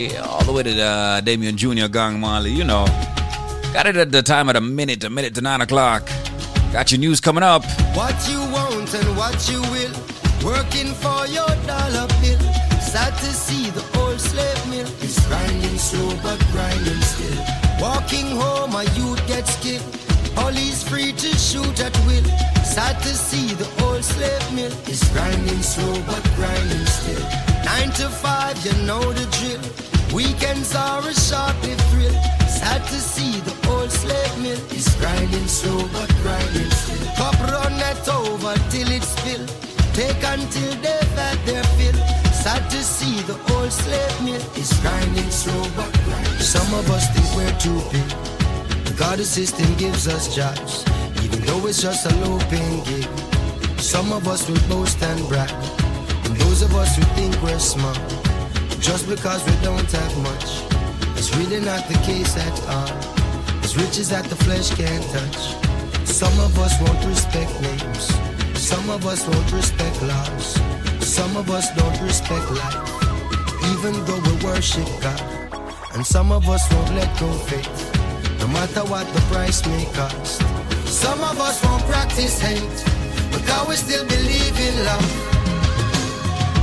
Yeah, all the way to uh, Damian Jr. Gong Marley, you know. Got it at the time of a minute, a minute to nine o'clock. Got your news coming up. What you want and what you will, working for your dollar bill. Sad to see the old slave mill is grinding slow but grinding still. Walking home, a youth gets killed. Police free to shoot at will. Sad to see the old slave mill is grinding slow but grinding still. Nine to five, you know the drill. Weekends are a short-lived thrill. Sad to see the old slave mill is grinding slow but grinding still. Cup run that over till it's filled. Take until they've had their fill. Sad to see the old slave mill is grinding slow but grinding. Some of us think we're too big. God the system gives us jobs, even though it's just a low-paying gig. Some of us will boast and brag, and those of us who think we're smart. Just because we don't have much, it's really not the case at all. As riches that the flesh can't touch. Some of us won't respect names, some of us won't respect laws, some of us don't respect life, even though we worship God. And some of us won't let go of faith, no matter what the price may cost. Some of us won't practice hate, because we still believe in love.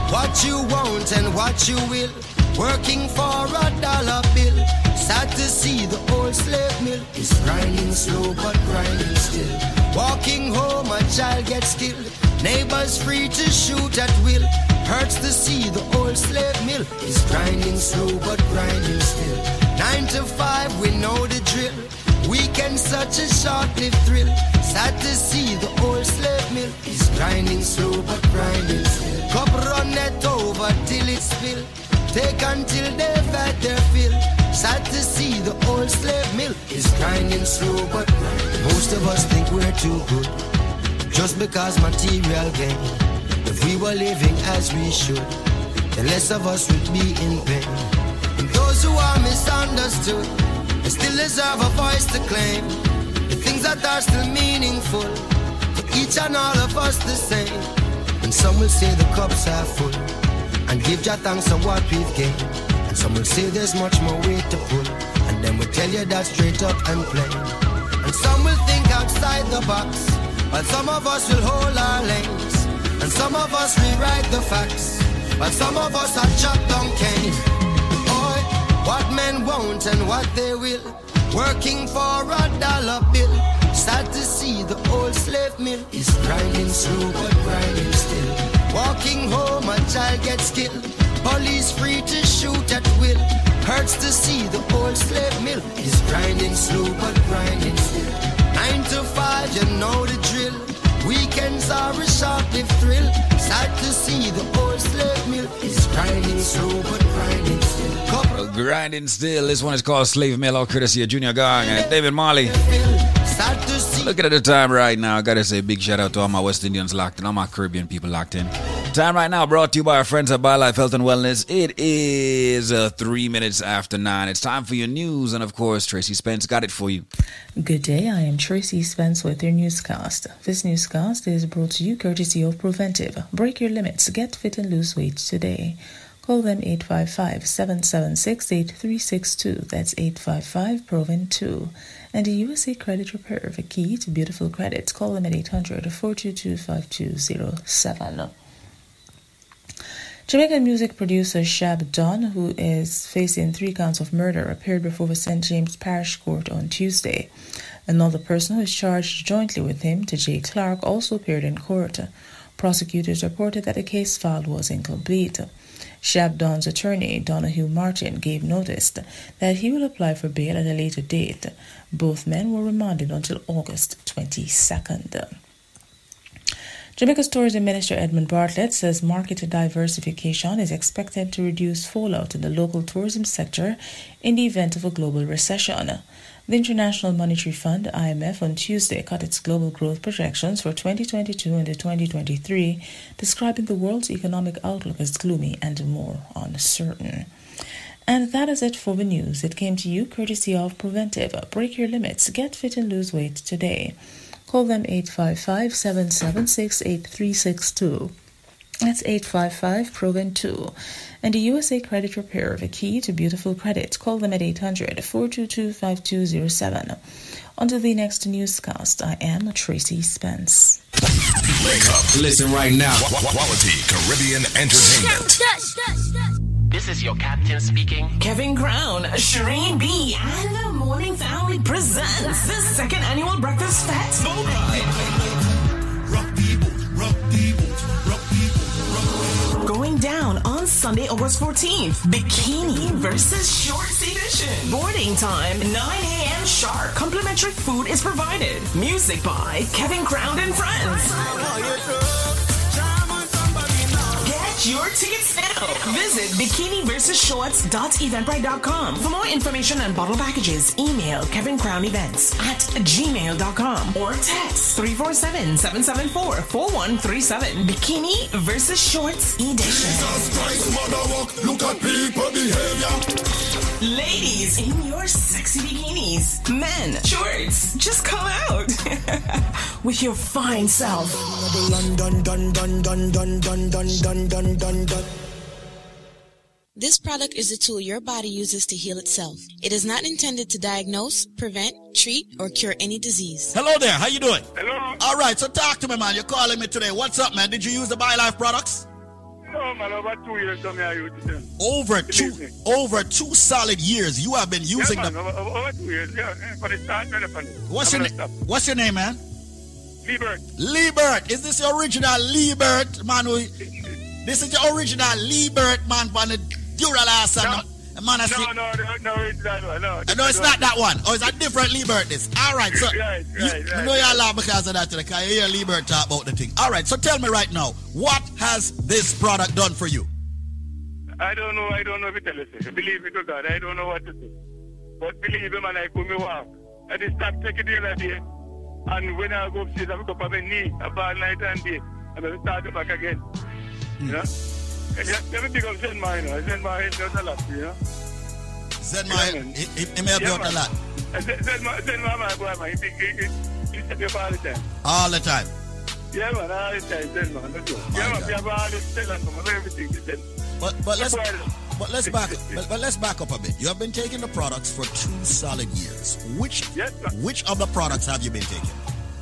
What you want and what you will, working for a dollar bill. Sad to see the old slave mill is grinding slow but grinding still. Walking home, a child gets killed. Neighbors free to shoot at will. Hurts to see the old slave mill is grinding slow but grinding still. Nine to five, we know the drill. Weekend such a short-lived thrill. Sad to see the old slave mill is grinding slow but grinding still. Cup run it over till it spill. Take until they've had their fill. Sad to see the old slave mill is grinding slow but grinding. Most of us think we're too good just because material gain. If we were living as we should, then less of us would be in pain. And those who are misunderstood, still deserve a voice to claim. That are still meaningful to each and all of us the same. And some will say the cups are full and give Jah thanks for what we've gained. And some will say there's much more weight to pull, and then we'll tell you that straight up and plain. And some will think outside the box, while some of us will hold our lanes. And some of us rewrite the facts, while some of us are chopped on cane. Boy, what men want and what they will, working for a dollar bill. Sad to see the old slave mill is grinding slow but grinding still. Walking home, a child gets killed. Police free to shoot at will. Hurts to see the old slave mill is grinding slow but grinding still. Nine to five, you know the drill. Weekends are a short-lived thrill. Sad to see the old slave mill is grinding slow but grinding still. Couple Grinding still. This one is called Slave Mill, all courtesy of Junior Gong and David Marley. Looking at the time right now, I gotta say big shout out to all my West Indians locked in, all my Caribbean people locked in. Time right now brought to you by our friends at BioLife Health and Wellness. It is uh, three minutes after nine. It's time for your news, and of course, Tracy Spence got it for you. Good day, I am Tracy Spence with your newscast. This newscast is brought to you courtesy of Preventive. Break your limits, get fit and lose weight today. Call them 855 776 8362. That's 855 Proven 2. And the USA Credit Repair, the key to beautiful credit. Call them at 800 422 5207. Jamaican music producer Shab Don, who is facing three counts of murder, appeared before the St. James Parish Court on Tuesday. Another person who is charged jointly with him, T.J. Clark, also appeared in court. Prosecutors reported that the case file was incomplete. Shab Don's attorney, Donahue Martin, gave notice that he will apply for bail at a later date. Both men were remanded until August 22nd. Jamaica's Tourism Minister Edmund Bartlett says market diversification is expected to reduce fallout in the local tourism sector in the event of a global recession. The International Monetary Fund (IMF) on Tuesday cut its global growth projections for 2022 and 2023, describing the world's economic outlook as gloomy and more uncertain. And that is it for the news. It came to you courtesy of Preventive. Break your limits, get fit and lose weight today. Call them 855 776 8362. That's 855 Proven 2. And the USA Credit Repair, the key to beautiful credit. Call them at 800 422 5207. Until the next newscast, I am Tracy Spence. Wake up. Listen right now. Quality Caribbean entertainment. This is your captain speaking. Kevin Crown, Shireen B, and the Morning Family presents the second annual Breakfast Fest. Going down on Sunday, August 14th. Bikini versus Shorts edition. Boarding time, 9 a.m. sharp. Complimentary food is provided. Music by Kevin Crown and Friends. Your tickets now. Visit bikiniversusshorts.eventbrite.com. For more information on bottle packages, email Kevin Crown Events at gmail.com or text 347-774-4137. Bikini versus Shorts Edition. Look at people behavior. Ladies in your sexy bikinis. Men, shorts, just come out with your fine self. This product is a tool your body uses to heal itself. It is not intended to diagnose, prevent, treat, or cure any disease. Hello there. How you doing? Hello. All right. So talk to me, man. You're calling me today. What's up, man? Did you use the BioLife products? No, man, over two years, come here, you them. Over two, over two solid years, you have been using yeah, man, them. over, over, two years, yeah. eh, For the start, man, upon it. What's I'm your stop. What's your name, man? Liebert. Liebert. Is this your original Liebert, man? Who, this is your original Liebert, man, from the Duralast No. The Monastery. No, no, no, no, it's that one, no. No, it's not that one. Oh, it's a different Liebert. This. All right, so Right, you, right, you know you're right. laugh because of that today. Because you hear Liebert talk about the thing. All right, so tell me right now, what has this product done for you? I don't know, I don't know if you tell you. Believe me to God, I don't know what to say. But believe me, man, I put me walk. I just stop taking the other day. And when I go upstairs, I pick up on my knee, about night and day. And then start back again. You hmm. know? Yeah, let me pick up Zen know. Zen Man helped out a lot, you know? Zen Yeah, my, man. it, it, it may have Yeah, helped a lot. And Zen Zen Zen Man, my boy, man, he, he, he, he set me all the time. All the time. Yeah, man, all the time, Zen Man, that's all. My Yeah, man, we have all this tell us everything, he said. But but let's but let's back but, but let's back up a bit. You have been taking the products for two solid years. Which Yes, which of the products have you been taking?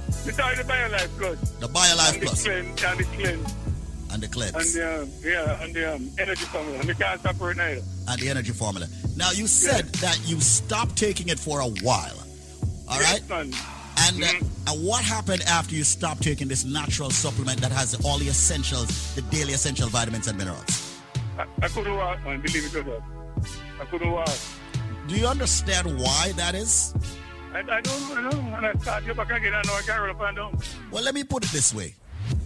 Started the BioLife Plus. The BioLife and the Plus cleanse, and the cleanse, and the and Cleanse the, um, yeah, and the um, energy formula. And we can't stop for it and the Energy Formula. Now you said that you stopped taking it for a while. All right. Yes, man. And, uh, and what happened after you stopped taking this natural supplement that has all the essentials, the daily essential vitamins and minerals? I, I couldn't walk, man, believe it to God. I couldn't walk. Do you understand why that is? I, I don't know, and I start you back again, I know I can't run up and down. Well, let me put it this way.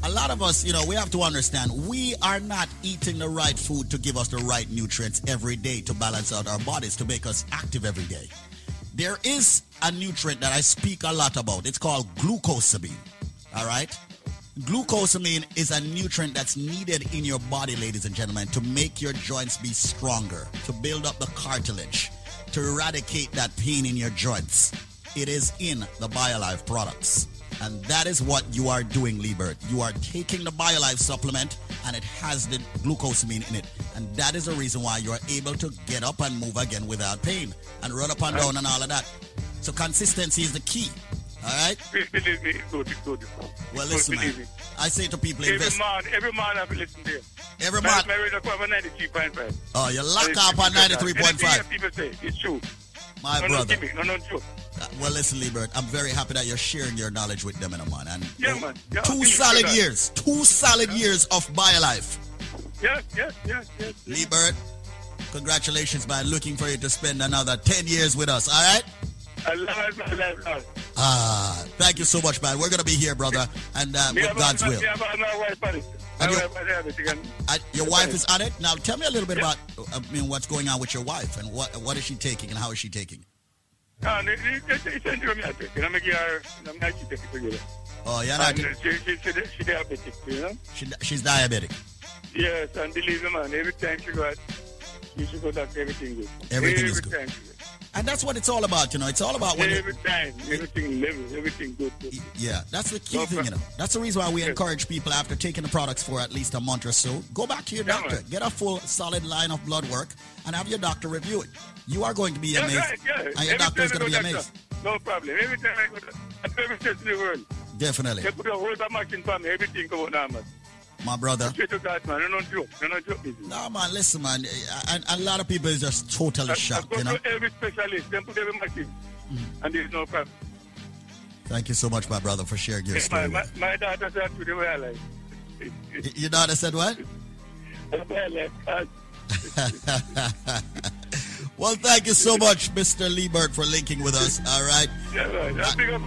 A lot of us, you know, we have to understand we are not eating the right food to give us the right nutrients every day to balance out our bodies, to make us active every day. There is a nutrient that I speak a lot about. It's called glucosamine. All right? Glucosamine is a nutrient that's needed in your body, ladies and gentlemen, to make your joints be stronger, to build up the cartilage, to eradicate that pain in your joints. It is in the BioLife products. And that is what you are doing, Liebert. You are taking the BioLife supplement and it has the glucosamine in it. And that is the reason why you are able to get up and move again without pain and run up and down and all of that. So consistency is the key. All right? Please believe me, it's good, it's good. Well, listen, man. I say to people, Every invest. man, every man have to listen to you. Every man. My radio cover 93.5. Oh, you lock up on 93.5. people say, it's true. My no, brother. No, no, no. Uh, Well, listen, Liebert, I'm very happy that you're sharing your knowledge with them, in a man. And Yeah, man. Yeah, two solid that. years, two solid years of BioLife. Yes, yes, yes, yes. yes. Liebert, congratulations, man. Looking for you to spend another 10 years with us, all right? I love my life. Ah, thank you so much, man. We're going to be here, brother, and uh, with God's will. Me have a- my wife on it. My And you- wife on diabetic and- Uh, your wife is on it. Now, tell me a little bit Yeah. about, I mean, what's going on with your wife and what what is she taking and how is she taking? It-. Oh, yeah, not, And uh, she, she, she, she diabetic, you know? she, she's diabetic. Yes, and believe me, man, every time she go out, You should go doctor, everything good. Everything Every is good. Time. And that's what it's all about, you know. It's all about when Every time, everything level, everything good. Yeah, that's the key No thing, you know. That's the reason why we Yes. encourage people after taking the products for at least a month or so, go back to your Yeah, doctor, man. get a full, solid line of blood work, and have your doctor review it. You are going to be amazed, right, yeah. and your Every doctor is going to be go amazed. No problem. Every time I go, at every state in the world, Definitely, they put a whole machine for me. Everything come out normal. My brother. Straight to God, man. I don't joke. I don't joke. business. No, man, listen, man. And a lot of people is just totally I, I shocked, go you know. every specialist. They put every machine, mm. and there's no problem. Thank you so much, my brother, for sharing your story. my, with my daughter said to the way I like. Your daughter said what? I. Well, thank you so much, Mr. Liebert, for linking with us. All right. yeah, right. I up,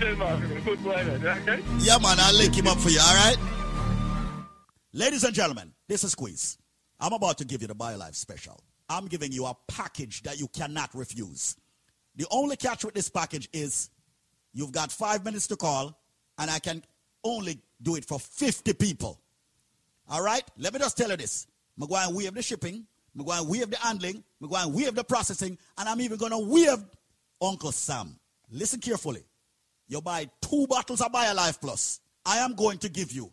yeah, man, good boy, okay? Yeah, man, I'll link him up for you, all right? Ladies and gentlemen, this is Squeeze. I'm about to give you the BioLife special. I'm giving you a package that you cannot refuse. The only catch with this package is you've got five minutes to call, and I can only do it for 50 people. All right? Let me just tell you this. I'm going to waive the shipping. I'm going to waive the handling. I'm going to waive the processing. And I'm even going to waive Uncle Sam. Listen carefully. You buy two bottles of BioLife Plus. I am going to give you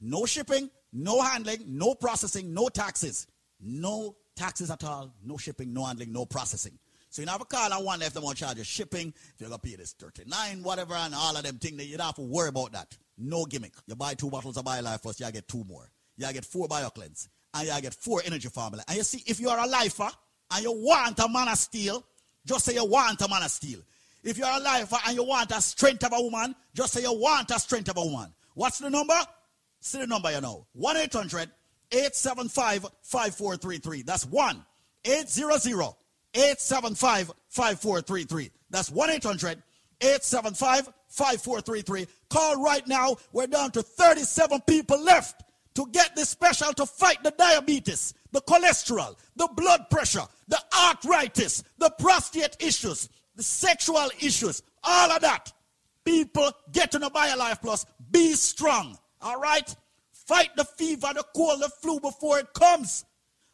No shipping, no handling, no processing, no taxes. No taxes at all, no shipping, no handling, no processing. So you have a call and one left them on charge of shipping. If you're gonna pay this 39, whatever, and all of them things, you don't have to worry about that. No gimmick. You buy two bottles of BioLife first, you get two more. You get four BioCleanse, and you get four Energy Formula. And you see, if you are a lifer and you want a man of steel, just say you want a man of steel. If you're a lifer and you want a strength of a woman, just say you want a strength of a woman. What's the number? See the number you know. 1 800 875 5433. That's 1 800 875 5433. That's 1 800 875 5433. Call right now. We're down to 37 people left to get this special to fight the diabetes, the cholesterol, the blood pressure, the arthritis, the prostate issues, the sexual issues, all of that. People get to the BioLife Plus. Be strong. All right? Fight the fever, the cold, the flu before it comes.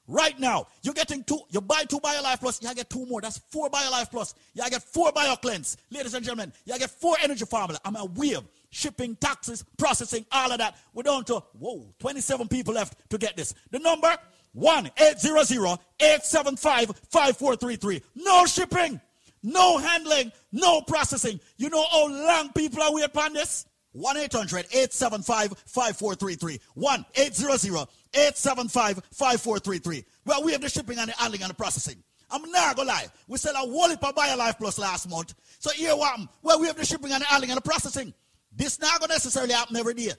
Right now, you're getting two, you buy two BioLife Plus, you get two more. That's four BioLife Plus. You get four BioCleanse. Ladies and gentlemen, you get four Energy Formula. I'm a wave, shipping, taxes, processing, all of that. We're down to, whoa, 27 people left to get this. The number, 1-800-875-5433. No shipping, no handling, no processing. You know how long people are waiting on this? 1-800-875-5433. 1-800-875-5433. Well, we have the shipping and the handling and the processing. I'm not gonna lie. We sell a whole heap of BioLife Plus last month. So here what? Well, we have the shipping and the handling and the processing. This not gonna necessarily happen every day.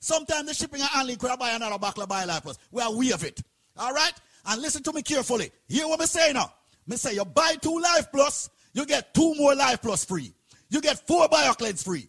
Sometimes the shipping and handling could buy another bottle of BioLife Plus. We have it. All right? And listen to me carefully. Hear what I say now. Me say you buy two Life Plus, you get two more Life Plus free. You get four BioCleanse free.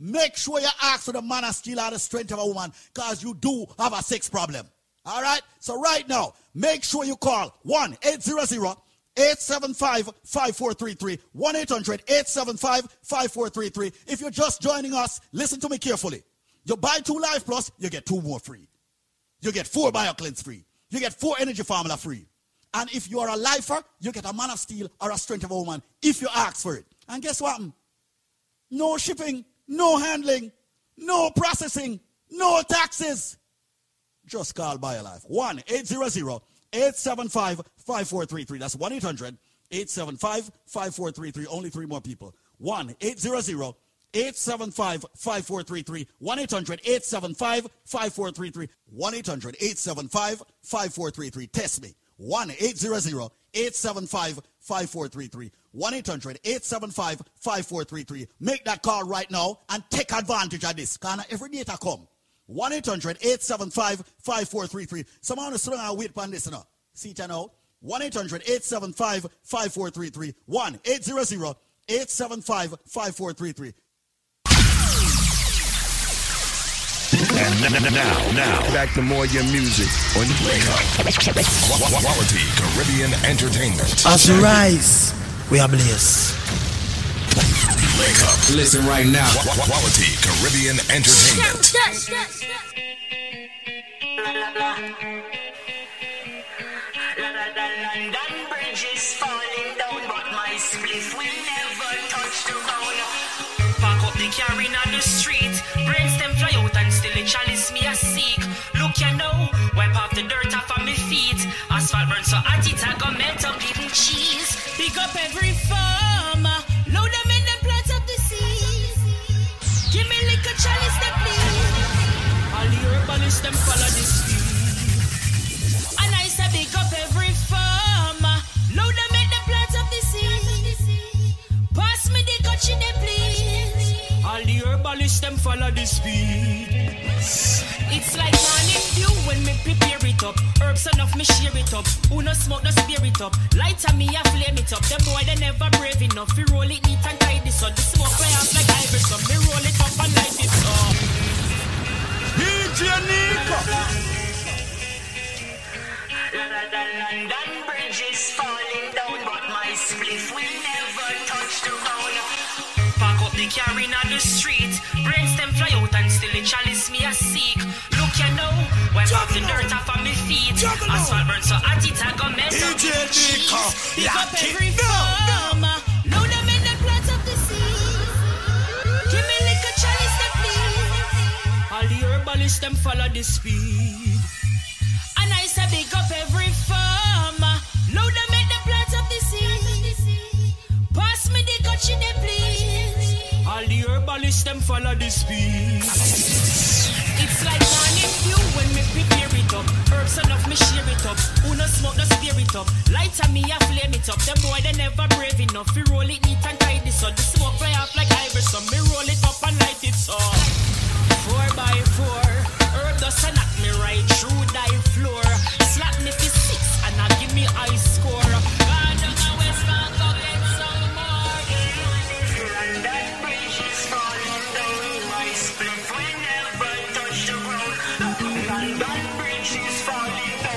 make sure you ask for the man of steel or the strength of a woman because you do have a sex problem. All right? So right now, make sure you call 1 800 875 5433. 1 800 875 5433. If you're just joining us, listen to me carefully. You buy two Life Plus, you get two more free. You get four BioCleanse free. You get four Energy Formula free. And if you are a lifer, you get a Man of Steel or a Strength of a Woman if you ask for it. And guess what? No shipping, no handling, no processing, no taxes. Just call BioLife. 1 800 875 5433. That's 1 800 875 5433. Only three more people. 1 800 875 5433. 1 800 875 5433. 1 800 875 5433. Test me. 1 800 875 5433. 1 800 875 5433. Make that call right now and take advantage of this. Because every data come. 1 800 875 5433. Someone is throwing a wait on this now. See it now. 1 800 875 5433. 1 800 875 5433. And now, now, back to more your music on Wake Up. Quality Caribbean Entertainment. As we rise, we are blessed. Wake up. Listen right now. Quality Caribbean Entertainment. London Bridge is falling down, but my spliff will never touch the ground. Pack up the car in on the street, brains them fly out and still the chalice me a seek. Look you know, wipe off the dirt off of my feet. Asphalt burn so hot it a go melt up every farmer, load them in plant up the seeds. Give me liquor please. All the follow this speed. And I say up every farmer. Load them in the plant of the seed. Pass me the they please. All the herbalists follow speed. It's like morning dew when me prepare it up. Herbs enough me share it up. Who no smoke no spear it up. Lighter me a flame it up. Them boy they never brave enough. We roll it neat and tidy so the smoke fly off like ivory. So me roll it up and light it up. DJ Nico. London Bridge is falling down, but my spliff will never touch the ground. Pack up the car in on the street, brains them fly out and still the chalice me a seek. Look you know, wipe off the dirt off of my feet. Asphalt burn so hot it a go melt up cheese. Nico, Pick up every farmer, load them in the plant of the seed. Give me liquor chalice that please. All the herbalists them follow the speed. And I say big up every farmer. Load them in the plant of the seed. Pass me the coachy they please. All the herbalists them follow the speed. It's like morning dew when me prepare it up. Herbs enough me share it up. Who no smoke no spear it up. Lighter me a flame it up. Them boy they never brave enough. We roll it neat and tidy so the smoke fly off like ivory. So me roll it up and light it up. Four by four. Herb and knock me right through thy floor. Slap me for six and I give me high score.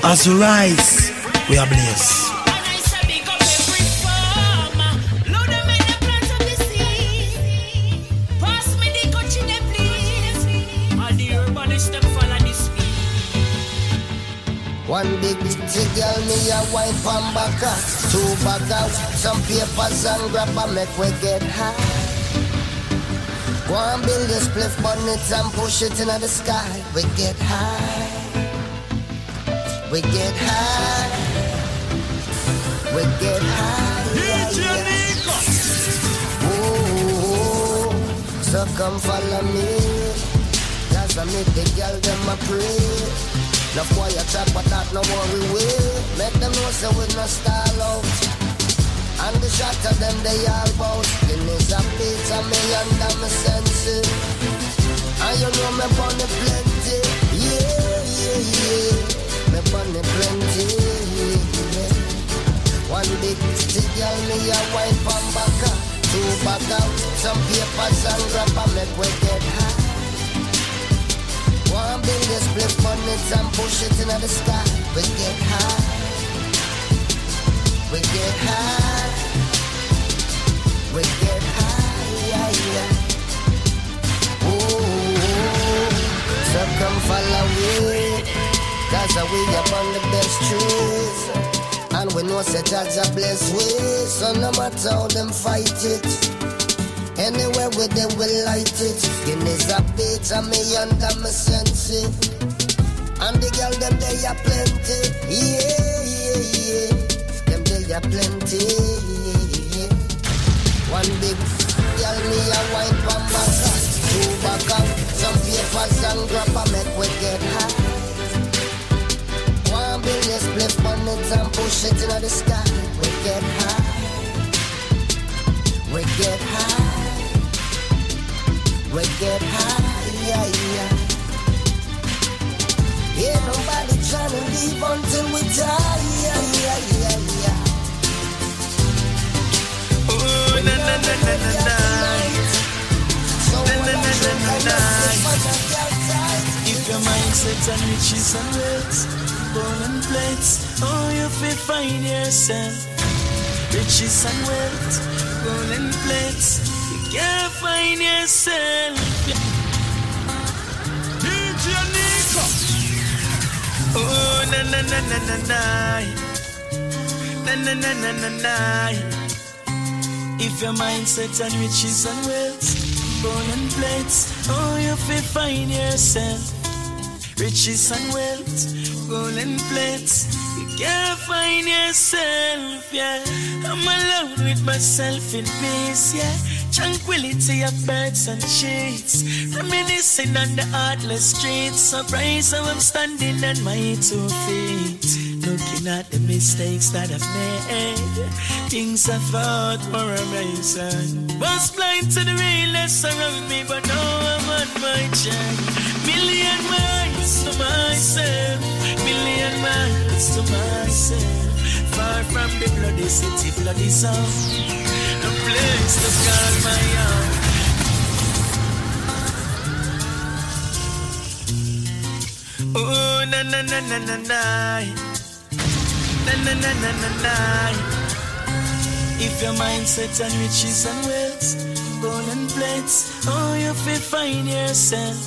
The we rise, we are blessed. One big big girl, me a from back up. Two out, some papers and grab a make we get high. Go and build this spliff bonnet and push it into the sky. We get high. We get high. We get high. DJ Nico. Ooh, so come follow me. Cause I make the girl them a pray. No quiet chat, but that no worry we. Make them know say we no style out. And the shot of them they all bout. Guineas and pizza me under me senses. And you know me bunny plenty. Yeah, yeah, yeah. Bunny plenty. One big stick, girl, me a wine from back up. Two back out, some papers and grab make we get high. One build this split bonnets and push it into the sky. We get high. We get high. We get high. Yeah, yeah. Ooh, so come follow me. Cause we up on the best trees. And we know such as a blessed way. So no matter how them fight it. Anywhere with them we light it. Guinea's a beat and me under my sense. And the girl them they are plenty. Yeah, yeah, yeah. Them they are plenty. One big girl me a wine from back. Two back up. Some papers and grappa make we get high. It and push it the sky. We get high. We get high. We get high. Yeah, yeah. Ain't nobody tryna leave until we die. Yeah, yeah, yeah, yeah. Oh, na na na na na na. Na na na na na na. If your mindset on riches and wealth, golden plates, oh, you feel find yourself. Riches and wealth, golden plates, you can't find yourself. DJ Nico. Oh, na na na na na na. Na na na na na na. If your mindset on riches and wealth, golden plates, oh, you feel find yourself. Riches and wealth, golden plates, you can't find yourself, yeah. I'm alone with myself in peace, yeah. Tranquility of birds and sheets, reminiscing on the heartless streets. Surprise how I'm standing on my two feet. Looking at the mistakes that I've made, things I thought were amazing. Was blind to the realness around me, but now I'm on my journey. Million miles to myself, million miles to myself. Far from the bloody city, bloody sound, a place to my own. Oh, na na na na na na. Na na na na na na. If your mindset on riches and wealth, golden plates, oh, you feel find yourself.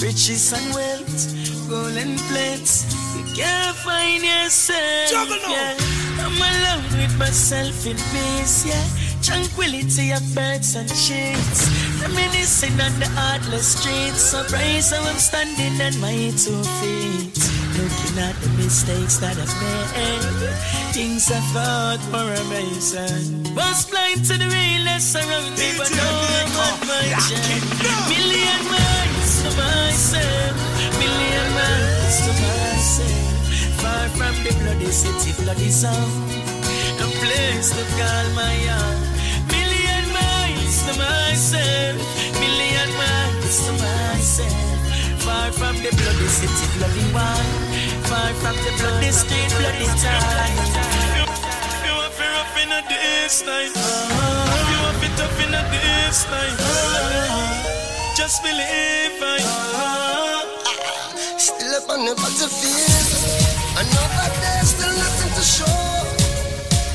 Riches and wealth, golden plates, you can't find yourself. Yeah. I'm alone with myself in peace, yeah. Tranquility of birds and sheets. Reminiscing on the heartless streets. Surprise how I'm standing on my two feet. Looking at the mistakes that I've made. Things I thought were amazing. Was blind to the realness around me, but now I'm on my journey. Million miles to myself. Million miles to myself. Far from the bloody city, bloody sound. A place to call my own. Miles to myself. Million miles to myself. Far from the bloody city, bloody one. Far from the bloody street, bloody town. You want to rough in a this night. You want to tough in a this night. Just believe I. Still up on the battlefield. Another day, still nothing to show.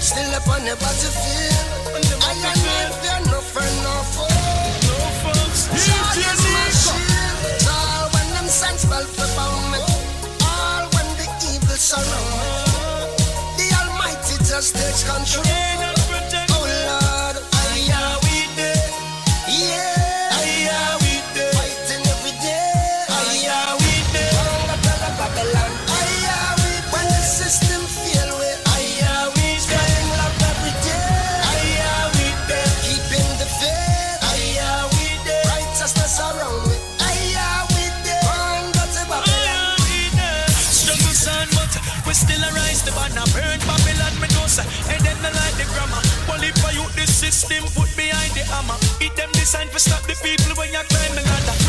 Still up on the battlefield. I am fear friend, no foe. No folks. Is my shield. All when them signs fell about me. All when the evil surround me. The Almighty just takes control. Design for stop the people when you climb the ladder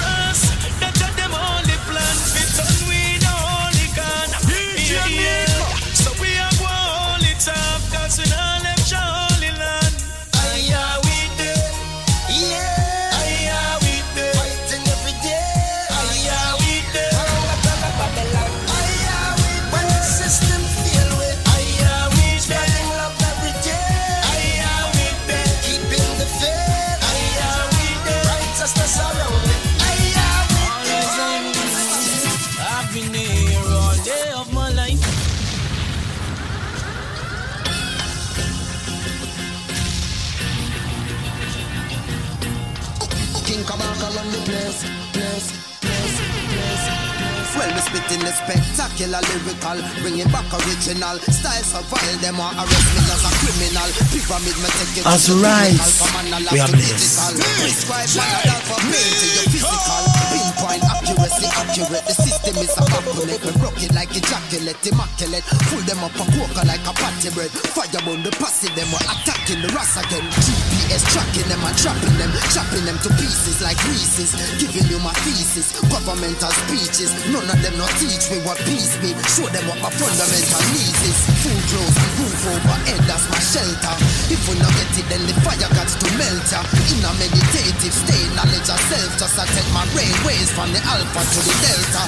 spitting the spectacular lyrical, bringing back original style. So vile, them want arrest me as a criminal. Pyramid, me take it As rise, we are blessed. Prescribe a for pain to your physical. Accurate. The system is a backbone. Me rock it like ejaculate, immaculate. Pull them up a quokka like a patty bread. Fire on the posse, them were attacking the ras again. GPS tracking them and trapping them, chopping them to pieces like Reese's. Giving you my thesis, governmental speeches. None of them not teach me what peace be. Show them what my fundamental needs is. Food clothes, roof over head, that's my shelter. If we not get it, then the fire got to melt ya. In a meditative state, knowledge of self. Just take my brainwaves from the alpha to the delta.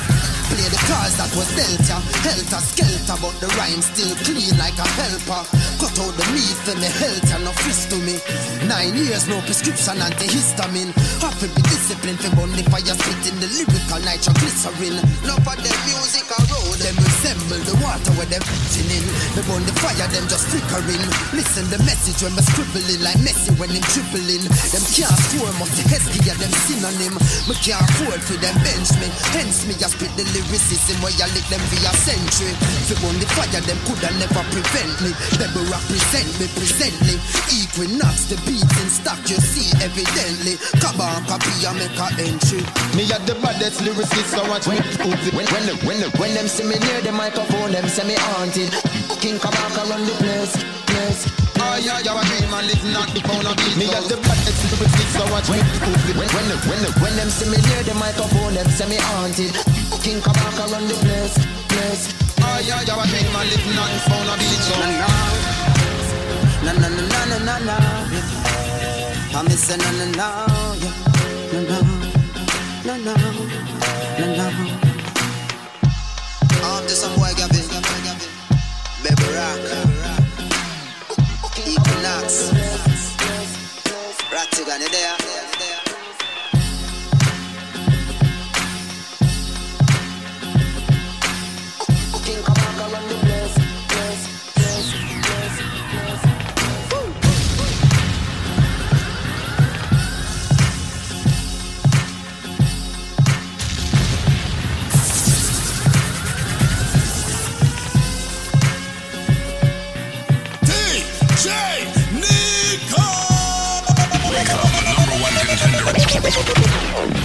Play the cards that was dealt ya. Helter skelter, but the rhyme still clean like a helper. Cut out the meat for me health and no fist to me. Nine years, no prescription antihistamine. To be disciplined for burn the fire spitting the lyrical nitroglycerin. No for them music road, them resemble the water where them fitting in. Me burn the fire, them just flickering. Listen the message when me scribbling like Messi when him dribbling. Them can't score, must the Heskey and them synonym. Me can't afford for them bench me. Hence me I spit the lyricism where I lick them via century. Fi burn the fire, them coulda never prevent me. They will represent me presently. Equinox, the beats in stock you see evidently. Come on, copy I make a entry. Me at the baddest lyricist, so watch me put it. When, when, the, when, the, when them see me near the microphone, them say me haunted. King Kabaka run the place, place. Oh yeah, yeah, I mean, man, live not the pound of. Me at the baddest lyricist, so watch me. When, when, when, when them see me near the microphone, them say me haunted. King Kabaka run the place, place. Oh yeah, yeah, I mean, man, live not the pound of beat. Na na na na na na na. I miss na na na, yeah. na na na na na Rock, Equinox, Ratigan, there? Wake up,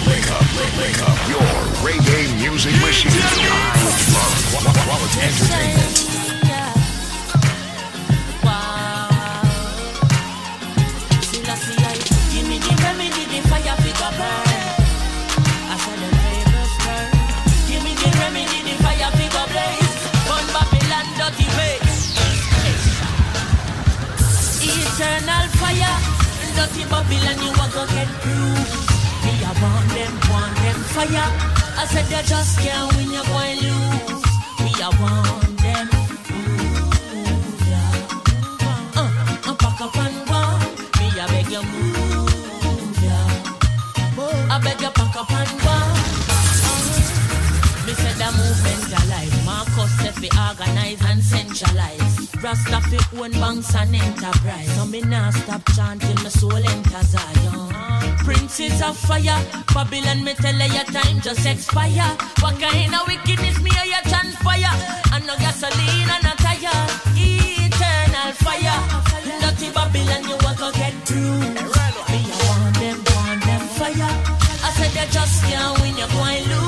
wake, up. Your reggae music machine. I love quality entertainment. Eternal fire, dirty Babylon, you want to get through. I want them, want them fire. I said they just can't win, you're going lose. Me, I want them. Ooh, yeah. Uh, uh, pack up and go. Me, I beg you move, yeah. I beg you pack up and go. Me said the movement alive. Marcus said fi organize and centralize. Rasta fi own banks and enterprise. So me nah stop chanting my soul enter Zion. Princes of fire, Babylon me tell you your time just expire. What kind of wickedness me or you transpire? And no gasoline and no tire. Eternal fire, dirty Babylon you walk go get through. Me I want them, want them fire. I said they just can't win, you going lose.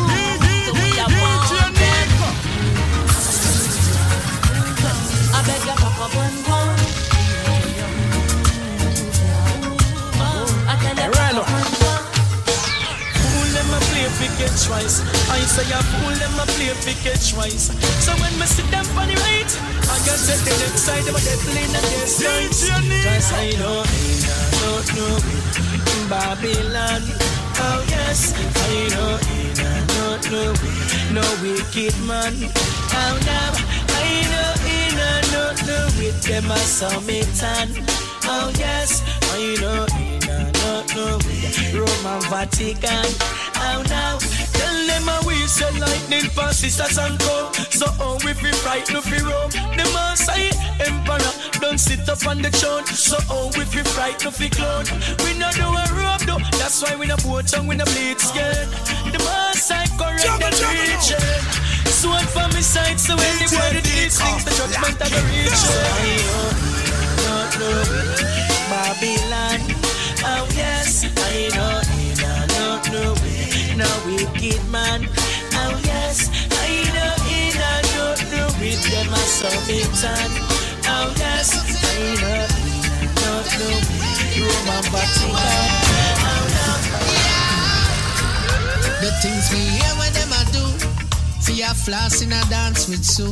Fi get twice. I say a fool them a play fi get twice. So when me sit them on the right, I can take the left side, but they play the guest right. Cause I know in don't know Babylon. Oh yes, I know in don't know no wicked man. Oh now I know in don't know with them a summit Oh yes, I know in don't know Roman Vatican. Oh now, tell them a we say lightning pass sisters and go. So how we fi fright no fi roam. The Maasai Emperor don't sit up on the throne. So how we fi fright no fi clone. We no do a rope though. That's why we no boat and we no bleed scared. The Maasai correct and reach it. sight, so when the word it is, things the judgment of the know Babylon. Oh yes, I know, don't know, no wicked man. Oh yes, I know, I don't know, with them I submit on. Oh yes, I know, I don't know, Roman Vatican. Oh no, The things we hear when them I do. Fear floss in a dance with Sue.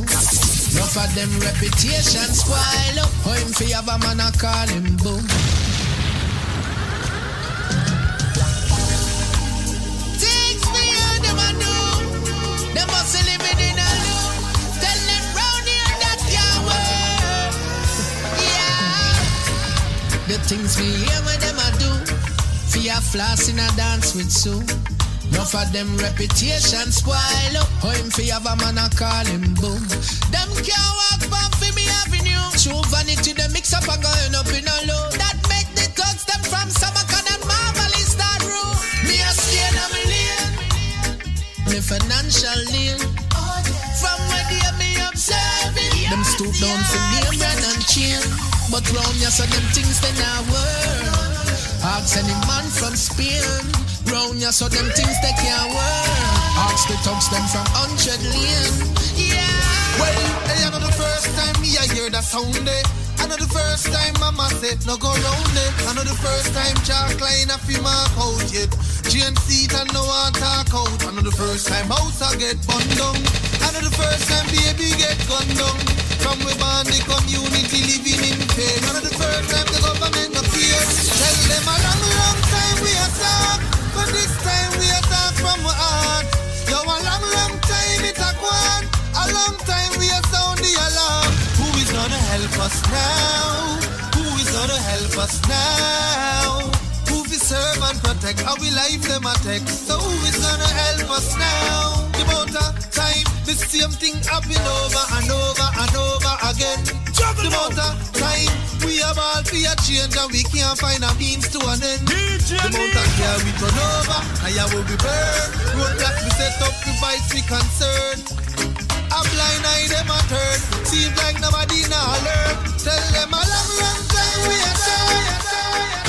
Enough of them reputation spoil up. Oh, him fi have a man I call him boom. Things we hear when them I do. Fear floss in a dance with Sue. Enough of them reputation spoil up. Oh, him fi have a man I call him boom. Them can't walk back fi me avenue. True vanity, they mix up and going up in a low. That make the thugs them from Samarkand and Marvelous start room. Me a skin of me lane. Me financial lane. From where they me observing. Them stoop down for brand and chain. But round ya so them things they not work. Ask any man from Spain. Round ya so them things they can't work. Ask the thugs them from hundred lane. Yeah. Well, hey, I know the first time me I hear that sound eh. I know the first time mama said no go round it. I know the first time Jack line a fi mark out yet. Seat and no one talk out. I know the first time house I get burned I the first time baby get gunned down. From we born the community living in pain. Know the first time the government appear. Tell them a long, long time we are talk, but this time we are talk from our heart. Yo, a long, long time it a gone. A long time we are sound the alarm. Who is gonna help us now? Who is gonna help us now? Serve and protect? How we life them attack? So who is gonna help us now? The amount of time the same thing happen over and over and over again. The amount of time we have all for a change and we can't find a means to an end. The amount of care we turn over yeah will we burn. Roadblocks we set up to fight we concern. A blind eye them a turn. Seems like nobody now learn. Tell them a long, long time we are tired.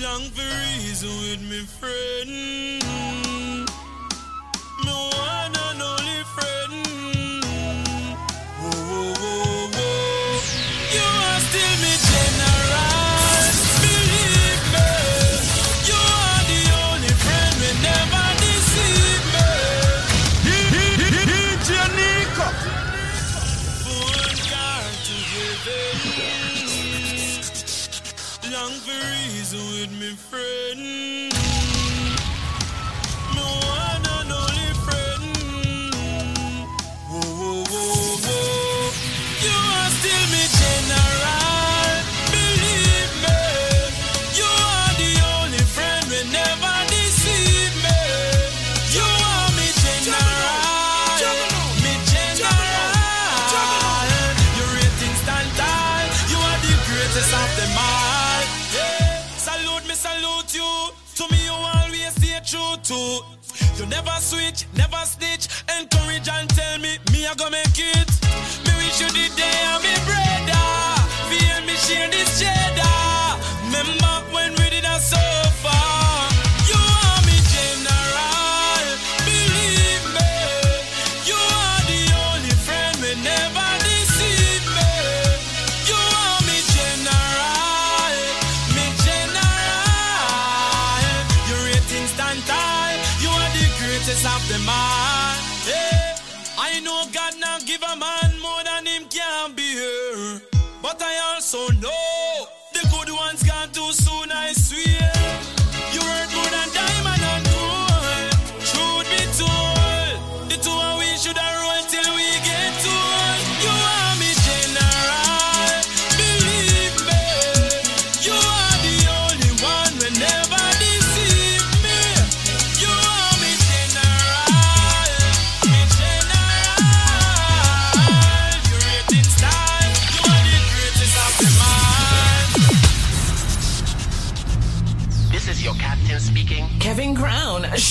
Long for reason with me friend. Of them all. Yeah. Salute me, salute you. To me, you always stay true to. You never switch, never snitch. Encourage and tell me, me I go make it. Me wish you the day I'm me brother. Feel me share this cheddar.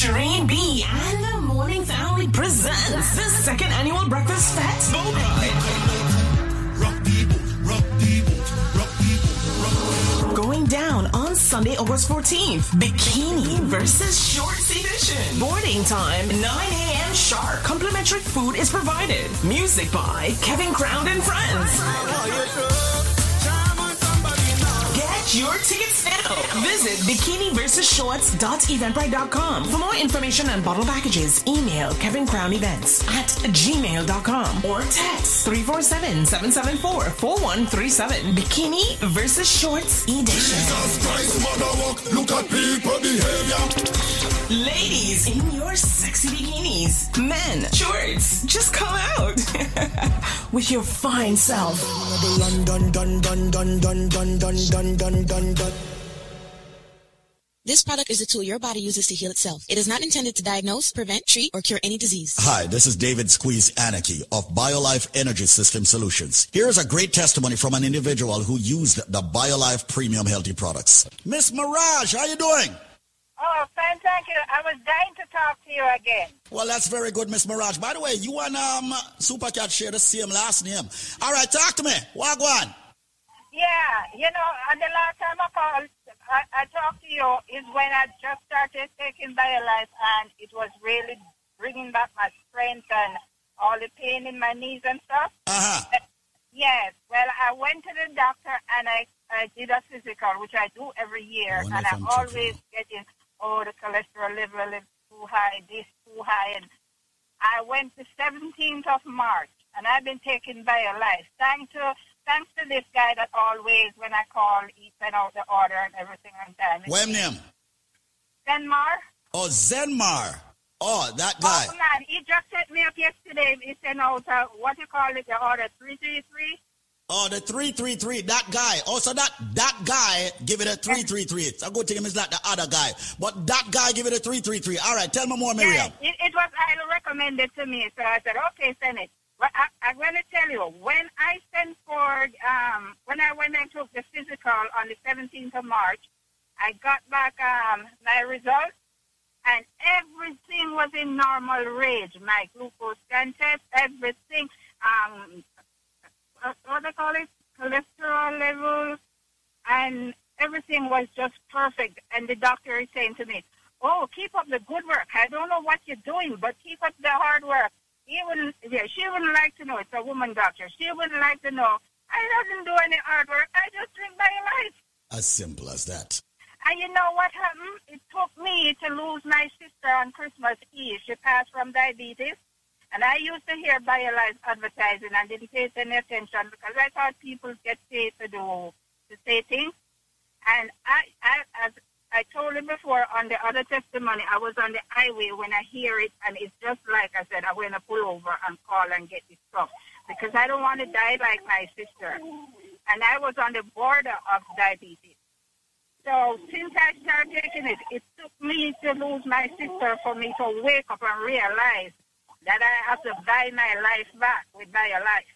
Shireen B, and the Morning Family presents the second annual Breakfast Fest. Going down on Sunday, August 14th. Bikini versus Shorts Edition. Boarding time, 9 a.m. sharp. Complimentary food is provided. Music by Kevin Crown and Friends. Oh, Get your tickets now. Visit bikiniversusshorts.eventbrite.com. For more information on bottle packages, email Kevin Crown Events at gmail.com or text 347-774-4137. Bikini versus Shorts Edition. Look at people behavior. Ladies in your sexy bikinis. Men, shorts, just come out with your fine self done. This product is a tool your body uses to heal itself. It is not intended to diagnose, prevent, treat, or cure any disease. Hi, this is David Squeeze Anarchy of BioLife Energy System Solutions. Here's a great testimony from an individual who used the BioLife Premium Healthy Products. Miss Maragh, how you doing? Oh, fine, thank you. I was dying to talk to you again. Well, that's very good, Miss Maragh. By the way, you and um, Supercat share the same last name. All right, talk to me. Wagwan. Yeah, you know, and the last time I called, I, I talked to you is when I just started taking BioLife and it was really bringing back my strength and all the pain in my knees and stuff. Uh-huh. Yes, well, I went to the doctor and I, I did a physical, which I do every year, Wonder and I'm I'm always getting, oh, the cholesterol level is too high, this too high, and I went the 17th of March, and I've been taking BioLife. Thanks to thanks to this guy that always, when I call, he send out the order and everything on time. What name? Denmar? Oh, Zenmar. Oh, that guy. Oh, man, he just set me up yesterday. He sent out, uh, what you call it, the order 333. Oh, the 333, that guy. Also, that that guy give it a 333. It's go good him, it's not the other guy. But that guy give it a 333. All right, tell me more, Miriam. It, it was highly recommended to me, so I said, okay, send it. But I, I'm going to tell you, when I sent for, um, when I went and took the physical on the 17th of March, I got back um, my results, and everything was in normal range. My glucose scan test, everything, um, what they call it, cholesterol levels, and everything was just perfect. And the doctor is saying to me, "Oh, keep up the good work. I don't know what you're doing, but keep up the hard work." He wouldn't, yeah, she wouldn't like to know. It's a woman doctor. She wouldn't like to know. I didn't do any hard work. I just drink my life. As simple as that. And you know what happened? It took me to lose my sister on Christmas Eve. She passed from diabetes. And I used to hear BioLife advertising and didn't pay any attention because I thought people get paid to do, to say things. And I, I, as I told him before on the other testimony, I was on the highway when I hear it, and it's just like I said, I'm going to pull over and call and get this stuff because I don't want to die like my sister. And I was on the border of diabetes. So since I started taking it, it took me to lose my sister for me to wake up and realize that I have to buy my life back with my life.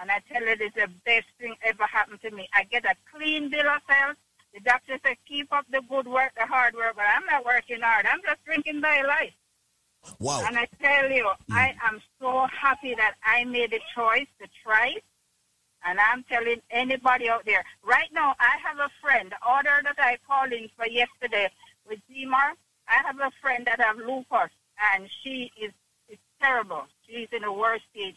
And I tell you, it's the best thing ever happened to me. I get a clean bill of health. The doctor said, keep up the good work, the hard work, but I'm not working hard. I'm just drinking BioLife. Wow. And I tell you, mm. I am so happy that I made the choice to try it. And I'm telling anybody out there, right now, I have a friend, the order that I called in for yesterday with Zimar, I have a friend that have lupus, and she is it's terrible. She's in the worst stage.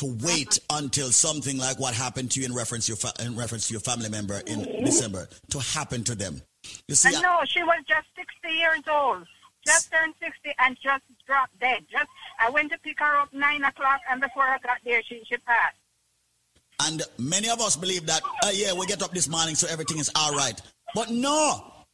to wait until something like what happened to you in reference to your, fa- in reference to your family member in December to happen to them. You see, And no, she was just 60 years old. Just turned 60 and just dropped dead. Just I went to pick her up 9 o'clock, and before I got there, she, she passed. And many of us believe that, uh, yeah, we get up this morning so everything is all right. But no,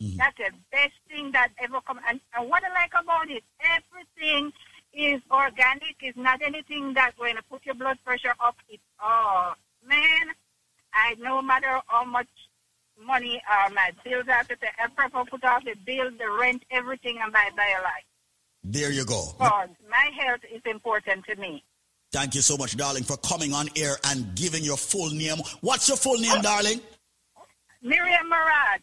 That's the best thing that ever come. And, and what I like about it, everything is organic. It's not anything that's going to put your blood pressure up. It's, oh, man, I no matter how much money uh, my bills have to pay, I prefer put off the bill, the rent, everything and buy buy a BioLife. There you go. Because my health is important to me. Thank you so much, darling, for coming on air and giving your full name. What's your full name, darling? Miriam Maragh.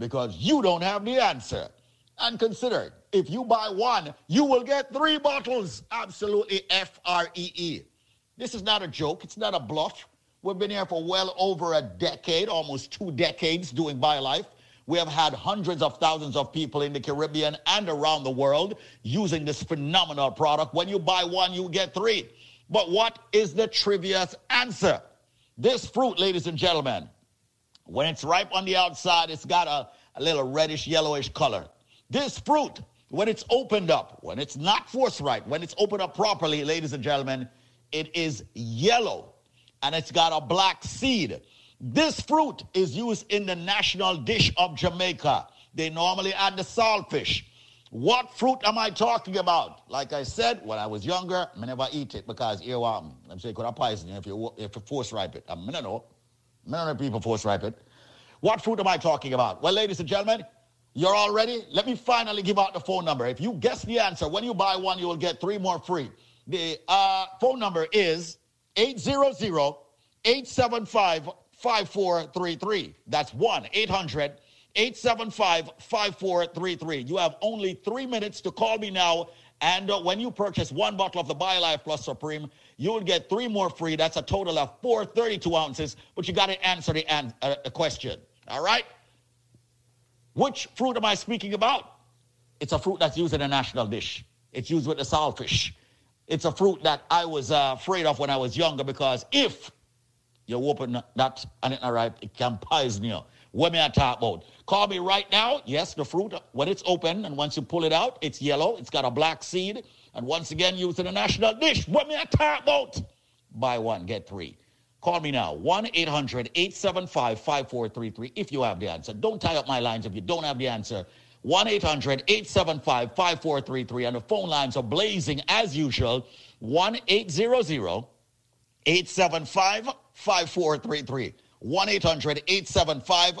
Because you don't have the answer. And consider, if you buy one, you will get three bottles. Absolutely F R E E. This is not a joke, it's not a bluff. We've been here for well over a decade, almost two decades doing BioLife. We have had hundreds of thousands of people in the Caribbean and around the world using this phenomenal product. When you buy one, you get three. But what is the trivia's answer? This fruit, ladies and gentlemen, when it's ripe on the outside, it's got a, a little reddish yellowish color. This fruit, when it's opened up, when it's not forthright, when it's opened up properly, ladies and gentlemen, it is yellow and it's got a black seed. This fruit is used in the national dish of Jamaica. They normally add the saltfish. What fruit am I talking about? Like I said, when I was younger, I never eat it because earworm. I'm saying could have poison you if you if you force ripe it. Um, I mean, I know. Know people force ripe it. What fruit am I talking about? Well, ladies and gentlemen, you're all ready? Let me finally give out the phone number. If you guess the answer, when you buy one, you will get three more free. The uh, phone number is 800 875 5433. That's 1 800 875 5433. You have only three minutes to call me now. And uh, when you purchase one bottle of the BioLife Plus Supreme, you will get three more free. That's a total of four 32 ounces, but you got to answer the, an- uh, the question. All right? Which fruit am I speaking about? It's a fruit that's used in a national dish. It's used with the saltfish. It's a fruit that I was uh, afraid of when I was younger because if you open that and it's not ripe, it can poison you. What may I talk about? Call me right now. Yes, the fruit, when it's open and once you pull it out, it's yellow. It's got a black seed. And once again, in a national dish. What may I talk about? Buy one, get three. Call me now, 1 800 875 5433 if you have the answer. Don't tie up my lines if you don't have the answer. 1 800 875 5433. And the phone lines are blazing as usual 1 800 875 5433. 1 800 875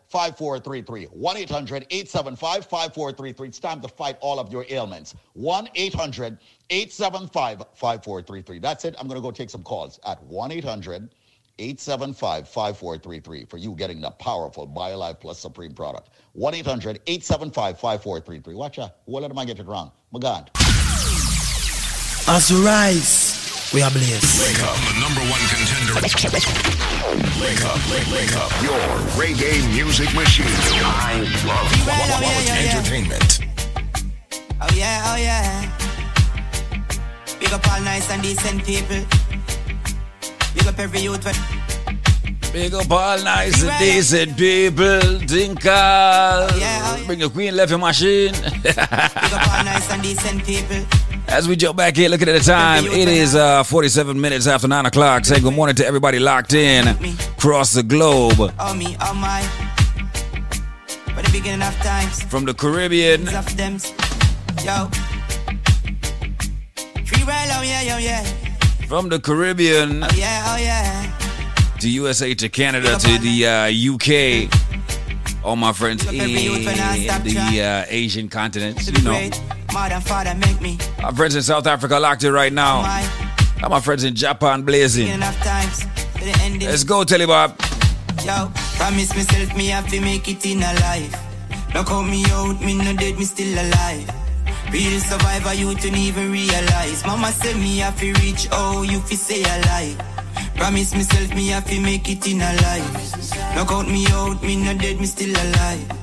5433. 1 800 875 5433. It's time to fight all of your ailments. 1 800 875 5433. That's it. I'm going to go take some calls at 1 800 875 5433 for you getting the powerful BioLife Plus Supreme product. 1 800 875 5433. Watch out. What am I get it wrong? My God. As we rise, we are blessed. Wake up, the number one contender. Wake up, wake, up. Your reggae music machine. I love Well, yeah, yeah, yeah. entertainment. Oh yeah, oh yeah. Big up all nice and decent people. Big up every youth. Big up all nice and decent people. Dinka. Bring your queen left your machine. Big up all nice and decent people. As we jump back here, looking at the time, it is uh, 47 minutes after 9 o'clock. Saying good morning to everybody locked in across the globe. Oh me, oh my. For the beginning of times. From the Caribbean Of them. Yo. Free well, oh yeah, yo, yeah. from the Caribbean Oh yeah, oh yeah. To USA to Canada to the uh, UK. All my friends in the uh, Asian continent, you know. Great. Mother and father make me. Our friends in South Africa locked in right now. Got my friends in Japan blazing. Beginning of times. To the ending. Let's go, Telly Bob. Yo, promise myself me have to make it in a life. Don't call me out, me no dead, me still alive. Real survivor, you don't even realize. Mama said me have to reach, oh, you fi say alive. Promise myself me have to make it in a life. Don't count me out, me no dead, me still alive.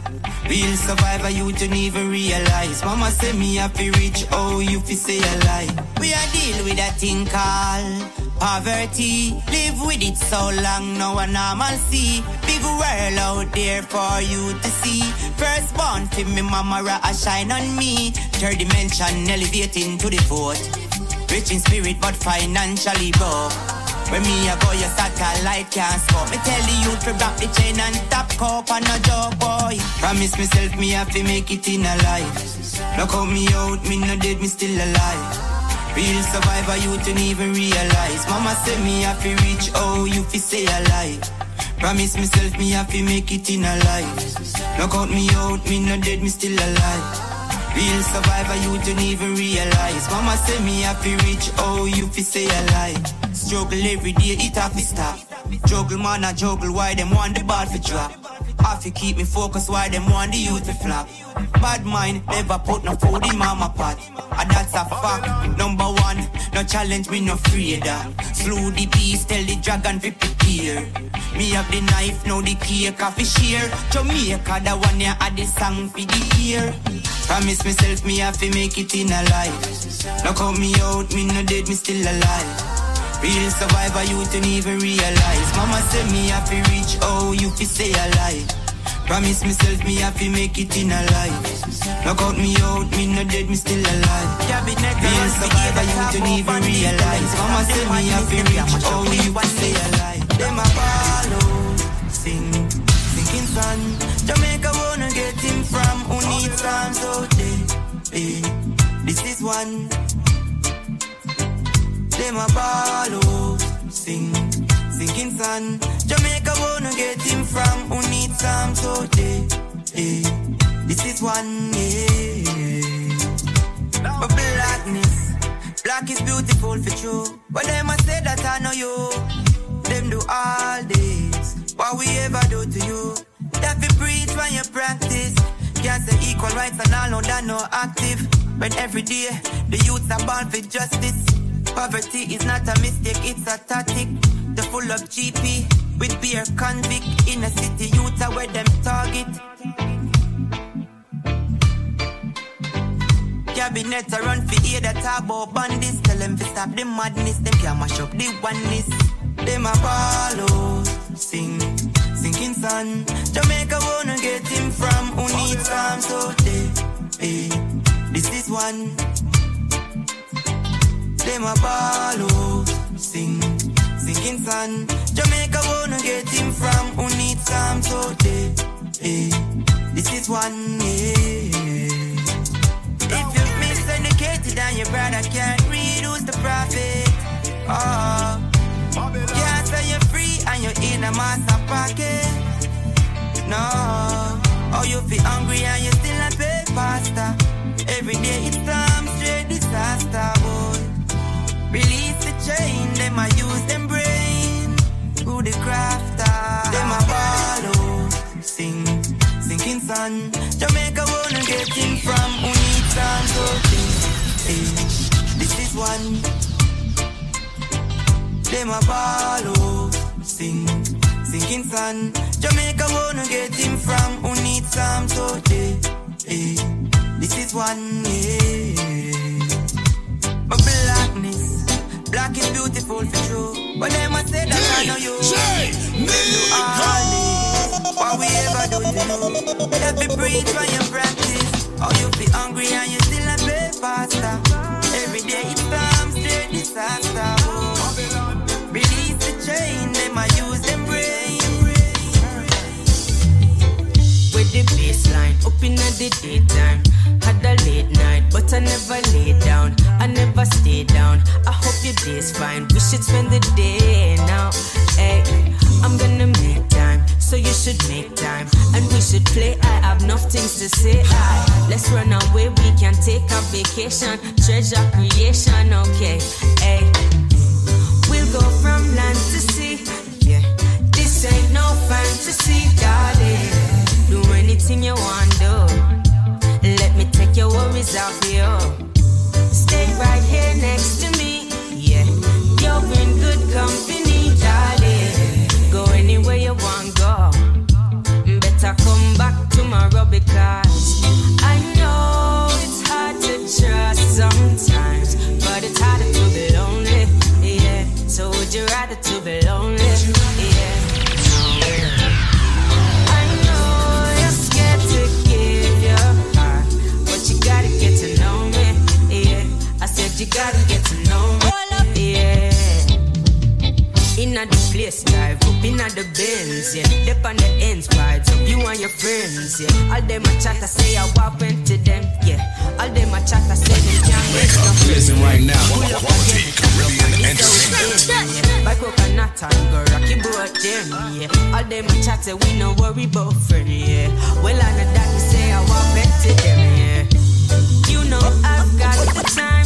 Real survivor, you don't even realize. Mama say me have to reach, oh, you fi say alive. We are deal with a thing called poverty. Live with it so long, no one normal see. Big world out there for you to see. First born for me, mama a shine on me. Third dimension elevating to the fourth. Rich in spirit, but financially broke. When me a go, your satellite can't scope. Me tell the youth to drop the chain and top cup and a joke, boy. Promise myself me have to make it in a life. Look out me out, me no dead, me still alive. Real survivor, you don't even realize. Mama said me have to reach, oh, you fi stay alive. Promise myself me have to make it in a life. Knock out me out, me no dead, me still alive. Real survivor, you don't even realize. Mama say me have to reach, oh, you fi say a Struggle every day, it have to stop. Juggle man, I juggle, why them want the ball for drop. Have to keep me focused, why them want the youth to flop. Bad mind, never put no food in mama pot. And that's a fact. Number one, no challenge me, no freeder. Slew the beast, tell the dragon to prepare. Me have the knife, now the cake off share. Jamaica, the one ya had the song for the ear. Promise myself me have to make it in a life. Now cut me out, me no dead, me still alive. Real survivor, you don't even realize. Mama said me have to reach, oh, you fi say a lie. Promise myself me have to make it in a life. Knock out me out, me no dead, me still alive. Real survivor, you don't even realize. Mama said me have to reach, oh, you fi say a lie. Them a follow, sing, sinking sun. Jamaica wanna get him from who needs time so they, this is one. Them a ball out, sing, sinking sun. Jamaica wanna get him from who needs some so they, eh, this is one, eh. But blackness, black is beautiful for true. But them a say that I know you. Them do all this, what we ever do to you. That we preach when you practice. Can't say equal rights and all know that no active. When every day the youths are born for justice. Poverty is not a mistake, it's a tactic. The full of GP with beer convict in a city youth are where them target. Cabinet a run for ear that about bandits. Tell them to stop the madness, them can mash up the oneness. Them a follow, sing, sinking sun. Jamaica wanna get him from who needs some so they, eh, this is one. Them a follow, sing, sinking sun. Jamaica wanna get him from who needs some so they, eh, this is one, eh. If you're miseducated and your brother can't read, who's the prophet? Oh, can't say you're free and you're in a master pocket. No, oh you feel hungry and you still not pay pasta. Every day it's time chain, them I use them brain. Who the crafter? Them a follow, sing, sinking sun. Jamaica wanna get him from who needs some so hey, This is one. Them a follow, sing, sinking sun. Jamaica wanna get him from who needs some so hey, This is one, yeah. But blackness, black is beautiful for true. But them a say that I know you. You are this. What we ever do to you? Let me preach when you practice. Oh, you be hungry and you still a pay pasta. Every day it comes straight disaster. Oh. Release the chain, up in the daytime. Had a late night, but I never lay down. I never stay down. I hope your day's fine. We should spend the day now. Hey, I'm gonna make time, so you should make time. And we should play. I have enough things to say. Aye. Let's run away. We can take a vacation. Treasure creation, okay. Hey, we'll go from land to sea. Yeah, this ain't no fantasy, darling. Do you want, do. Let me take your worries off you. Stay right here next to me. Yeah, you're in good company, darling. Go anywhere you want, go. Better come back tomorrow because I know it's hard to trust sometimes, but it's harder to be lonely. Yeah, so would you rather to be lonely? gotta get to know me. All up, yeah. The place, dive up the bins, yeah. Dip on the ends, up, you and your friends, yeah. All them a chat, I say I walk into them, yeah. All them a chat, I say can't listen right now. Pull up again, Caribbean entertainment. Yeah. By and rocky boat them, yeah. All them a chat, say we no worry about friend, yeah. Well, I know that, we say I walk into them, yeah. You know I've got the time.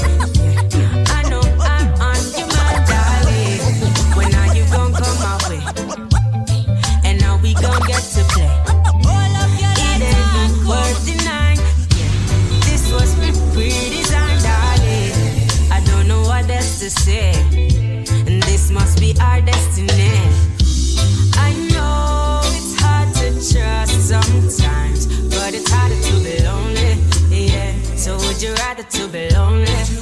to say. And this must be our destiny. I know it's hard to trust sometimes, but it's harder to be lonely. Yeah. So would you rather to be lonely?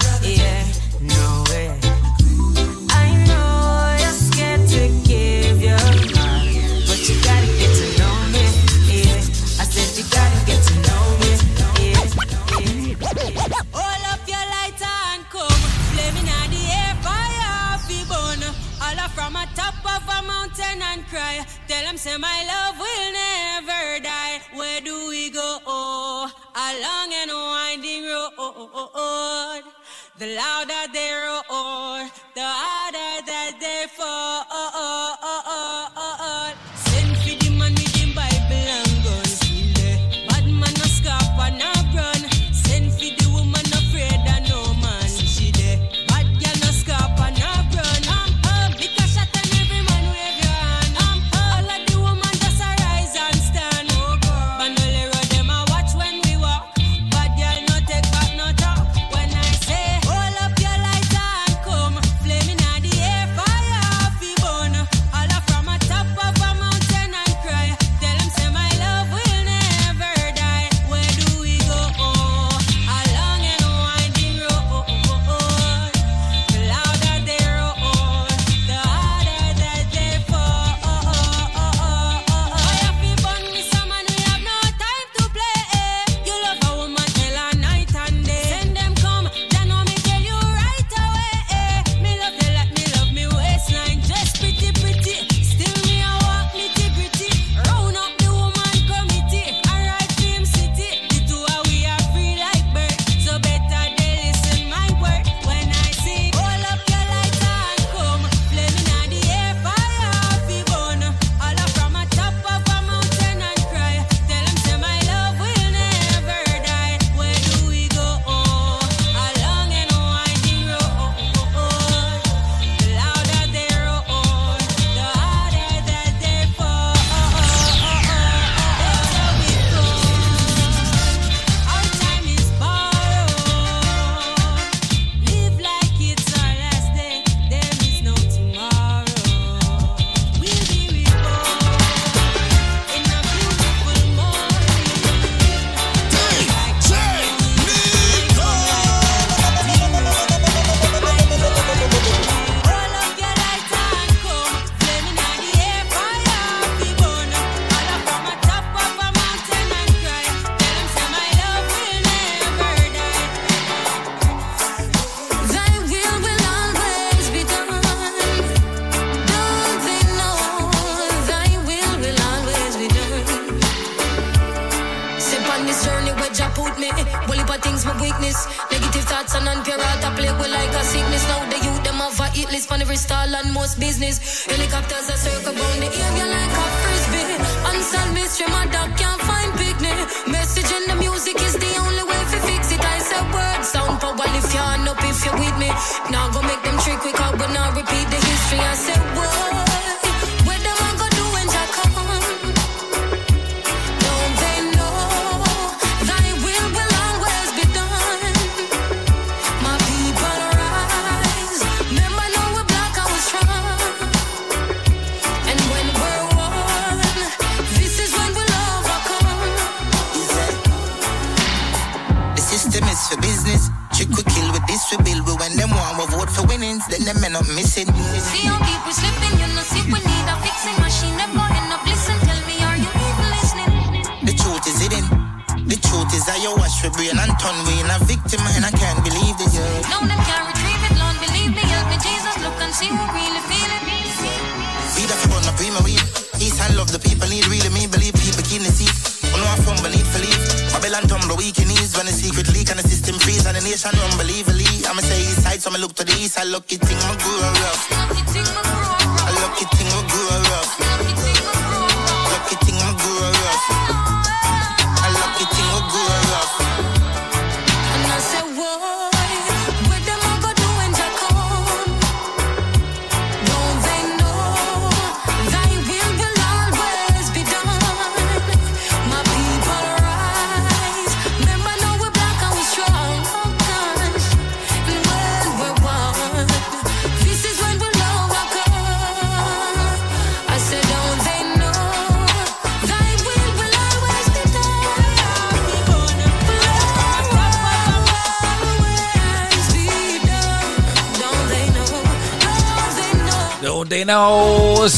and cry. Tell them say my love will never die. Where do we go? Oh, a long and winding road. The louder they roar, the harder that they fall.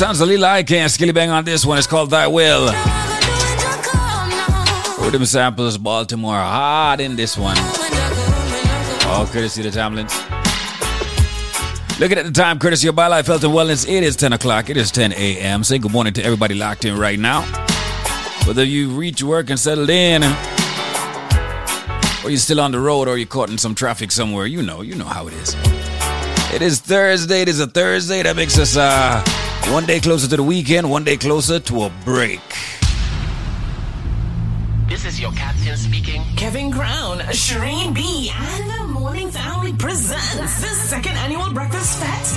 Sounds a little like can't skilly bang on this one. It's called Thy Will. Rhythm samples, Baltimore hard in this one. All courtesy the Tamlins. Looking at the time, courtesy of BioLife Health and Wellness, it is 10 o'clock. It is 10 a.m. Say good morning to everybody locked in right now. Whether you reach work and settled in, or you're still on the road, or you're caught in some traffic somewhere, you know, you know how it is. It is Thursday. It is a Thursday that makes us uh, one day closer to the weekend, one day closer to a break. This is your captain speaking. Kevin Crown, Shireen B, and the Morning Family presents the second annual Breakfast Fest.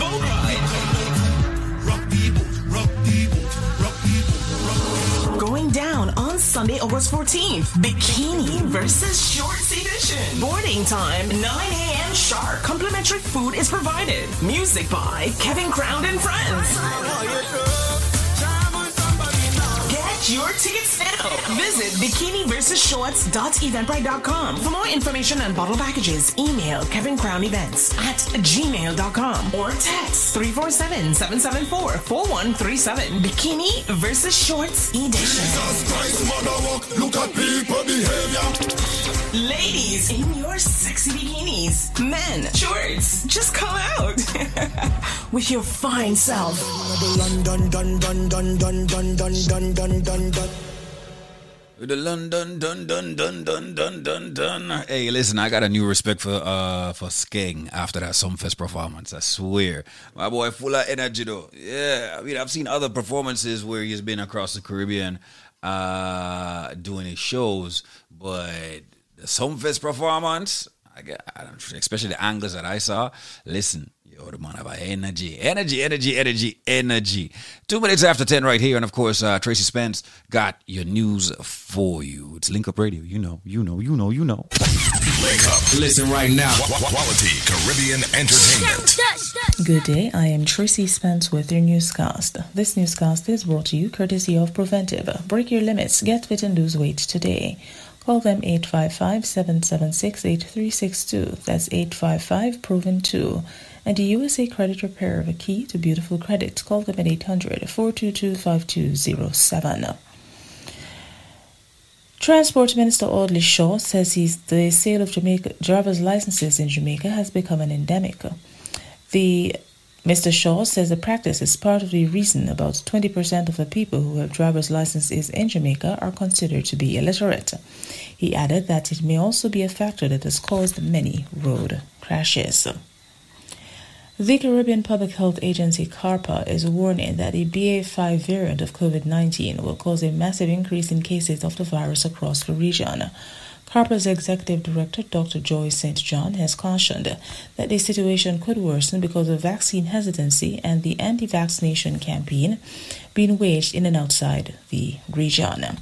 Going down on Sunday, August 14th. Bikini versus Shorts Edition. Boarding time, 9 a.m. sharp. Complimentary food is provided. Music by Kevin Crown and Friends. Get your tickets now. Visit bikiniversusshorts.eventbrite.com. For more information on bottle packages, email Kevin Crown Events at gmail.com or text 347-774-4137. Bikini versus Shorts Edition. Look at people. Ladies in your sexy bikinis. Men, shorts, just come out with your fine self. Dun, dun, dun dun dun dun dun dun dun. Hey, listen, I got a new respect for uh for Skeng after that Sumfest performance. I swear, my boy, full of energy though. Yeah, I mean, I've seen other performances where he's been across the Caribbean, uh, doing his shows, but the Sumfest performance, I get, I don't, especially the angles that I saw. Listen, yo, the man have energy, energy, energy, energy, energy. Two minutes after ten, right here, and of course, uh, Tracy Spence got your news for you. It's Link Up Radio. You know, you know, you know, you know. Wake up. Listen right now. Quality Caribbean entertainment. Good day, I am Tracy Spence with your newscast. This newscast is brought to you courtesy of Preventive. Break your limits, get fit and lose weight today. Call them 855 776 8362. That's 855 Proven 2. And the USA Credit Repair of a key to beautiful credit. Call them at 800 422 5207. Transport Minister Audley Shaw says he's, the sale of Jamaica driver's licenses in Jamaica has become an endemic. The Mr. Shaw says the practice is part of the reason about 20% of the people who have driver's licenses in Jamaica are considered to be illiterate. He added that it may also be a factor that has caused many road crashes. The Caribbean Public Health Agency CARPHA is warning that the BA5 variant of COVID 19 will cause a massive increase in cases of the virus across the region. CARPHA's executive director, Dr. Joy St. John, has cautioned that the situation could worsen because of vaccine hesitancy and the anti vaccination campaign being waged in and outside the region.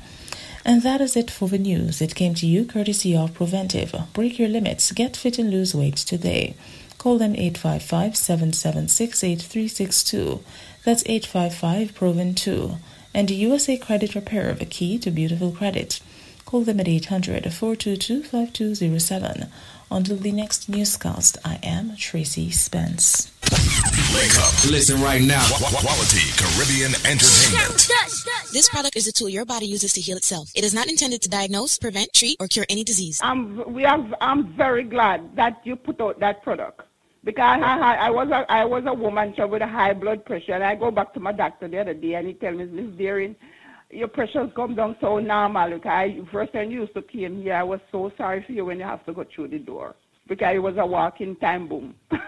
And that is it for the news. It came to you courtesy of Preventive. Break your limits, get fit and lose weight today. Call them 855 776 8362. That's 855 Proven 2. And the USA Credit Repair, the key to beautiful credit. Call them at 800 422 5207. Until the next newscast, I am Tracy Spence. Wake up. Listen right now. Quality Caribbean entertainment. This product is a tool your body uses to heal itself. It is not intended to diagnose, prevent, treat, or cure any disease. I'm, we have, I'm very glad that you put out that product because I, I, I was a, I was a woman with a high blood pressure, and I go back to my doctor the other day, and he tell me, Miss Deering, your pressure's come down so normal. Because I, first time you used to came here, I was so sorry for you when you have to go through the door because it was a walking time boom.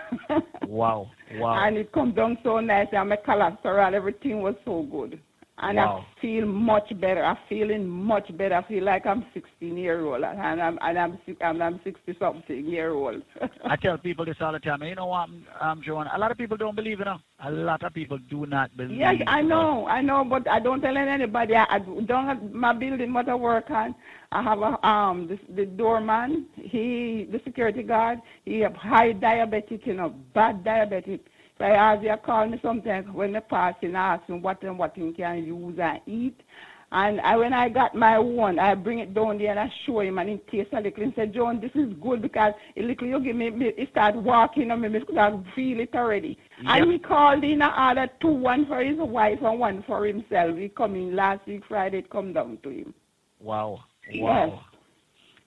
Wow. Wow. And it come down so nice, and my cholesterol, everything was so good. And Wow. I feel much better. I'm feeling much better. I feel like I'm 16 year old, and I'm and I'm and I'm 60 something year old. I tell people this all the time. You know what, I'm um, Joan? A lot of people don't believe it. Now. A lot of people do not believe. Yes, I know, I know, but I don't tell anybody. I, I don't have my building what I work on. I have a um the, the doorman. He the security guard. He have high diabetic, you know, bad diabetic. So I ask you call me sometimes when they pass and ask him what and what he can use and eat. And I, when I got my one, I bring it down there and I show him and he tastes a little. He said, John, this is good because a little you give me, me it start walking on me, me could have feel it already. And he called in and ordered two, one for his wife and one for himself. He come in last week Friday, it come down to him. Wow. Yes. Wow.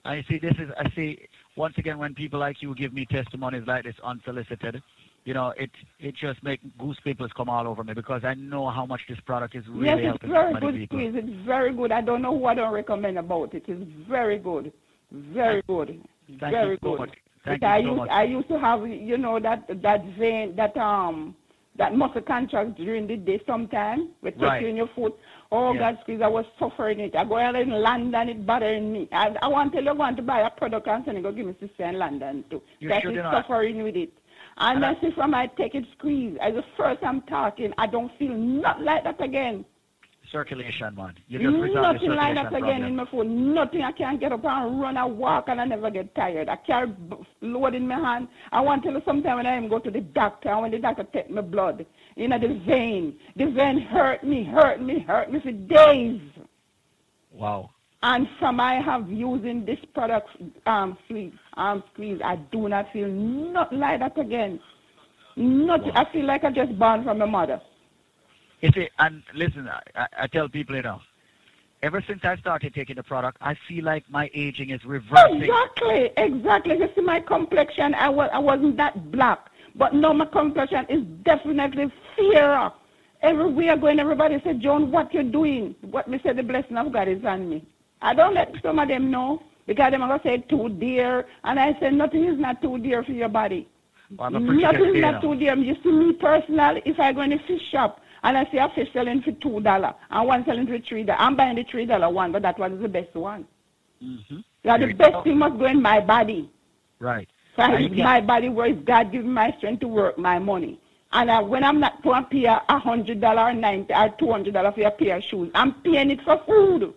I see this is I see once again when people like you give me testimonies like this unsolicited, you know, it it just make goose pimples come all over me because I know how much this product is really yes, it's helping very many good people. squeeze. It's very good. I don't know who I don't recommend about it. It's very good. Very good. Thank very you so good. much. Thank I you so used much. I used to have you know that that vein that um that muscle contract during the day sometime with Right. touching your foot. Oh Yeah. God squeeze, I was suffering it. I go out in London, it bothering me. I, I want to I want to buy a product and go give me sister in London too. You that is know. suffering with it. And I see from I take it squeeze. As the first I'm talking, I don't feel not like that again. Circulation, man. You just Nothing like that again in my foot. Nothing. I can't get up and run and walk and I never get tired. I carry load in my hand. I want to tell you sometime when I even go to the doctor and when the doctor take my blood, you know, the vein. The vein hurt me, hurt me, hurt me for days. Wow. And from I have using this product, um, squeeze, arm squeeze, I do not feel nothing like that again. Nothing. I feel like I just born from my mother. You see, and listen, I, I- tell people, you know, ever since I started taking the product, I feel like my aging is reversing. Exactly, exactly. You see my complexion, I was I wasn't that black. But now my complexion is definitely fairer. Everywhere going, everybody said, John, what you doing? What me say the blessing of God is on me. I don't let some of them know because them are say too dear and I say nothing is not too dear for your body. Well, I'm a pretty Nothing is not too dear. You see me personally, if I go in a fish shop and I see a fish selling for two dollar and one selling for three dollar, I'm buying the three dollar one, but that one is the best one. Mm-hmm. Yeah, the best go. thing must go in my body. Right. So I my body where is God giving my strength to work my money. And uh, when I'm not going to pay a hundred dollar or ninety or two hundred dollar for a pair of shoes, I'm paying it for food.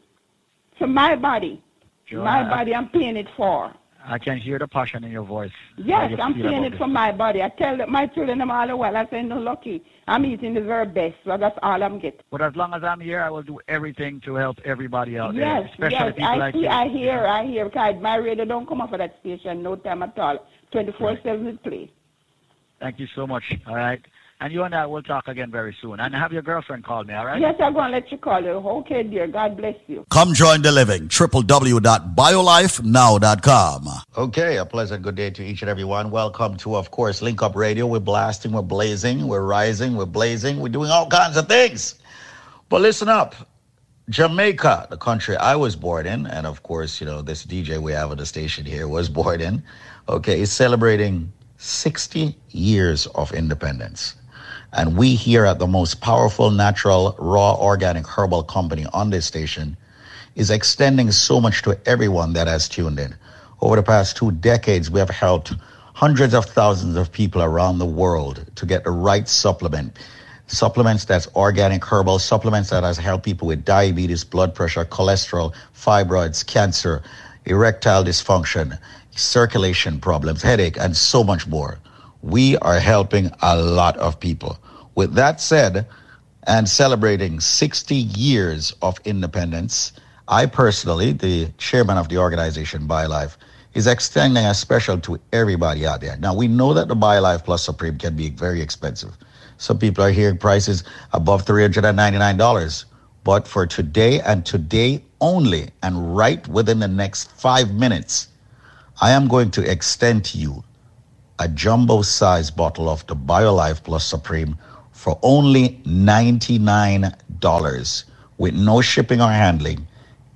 For my body. Joanna, my body I'm paying it for. I can hear the passion in your voice. Yes, I'm paying it this. for my body. I tell my children them all the while, I say, no lucky. I'm eating the very best, so that's all I'm getting. But as long as I'm here, I will do everything to help everybody out there, especially yes, people I like see, you. I hear, I hear. Because my radio don't come off of that station no time at all. 24-7 it play. Thank you so much. All right. And you and I will talk again very soon. And have your girlfriend call me, all right? Yes, I'm going to let you call her. Okay, dear. God bless you. Come join the living. www.biolifenow.com. Okay, a pleasant good day to each and every one. Welcome to, of course, Link Up Radio. We're blasting, we're blazing, we're rising, we're blazing, we're doing all kinds of things. But listen up. Jamaica, the country I was born in, and of course, you know, this DJ we have on the station here was born in, okay, is celebrating 60 years of independence. And we here at the most powerful natural, raw, organic herbal company on this station is extending so much to everyone that has tuned in. Over the past two decades, we have helped hundreds of thousands of people around the world to get the right supplement. Supplements that's organic herbal, supplements that has helped people with diabetes, blood pressure, cholesterol, fibroids, cancer, erectile dysfunction, circulation problems, headache, and so much more. We are helping a lot of people. With that said, and celebrating 60 years of independence, I personally, the chairman of the organization BioLife, is extending a special to everybody out there. Now, we know that the BioLife Plus Supreme can be very expensive. Some people are hearing prices above $399. But for today and today only, and right within the next five minutes, I am going to extend to you a jumbo size bottle of the BioLife Plus Supreme for only $99 with no shipping or handling.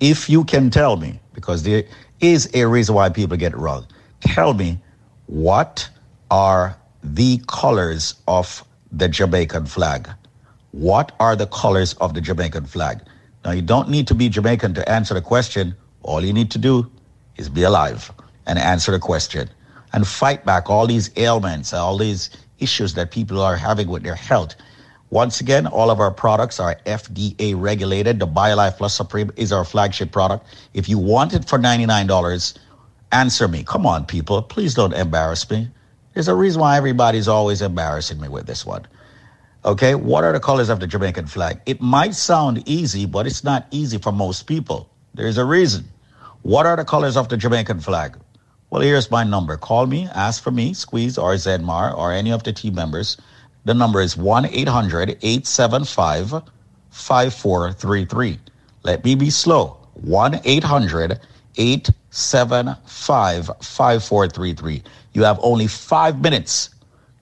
If you can tell me, because there is a reason why people get it wrong, tell me what are the colors of the Jamaican flag? What are the colors of the Jamaican flag? Now, you don't need to be Jamaican to answer the question. All you need to do is be alive and answer the question and fight back all these ailments, all these issues that people are having with their health. Once again, all of our products are FDA regulated. The BioLife Plus Supreme is our flagship product. If you want it for $99, answer me. Come on, people. Please don't embarrass me. There's a reason why everybody's always embarrassing me with this one. Okay, what are the colors of the Jamaican flag? It might sound easy, but it's not easy for most people. There's a reason. What are the colors of the Jamaican flag? Well, here's my number. Call me, ask for me, Squeeze or Zedmar or any of the team members. The number is 1 800 875 5433. Let me be slow. 1 800 875 5433. You have only five minutes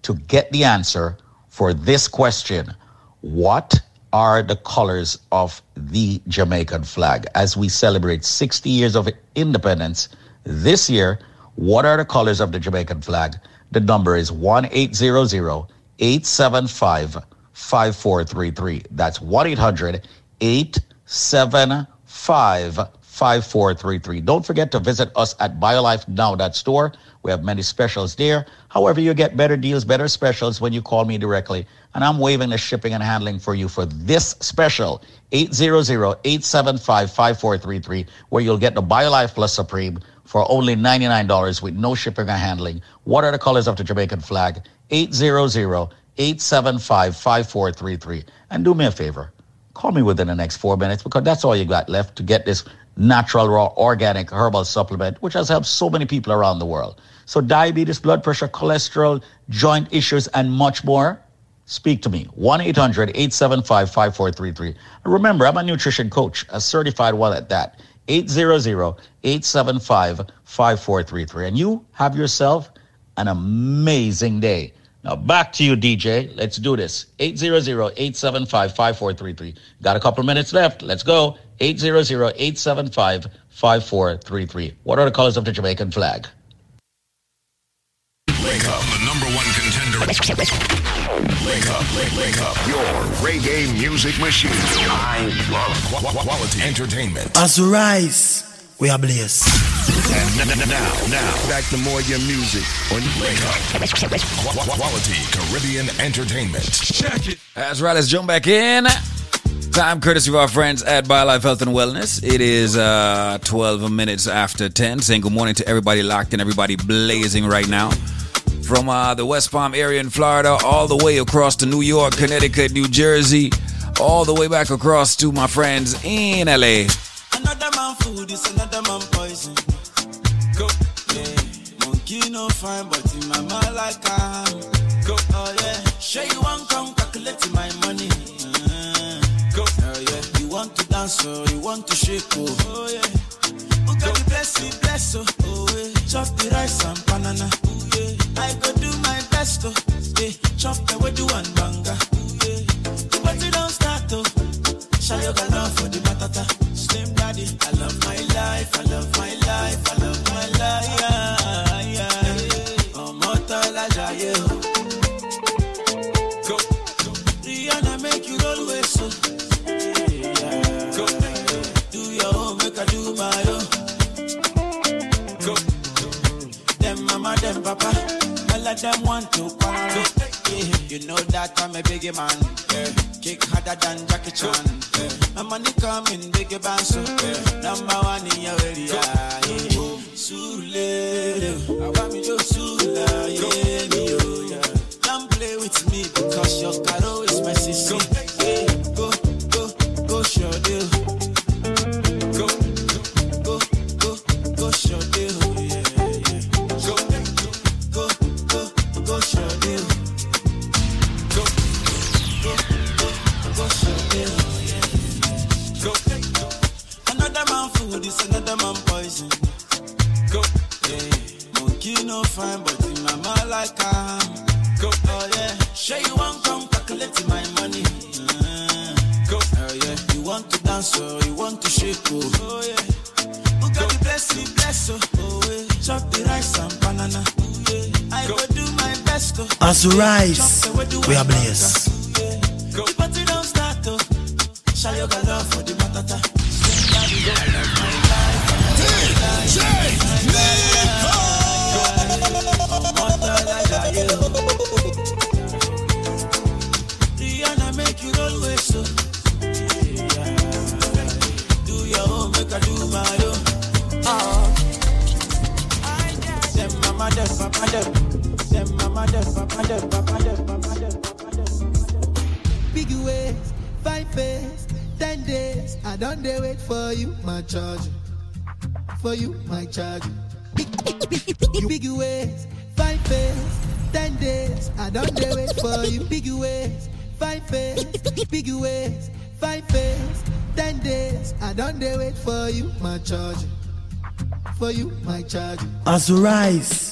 to get the answer for this question What are the colors of the Jamaican flag? As we celebrate 60 years of independence this year, what are the colors of the Jamaican flag? The number is 1 800 875 5433. That's 1 800 875 5433. Don't forget to visit us at biolifenow.store. We have many specials there. However, you get better deals, better specials when you call me directly. And I'm waiving the shipping and handling for you for this special, 800-875-5433, where you'll get the BioLife Plus Supreme for only $99 with no shipping and handling. What are the colors of the Jamaican flag? 800-875-5433. And do me a favor. Call me within the next four minutes because that's all you got left to get this natural, raw, organic herbal supplement, which has helped so many people around the world. So diabetes, blood pressure, cholesterol, joint issues, and much more, speak to me. 1-800-875-5433. Remember, I'm a nutrition coach, a certified one at that. 800-875-5433. And you have yourself an amazing day. Now back to you, DJ. Let's do this. 800-875-5433. Got a couple minutes left. Let's go. 800-875-5433. What are the colors of the Jamaican flag? Wake up, the number one contender. Wake up, wake, wake up. Your reggae music machine. I love qu- quality entertainment. As we rise, we are blessed. And n- n- now, now, back to more your music on Wake Up. Qu- quality Caribbean entertainment. Check it. That's right, let's jump back in. Time courtesy of our friends at BioLife Health and Wellness. It is uh, 12 minutes after 10. Saying good morning to everybody locked in, everybody blazing right now. From uh, the West Palm area in Florida, all the way across to New York, Connecticut, New Jersey, all the way back across to my friends in LA. Another man food is another man poison. Go, yeah. Monkey no fine, but in my mind like I'm. Go, oh yeah. You come my money. Uh, go, oh yeah. You want to dance, oh, you want to shake, oh, oh yeah. Who got the as.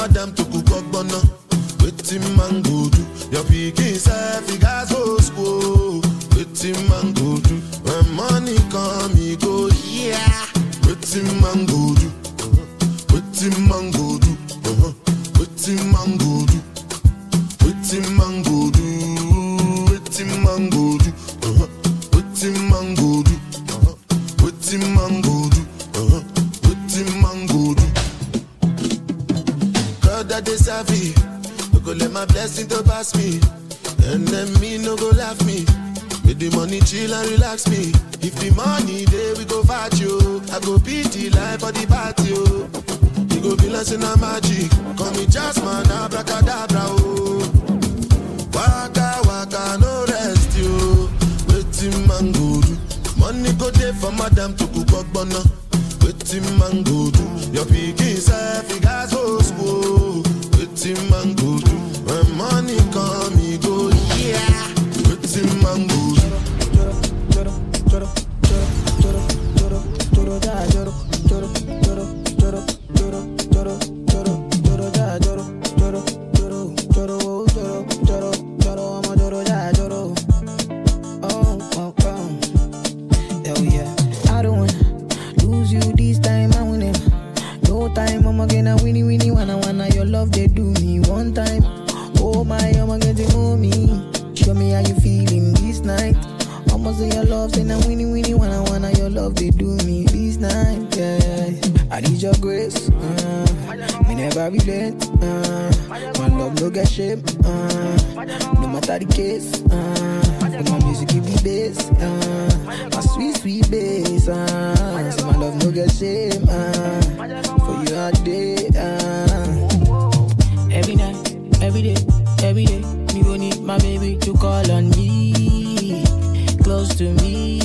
madam to cook up bono. Waiting man go do. Your picking self, he got so school. Waiting man go do. When money come, he go, yeah. Waiting man go do. Let a blessing to pass me. And them me no go laugh me. Make the money chill and relax me. If the money day, we go fight you. I go beat the life of the party. Oh. You go be like in a magic. Call me just man, abracadabra. Oh. Waka waka, no rest you. Waiting man go do. Money go there for madam to cook up, but no. Waiting man go do. Your picking self, he got so school. never relent. Uh, ah. my love no get shame. Uh, ah. no matter the case. Uh, my music give me bass. Uh, my sweet sweet bass. Uh, so my love no get shame. Uh, for you all day. Uh. Every night, every day, every day, me gon' need my baby to call on me, close to me.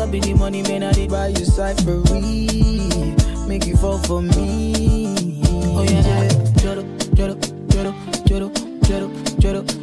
I be the money, man, I did buy you side for cyphery. Make you fall for me. Oh yeah, yeah. Joro, joro, joro, joro, joro, joro.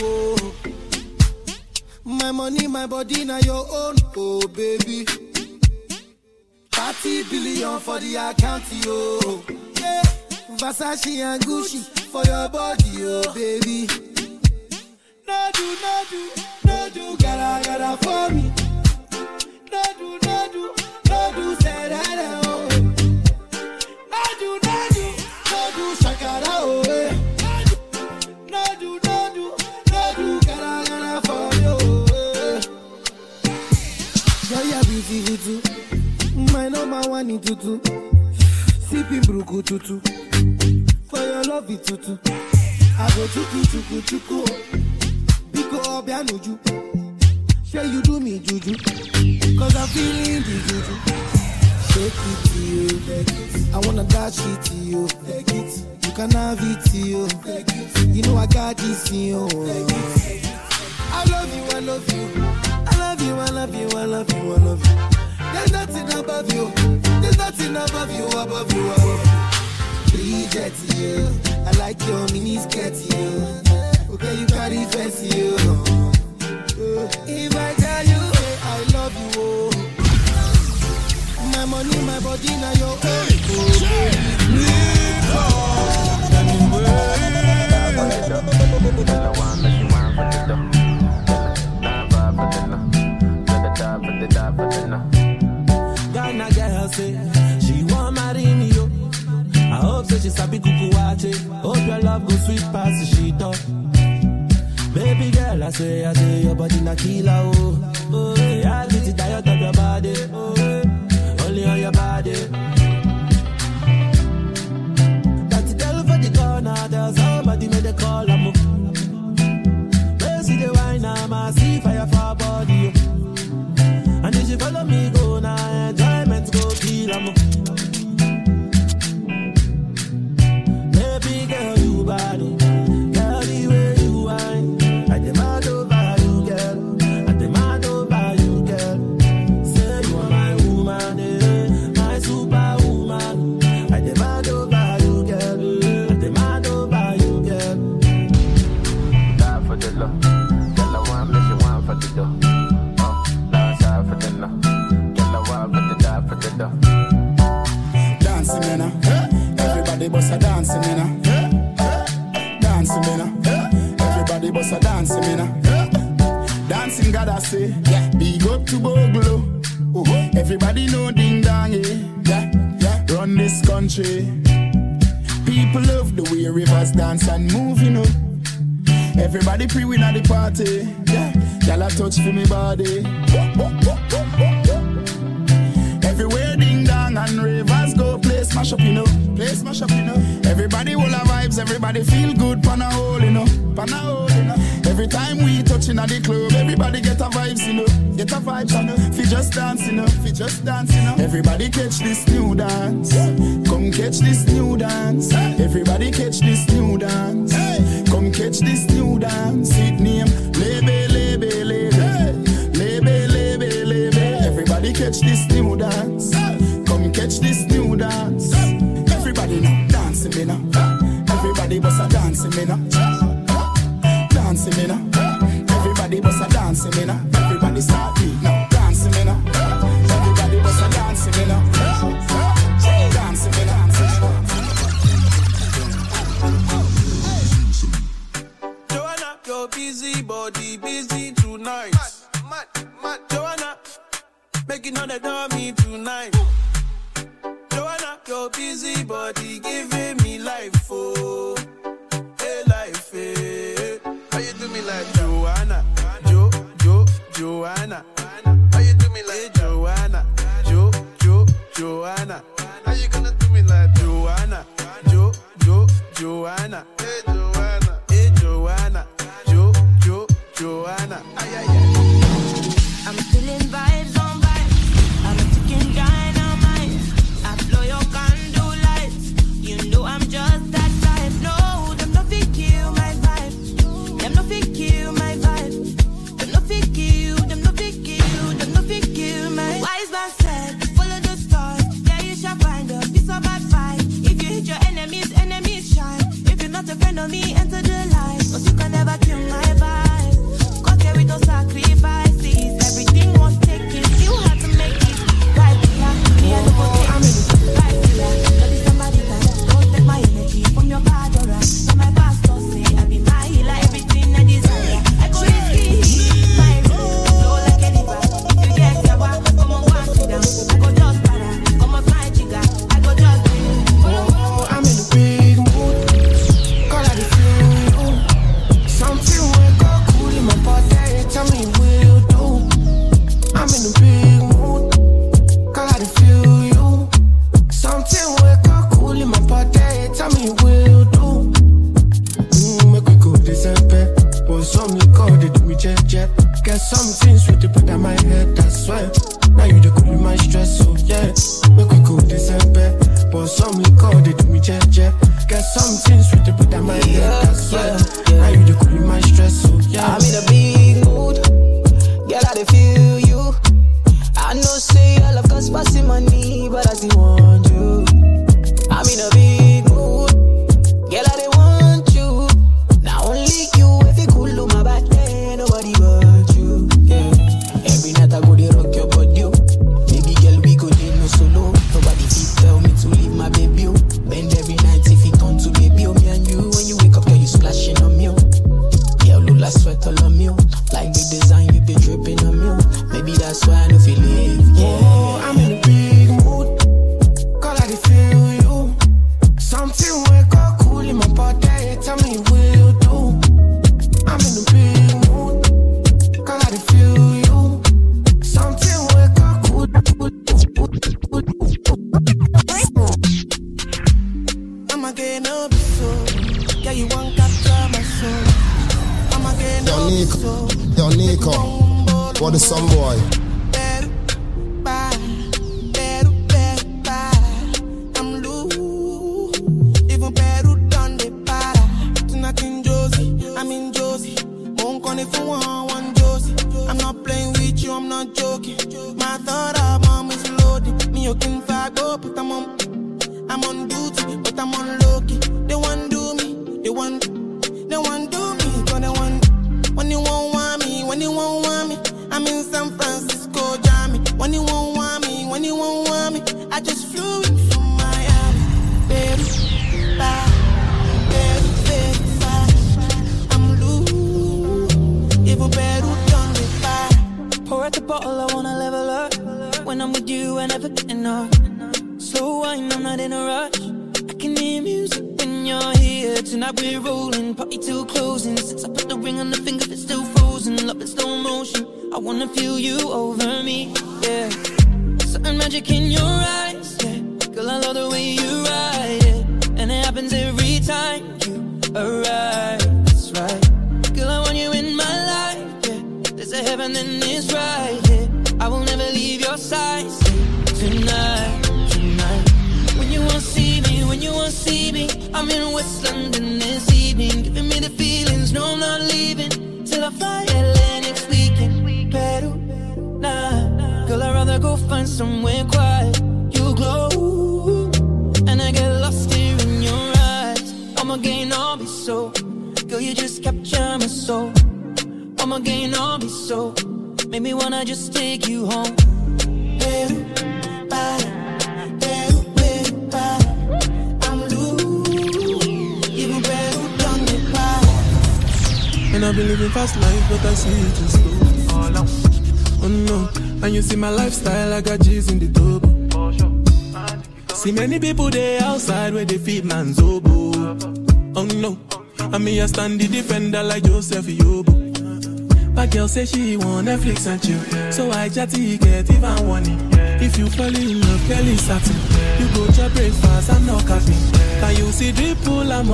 you. My money, my body, now your own, oh baby. 30 billion for the account, yo. Yeah. Versace and Gucci for your body, oh baby. No do, no do, no do, gotta, gotta for me. No do, no do, no do, say that. Oh. Tutu, my number one ni tutu. Sipping buruku tutu. For your love it tutu. Ago tutu, chuku chuku biko ọbẹ anuju. Ṣe you do me juju? Cause i'm feeling the juju. Shake it to you i wanna dash it to you you can have it to you you know i got this in you. I love you i love you. you, I love you, I love you, I love you. There's nothing above you. There's nothing above you, above you, above you. Bridget, you. I like your miniskirt, you. Okay, you carry fancy, you. If I tell you, hey, I love you, oh. My money, my body, now your own. Hey, oh, baby. Live on. Let me wait. Ghana girl say she want marry me yo. I hope so she sabi kuku wache. Hope your love go sweet past the sheet up. Baby girl, I say, I say your body na killer oh. Oh, yeah, get it diet of your body. Oh, only on your body. That girl for the corner, there's somebody made a call. I say. Big up to Bogle. Uh-huh. Everybody know ding dong, yeah. yeah. Run this country. People love the way rivers dance and move, you know. Everybody pre-win at the party. Yeah. Y'all a touch for me body. Everywhere ding dong and go play smash up, you know. Play smash up, you know. Everybody will have vibes, everybody feel good, pan a hole, you know. Pan a hole, you know. Every time we touching at the club, everybody get a vibes, you know. Get a vibes, you know. Fi just dance, you know. Fi just dance, you know. Everybody catch this new dance. Come catch this new dance. Everybody catch this new dance. Come catch this new dance. It name Lebe, Lebe, Lebe. Lebe, Lebe, Lebe. Everybody catch this new dance. Come catch this new dance. Everybody now dancing me now. Everybody bust a dancing me now. Dancing me now. Everybody bust a dancing me now. Everybody start beat now. Dancing me now. Everybody bust a dancing me now. Dancing me now. Joanna, your busy body busy tonight. Joanna, making all the dummy tonight. Your busy body giving me life, oh, hey life, hey. How you do me like Joanna, Jo, Jo, Joanna? How you do me like eh, hey, Joanna, Jo, Jo, Joanna? How you gonna do me like Joanna, Jo, Jo, Joanna? Hey Joanna, hey Joanna, Jo, Jo, Joanna?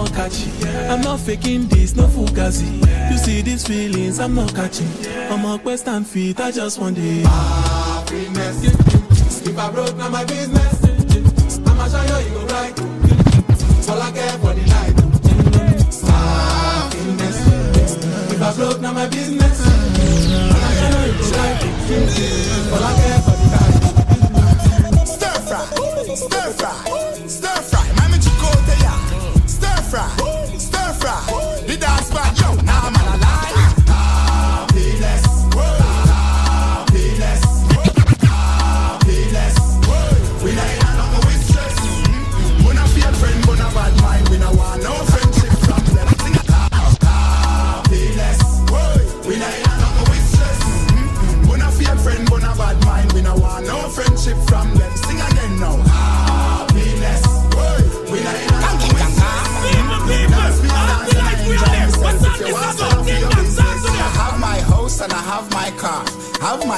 not catching. I'm not faking this, no fugazi. You see these feelings, I'm not catching. I'm on quest and feet, I just want it. Happiness. If I broke, now my business. I'ma show you, go right. All I care for the night. If I broke, now my business. I'ma. All I care for the night. Stir fry. Stir fry fry.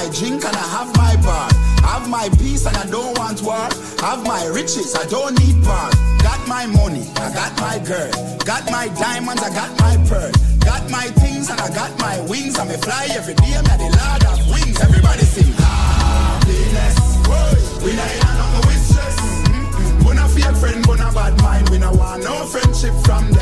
I drink and I have my bar. Have my peace and I don't want war. Have my riches, I don't need bar. Got my money, I got my girl. Got my diamonds, I got my pearl. Got my things and I got my wings. I'm fly every day, I'm the lord of wings. Everybody sing happiness. We not in mm-hmm. a no stress. Mm-hmm. We not fear friend, we not bad mind. We not want no friendship from them.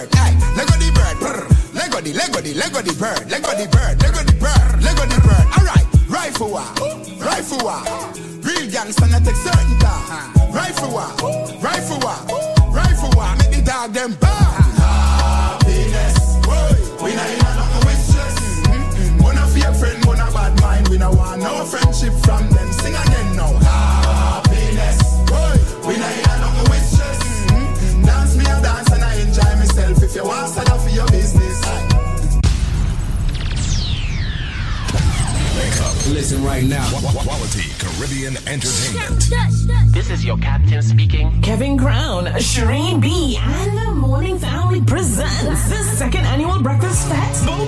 bird. Aye, Lego the bird. Brr. Lego the Lego the Lego the bird. Lego the bird. Lego the bird. Lego the bird. All right. Rifle war. Rifle war. Real gangsta, not take certain dog. Rifle war. Rifle war. Rifle war. Make the dog them bad. Listen right now. Quality Caribbean entertainment. This is your captain speaking. Kevin Crown, Shireen B, and the Morning Family presents the second annual Breakfast Fest Bull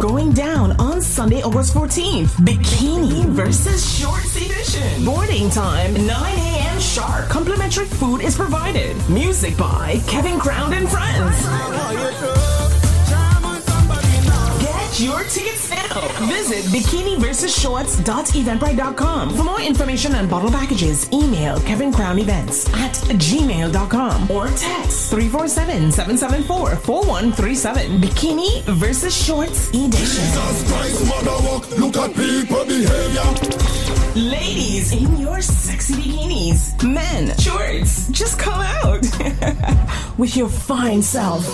Going down on Sunday, August 14th. Bikini versus Shorts edition. Boarding time, 9 a.m. sharp. Complimentary food is provided. Music by Kevin Crown and Friends. Your tickets now. Visit bikiniversusshorts.eventbrite.com. For more information on bottle packages, email Kevin Crown Events at gmail.com or text 347-774-4137. Bikini versus Shorts Edition. Jesus Christ, mother walk, look at people behavior. Ladies in your sexy bikinis. Men, shorts, just come out with your fine self.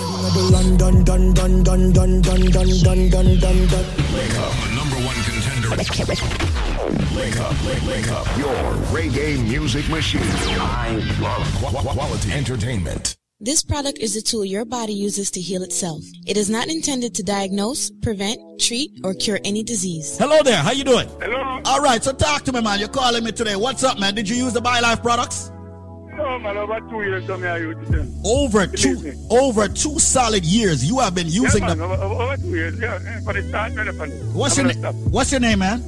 Wake up, the number one contender. Wake up, wake, wake up. Your reggae music machine. I love quality entertainment. This product is a tool your body uses to heal itself. It is not intended to diagnose, prevent, treat, or cure any disease. Hello there. How you doing? Hello. All right. So talk to me, man. You're calling me today. What's up, man? Did you use the BioLife products? No, man, over two years, so me I use. Over two, over two solid years, you have been using yeah, man, them. over, two years, yeah. For the start, right up on it. What's I'm your name? What's your name, man?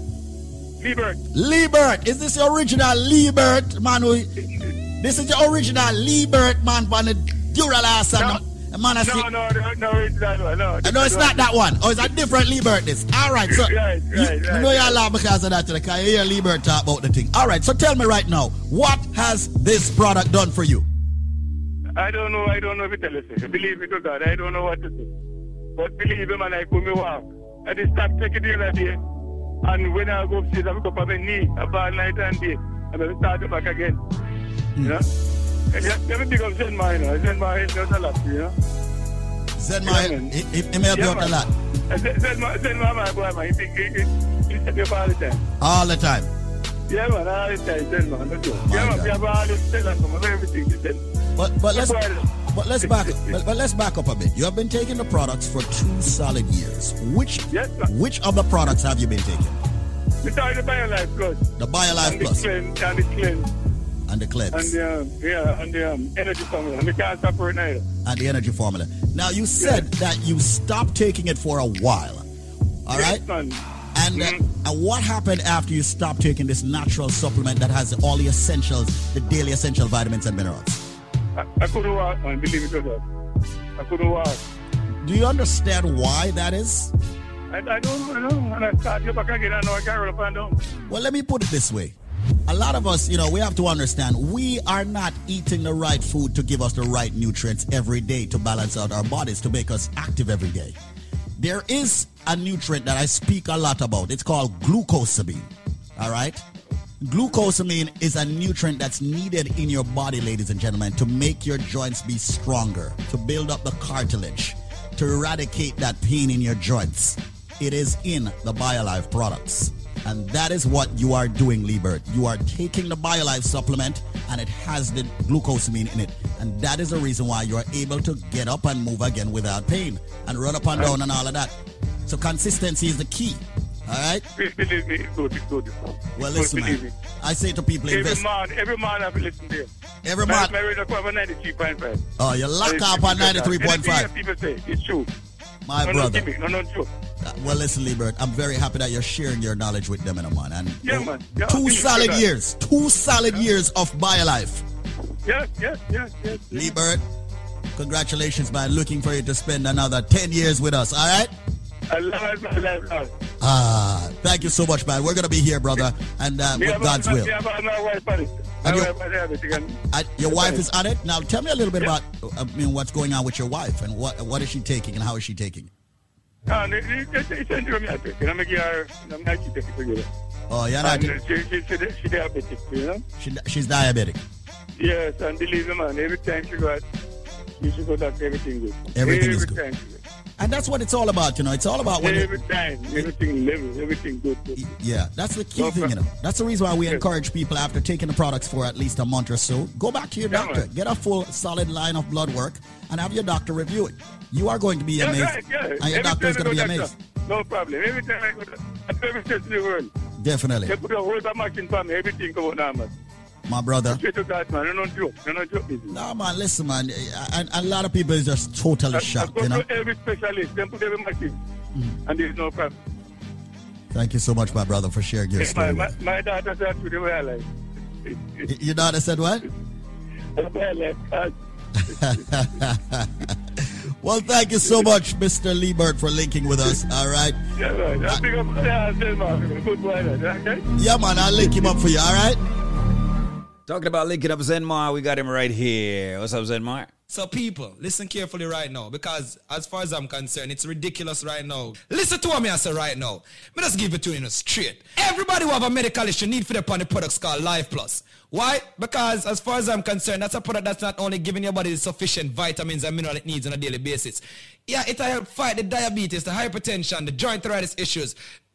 Liebert. Liebert. Is this your original Liebert, man? who- This is your original Liebert, man, from the Duralass and the- man. I No, no, no, no, it's that one. No, No, it's not that one. Oh, it's a different Liebert. This. All right. So Right, you, right, you know you're laugh because of that today. Because you hear Liebert talk about the thing. All right. So tell me right now, what has this product done for you? I don't know, I don't know if it tell. Believe me to God, I don't know what to say. But believe me, man, I could me walk. I just start taking the other day. And when I go upstairs, I pick up on my knee about night and day. And I start back again. You know? Hmm. Have to pick up Zen Mine. Zen Mine does a lot, you know? Zen Mine, he, he, he may help you out a lot. Zen Mine, my boy, man, he, he, he, he me all the time. All the time. Yeah, man, all the time, Zen Man, no joke. Yeah, man, we have all us from everything. But but let's but let's back but, but let's back up a bit. You have been taking the products for two solid years. Which which of the products have you been taking? We started the BioLife Plus. The BioLife Plus The cleanse, and the cleanse. And the cleanse And the, um, yeah, and the um, energy formula. And we can't stop it and the energy formula. Now you said that you stopped taking it for a while. All right. man. And, uh, and what happened after you stopped taking this natural supplement that has all the essentials, the daily essential vitamins and minerals? I, I couldn't walk, man. Believe me to God. I couldn't walk. Do you understand why that is? I, I don't know. And I start you back again, I know I can't up and down. Well, let me put it this way. A lot of us, you know, we have to understand we are not eating the right food to give us the right nutrients every day to balance out our bodies, to make us active every day. There is a nutrient that I speak a lot about. It's called glucosamine. All right? Glucosamine is a nutrient that's needed in your body, ladies and gentlemen, to make your joints be stronger, to build up the cartilage, to eradicate that pain in your joints. It is in the BioLife products. And that is what you are doing, Liebert. You are taking the BioLife supplement and it has the glucosamine in it. And that is the reason why you are able to get up and move again without pain and run up and down and all of that. So consistency is the key. All right? Please believe me, it's good, it's good. Well, listen, man. I say to people, Every invest. man, every man have to listen to you. Every man- My radio cover 93.5. Oh, you lock up on people say, 93.5. anything that people say, it's true. My no, brother. No, no, no joke. Uh, Well, listen, Liebert, I'm very happy that you're sharing your knowledge with them, and man. And Yeah, man. Yeah, two solid years, two solid years of BioLife. Yes, yes, yes, yes. Liebert, congratulations, man. Looking for you to spend another 10 years with us, all right? I love it, my life, love. Ah, thank you so much, man. We're going to be here, brother, and uh, with God's will. me have my wife on it. My And your- wife and- your wife is on it. Now, tell me a little bit about uh, I mean, what's going on with your wife and what what is she taking and how is she taking? Ah, Oh, you're not. She, she, she, she diabetic, you know? She, she's diabetic. Yes, and believe me, man, every time she got, she should go doctor, everything good. Everything every is good. Time she. And that's what it's all about, you know. It's all about when every time, everything level, everything good. good. Yeah, that's the key thing, you know. That's the reason why we encourage people after taking the products for at least a month or so, go back to your doctor, get a full solid line of blood work, and have your doctor review it. You are going to be amazed. right, yeah. And your Every doctor is going to be amazed. No problem. Every time I go to every state in the world, Definitely. they put a whole machine for me, everything out normal. My brother. To man. You don't joke. You don't joke. No, man, listen, man. A, a lot of people is just totally I shocked, go you know. to every specialist, then put every machine, mm. and there's no problem. Thank you so much, my brother, for sharing your story. my, with my daughter said to the I us. Your daughter said what? well, thank you so much, Mr. Liebert, for linking with us. All right. Yeah, man. I pick up yeah, tell man. Good boy, man. Okay? Yeah, man, I'll link him up for you. All right. Talking about linking up Zenmar, we got him right here. What's up, Zenmar? So people, listen carefully right now because as far as I'm concerned, it's ridiculous right now. Listen to what me I say right now. Me just give it to you in a straight. Everybody who have a medical issue need for the upon the products called Life Plus. Why? Because as far as I'm concerned, that's a product that's not only giving your body the sufficient vitamins and mineral it needs on a daily basis. Yeah, it'll help fight the diabetes, the hypertension, the joint arthritis issues,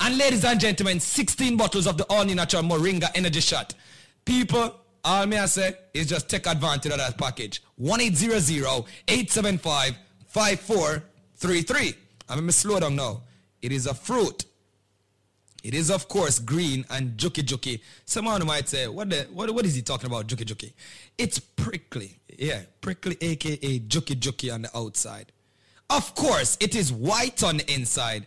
And ladies and gentlemen, 16 bottles of the all natural Moringa energy shot. People, all me I say is just take advantage of that package. 1-800-875-5433. I'm going to slow down now. It is a fruit. It is, of course, green and juky juky. Someone might say, what, the, what, what is he talking about, juky juky? It's prickly. Yeah, prickly, aka juky juky on the outside. Of course, it is white on the inside.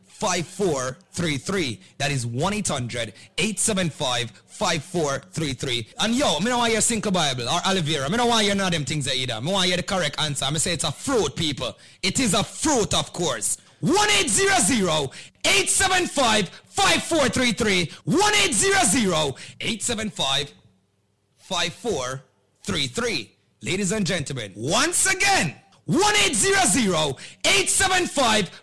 1-800-875-5433. That is 1-800-875-5433. And yo, me don't want your sinkle bible or aloe vera. Me don't want your none of them things either. Me want you the correct answer. I me say it's a fruit, people. It is a fruit, of course. 1-800-875-5433. 1-800-875-5433. Ladies and gentlemen, once again, 1-800-875-5433.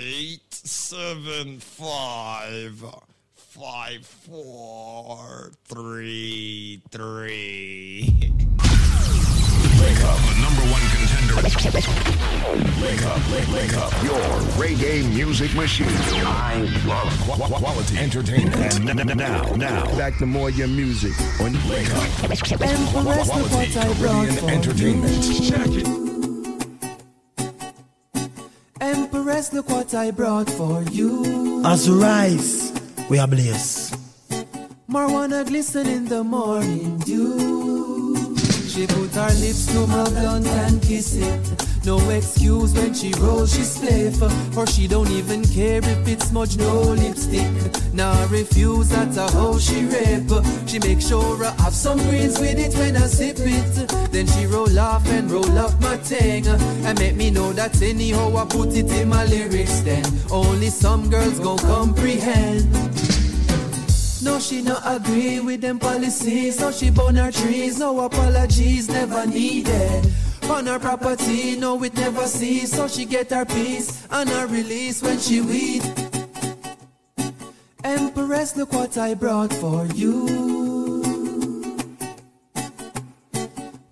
Eight zero zero eight seven five five four three three. Wake up, the number one contender. Wake up, wake, wake up. Your reggae music machine. I love qu- qu- quality entertainment. And n- n- now, now, back to more your music on Wake Up. Empress, look what I Caribbean entertainment. Check it. Empress, look what I brought for you. As we rise, we are blessed. Marijuana glisten in the morning dew. She put her lips to my blunt and kiss it. No excuse when she rolls, she spliff. For she don't even care if it's smudge no lipstick. Now I refuse, that's a how she rip. She make sure I have some greens with it when I sip it. Then she roll off and roll up my thing. And make me know that anyhow I put it in my lyrics then. Only some girls gon' comprehend. No, she not agree with them policies. So she burn her trees. No apologies, never needed. On her property, no, it never cease. So she get her peace and her release when she weed. Empress, look what I brought for you.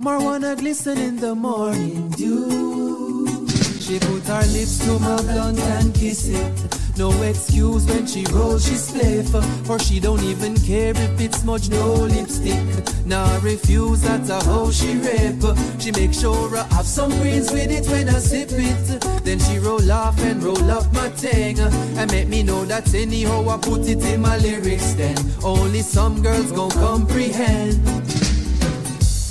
Marijuana glisten in the morning dew. She put her lips to my blunt and kiss it. No excuse when she rolls, she spliff. For she don't even care if it smudge no lipstick. Now I refuse, that's a how she rip. She make sure I have some greens with it when I sip it. Then she roll off and roll up my thing. And make me know that anyhow I put it in my lyrics then. Only some girls gon' comprehend.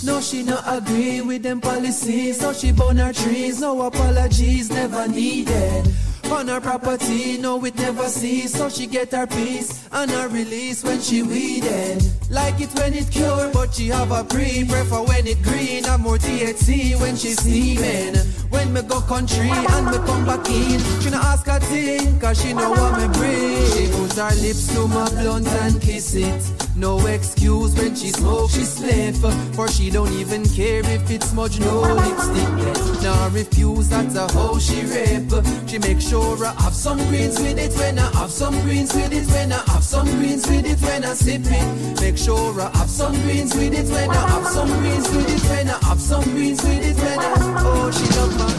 No, she not agree with them policies, so she burn her trees. No apologies, never needed. On her property, no, it never cease. So she get her peace and her release when she weeded. Like it when it cure, but she have a pre. Prefer when it green, and more THC when she steaming. When me go country and me come back in, she not ask a thing, cause she know what me bring. She put her lips to my blunt and kiss it. No excuse when she smoke, she spliff. For she don't even care if it smudge no lipstick. Now refuse, that's a how she rip. She make sure I have some greens with it when I have some greens with it when I have some greens with it when I sip it. Make sure I have some greens with it when I have some greens with it when I have some greens with it when I oh she love my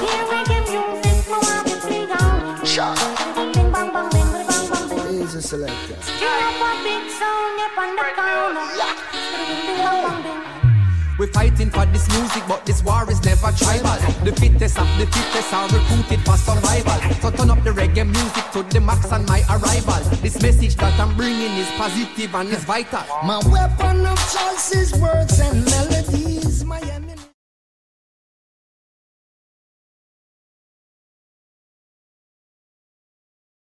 He's selector. We're fighting for this music, but this war is never tribal. The fittest of the fittest are recruited for survival. So turn up the reggae music to the max on my arrival. This message that I'm bringing is positive and is vital. My weapon of choice is words and melodies. My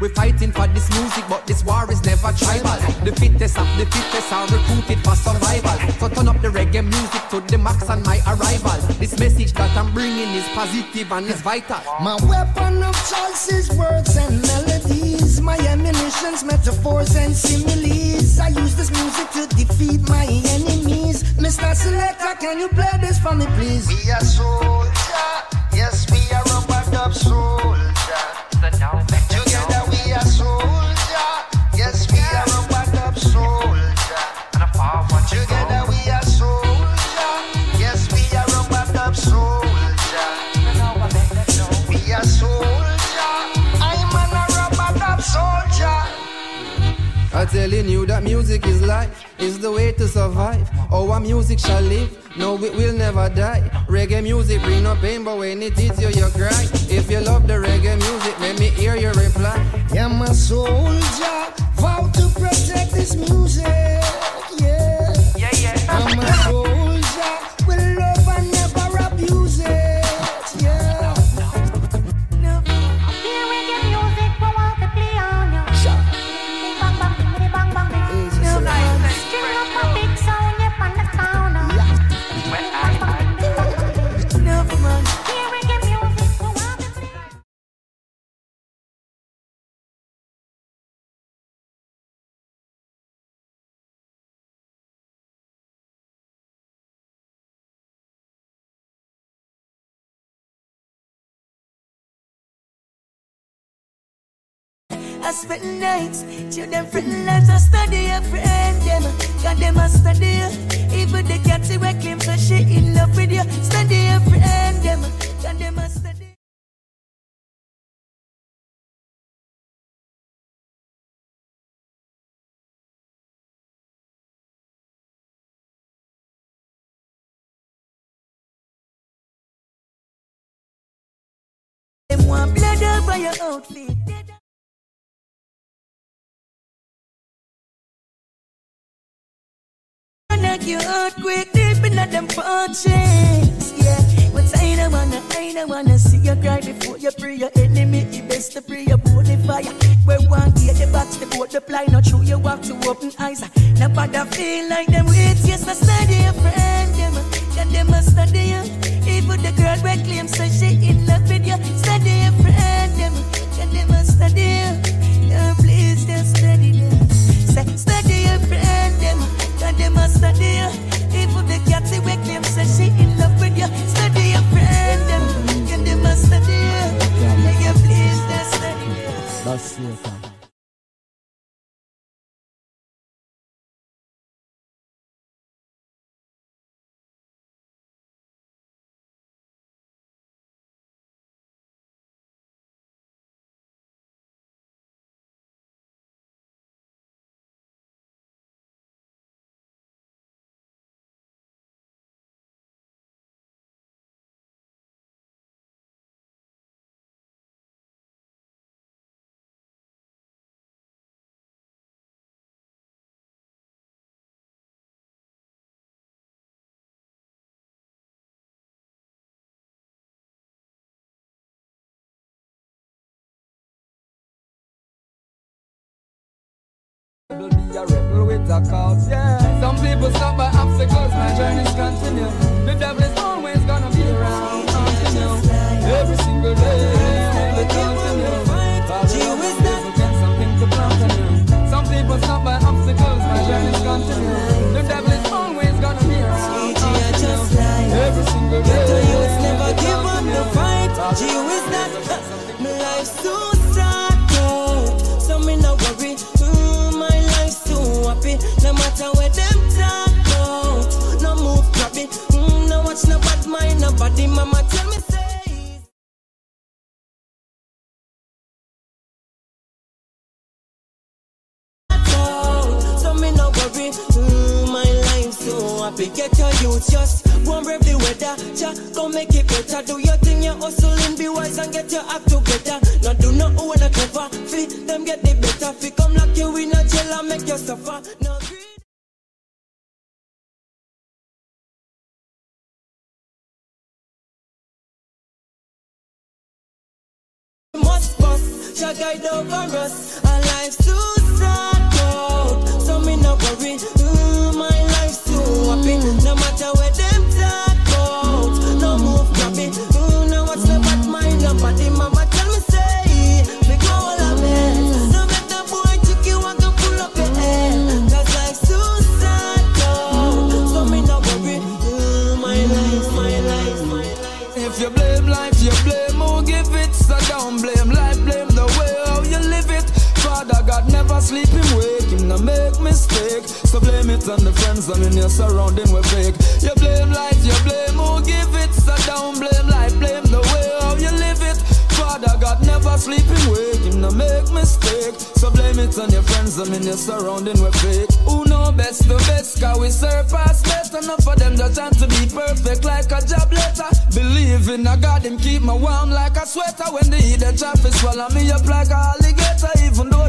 We fighting for this music, but this war is never tribal. The fittest of the fittest are recruited for survival. So turn up the reggae music to the max on my arrival. This message that I'm bringing is positive and is vital. My weapon of choice is words and melodies. My ammunition's metaphors and similes. I use this music to defeat my enemies. Me can you play this for me, please? We are soldier, yes, we are rubber dub soldier. I'm telling you that music is life, is the way to survive. Our music shall live, no, it will never die. Reggae music bring no pain, but when it hits you, you cry. If you love the reggae music, let me hear your reply. I'm a soldier, vow to protect this music. Yeah, yeah, yeah. I'm a soldier, I spend nights, children friend lives, I study a friend them, got them a study. Even the cats who claim so she in love with you, study a friend them, got them a study. Them blood over your outfit. You earthquake deep in them punches. Yeah, but I don't wanna, I don't wanna see you cry before you pray your enemy. It best to pray about the fire. Where one get the box, the boat, the ply, not true. You walk to open eyes. Nobody feel like them wait. Yes, I study a friend, them, and them a study you. Even the girl where claim so she in love with you. Study a friend, them, and them a study you. Yeah, please just study them. Say, study a friend, them. They must study you. Even the cat say we claim say she in love with you. Study your friend, them. They must study you. Yeah, yeah, please, study you. That's it. Will be a rebel with a cause, yeah. Some people stop by obstacles, my journey's continue. The devil is always gonna be around, continue. Every single day, will continue. The devil is against something to continue. Some people stop by obstacles, my journey's continue. No matter where them talk about. No move grabby. Mm, no watch no bad mind nobody. Mama tell me say. out. So me no worry. Mm, my life's so happy. Get your youth just one brave the weather. Ja, go make it better. Do your thing, you hustling, be wise and get your act together. No do not who wanna cover. Fee them get the better. Fi come lock you in a jail and make you suffer. No shall guide over us. Our lives too out, so me no worry. Mistake. So blame it on the friends and in your surrounding with fake. You blame life, you blame who give it. So don't blame life, blame the way how you live it. Father God never sleeping wake, him no make mistake. So blame it on your friends and in your surrounding with fake. Who know best the best, cause we surpass better. Enough for them just trying to be perfect like a job letter. Believe in a God, him keep me warm like a sweater. When the heat the traffic swallow me up like a alligator, even though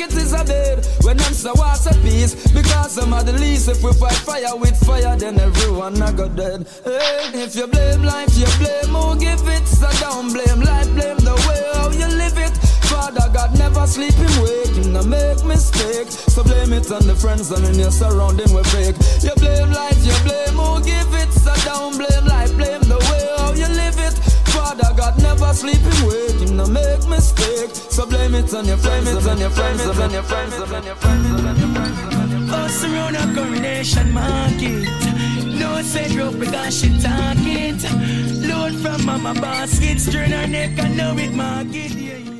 it is a bed when I'm so what's a peace. Because I'm at the least if we fight fire with fire then everyone I got dead. Hey, if you blame life you blame who give it. So don't blame life blame the way how you live it. Father God never sleep him wake him no make mistake. So blame it on the friends and in your surrounding with fake you blame life you blame who give it. So don't blame life blame Father God never sleep him wake him no make mistake so blame it on your friends it on your friends it on your friends it on your friends Us around a coronation market. No say rope because she talk it. Load from mama basket, turn her neck and know it market. Yeah,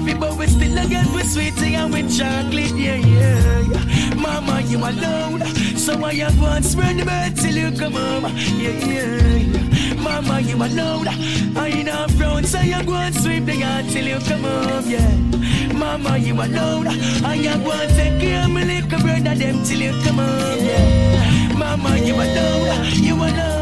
it, but we still a get with sweetie and with chocolate, yeah, yeah, yeah. Mama, you alone, so why you go and spread the bird till you come home, yeah, yeah, yeah. Mama, you alone, I ain't up front, so you go and sweep the yard till you come home, yeah. Mama, you alone, I you go and take care of my little brother them till you come home, yeah. Mama, you alone, you alone.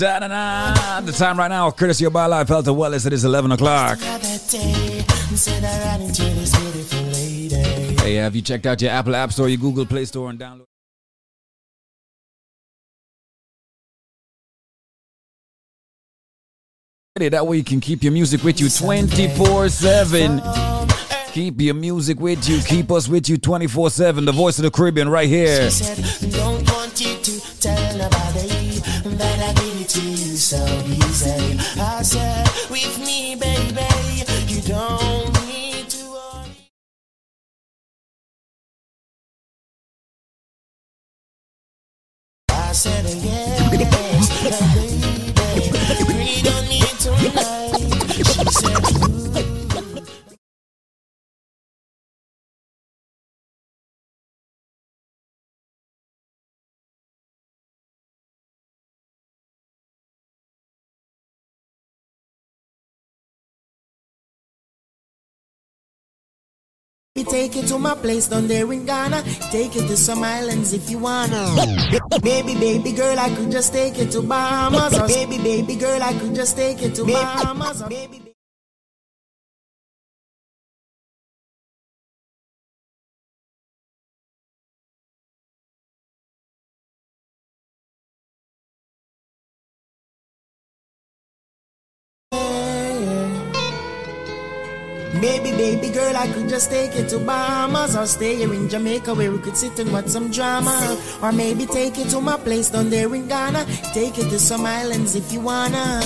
Da-da-da. The time right now, courtesy of BioLife Health and Wellness, it is 11 o'clock. Hey, have you checked out your Apple App Store, your Google Play Store, and download? That way you can keep your music with you 24 7. Keep your music with you, keep us with you 24 7. The voice of the Caribbean right here. So easy. I said, with me, baby, you don't need to worry. I said, yes, baby, breathe on me tonight. She said, Take it to my place down there in Ghana. Take it to some islands if you wanna. Baby, baby girl, I could just take it to Bahamas. Or baby, baby girl, I could just take it to Bahamas. Or baby, Baby, I could just take it to Bahamas or stay here in Jamaica where we could sit and watch some drama. Or maybe take it to my place down there in Ghana. Take it to some islands if you wanna.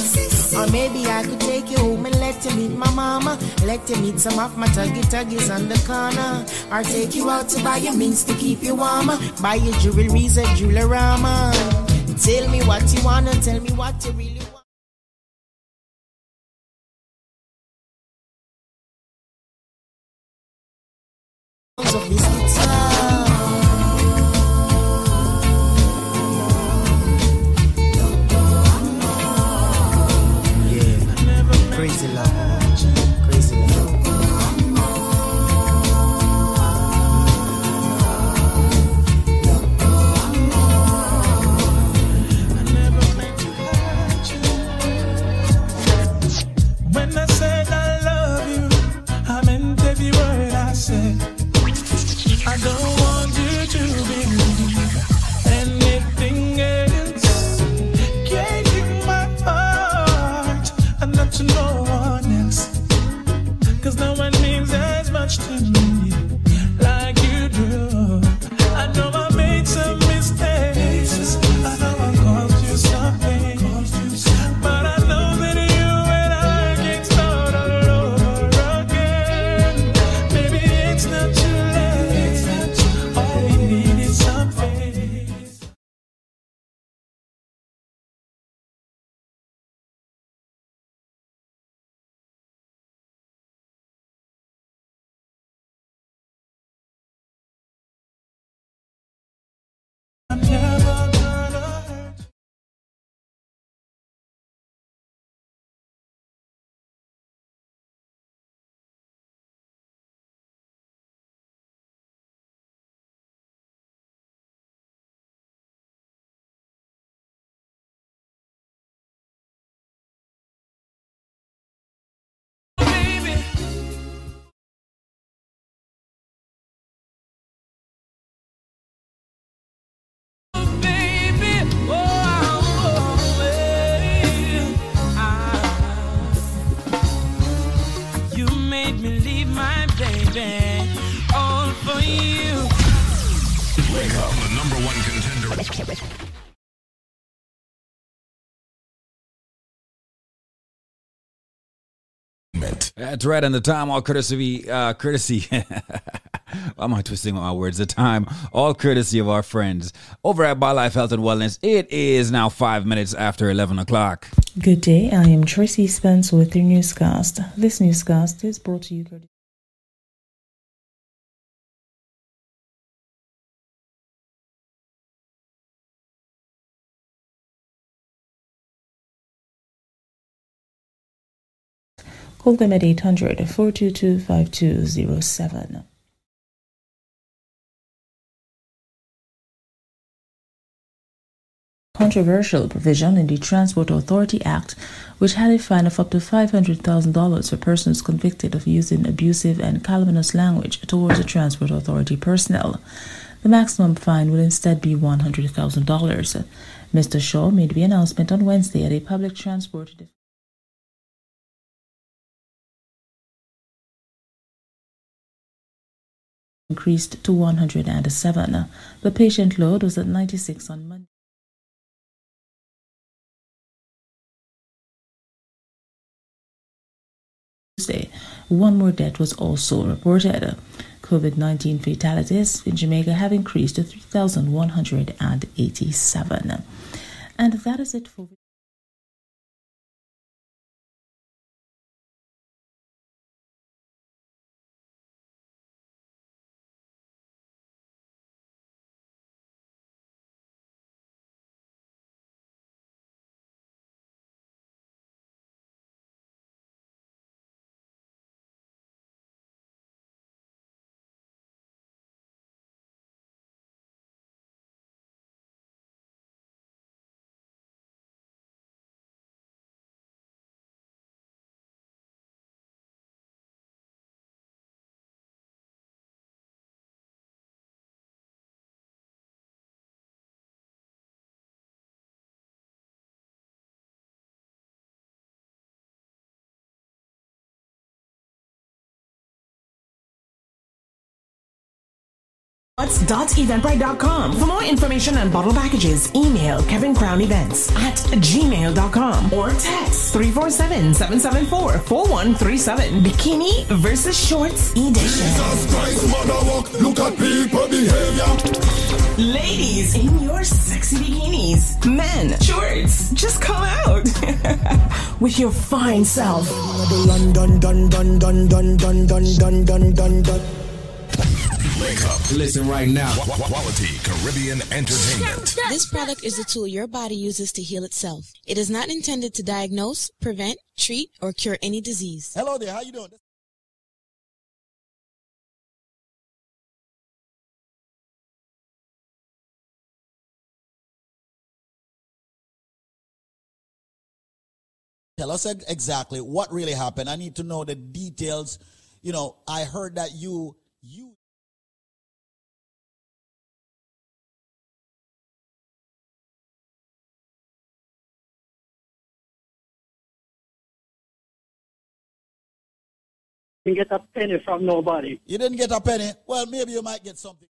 Or maybe I could take you home and let you meet my mama. Let you meet some of my tuggy tuggies on the corner. Or take you out to buy your mints to keep you warmer. Buy your jewelries at Jewelorama. Tell me what you wanna, tell me what you really That's right, and the time all courtesy, uh, courtesy. Why am I twisting my words? The time all courtesy of our friends over at BioLife Health and Wellness. It is now five minutes after eleven o'clock. Good day, I am Tracy Spence with your newscast. This newscast is brought to you Call them at 800 422 5207. Controversial provision in the Transport Authority Act, which had a fine of up to $500,000 for persons convicted of using abusive and calumnious language towards the Transport Authority personnel. The maximum fine will instead be $100,000. Mr. Shaw made the announcement on Wednesday at a public transport increased to 107. The patient load was at 96 on Monday. Tuesday, one more death was also reported. COVID 19 fatalities in Jamaica have increased to 3,187. And that is it for. Eventbrite.com. For more information on bottle packages, email Kevin Crown Events at gmail.com or text 347-774-4137. Bikini versus Shorts Edition. Jesus Christ, mother walk, look at people behavior. Ladies in your sexy bikinis. Men, shorts, just come out with your fine self. Wake up. Listen right now. Quality Caribbean entertainment. This product is a tool your body uses to heal itself. It is not intended to diagnose, prevent, treat, or cure any disease. Hello there, how you doing? Tell us exactly what really happened. I need to know the details. You know, I heard that you you didn't get a penny from nobody. you didn't get a penny. Well, maybe you might get something.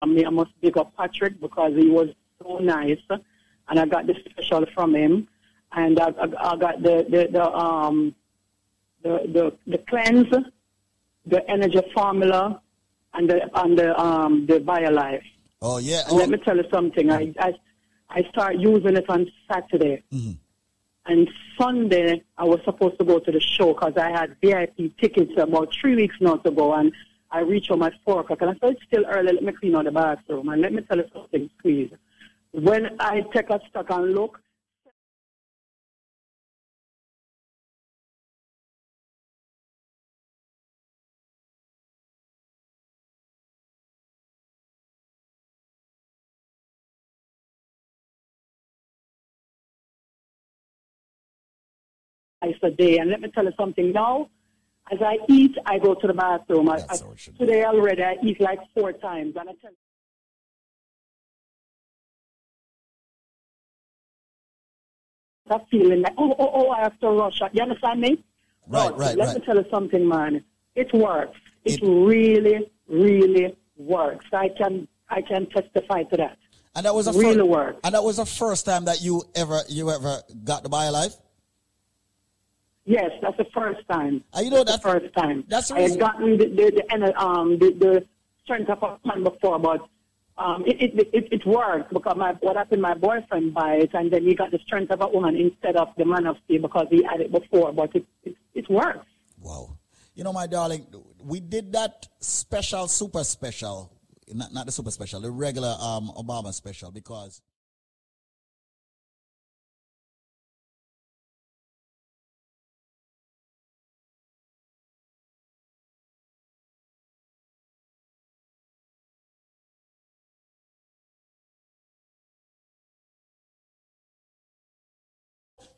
I mean, I must pick up Patrick because he was so nice, and I got the special from him, and I, I, I got the the, the um the, the the cleanse, the energy formula, and the and the um the BioLife. Oh yeah. And let me tell you something. I I I start using it on Saturday. Mm-hmm. And Sunday, I was supposed to go to the show because I had VIP tickets about three weeks now to go. And I reached home at 4 o'clock. And I said, it's still early. Let me clean out the bathroom. And let me tell you something, please. When I take a stock and look, twice a day. And let me tell you something now. As I eat, I go to the bathroom. I, I, today already, I eat like four times. And I tell that feeling like, oh, oh, oh, I have to rush. You understand me? Right, But right, Let right. me tell you something, man. It works. It, really, really works. I can, I can testify to that. And that was a really fir- works. And that was the first time that you ever you ever got the BioLife? Yes, that's the first time. Uh, you know, that's the first time. that's the I had gotten the the, the, um, the, the strength of a man before, but um, it, it, it, it worked because my, what happened, my boyfriend buy it, and then he got the strength of a woman instead of the man of steel because he had it before, but it, it, it works. Wow. You know, my darling, we did that special, super special. not, not the super special, the regular um, Obama special because.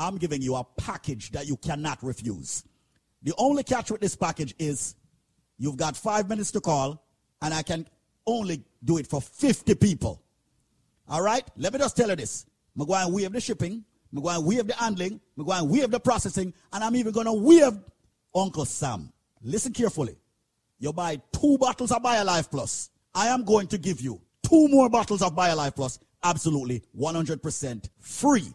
I'm giving you a package that you cannot refuse. The only catch with this package is you've got five minutes to call, and I can only do it for 50 people. All right? Let me just tell you this. I'm going to waive the shipping. I'm going to waive the handling. I'm going to waive the processing. And I'm even going to waive Uncle Sam. Listen carefully. You buy two bottles of BioLife Plus. I am going to give you two more bottles of BioLife Plus absolutely 100% free.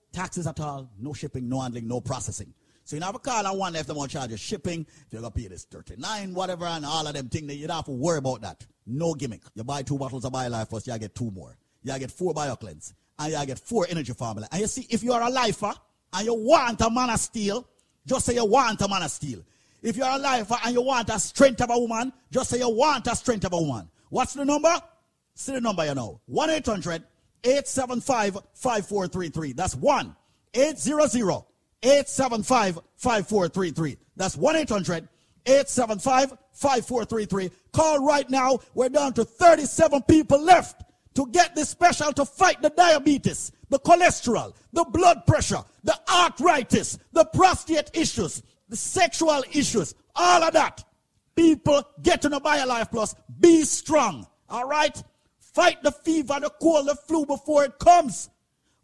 taxes at all, no shipping, no handling, no processing. So you have a call and one left them on charge of shipping. You're gonna pay this 39, whatever, and all of them things, that you don't have to worry about that. No gimmick. You buy two bottles of BioLife first, you get two more. You get four BioCleanse. And you get four energy formula. And you see, if you are a lifer and you want a man of steel, just say you want a man of steel. If you're a lifer and you want a strength of a woman, just say you want a strength of a woman. What's the number? See the number you know. 1 800 875 5433. That's 1 800 875 5433. That's 1 800 875 5433. Call right now. We're down to 37 people left to get this special to fight the diabetes, the cholesterol, the blood pressure, the arthritis, the prostate issues, the sexual issues, all of that. People get on a BioLife Plus. Be strong. All right? Fight the fever, the cold, the flu before it comes.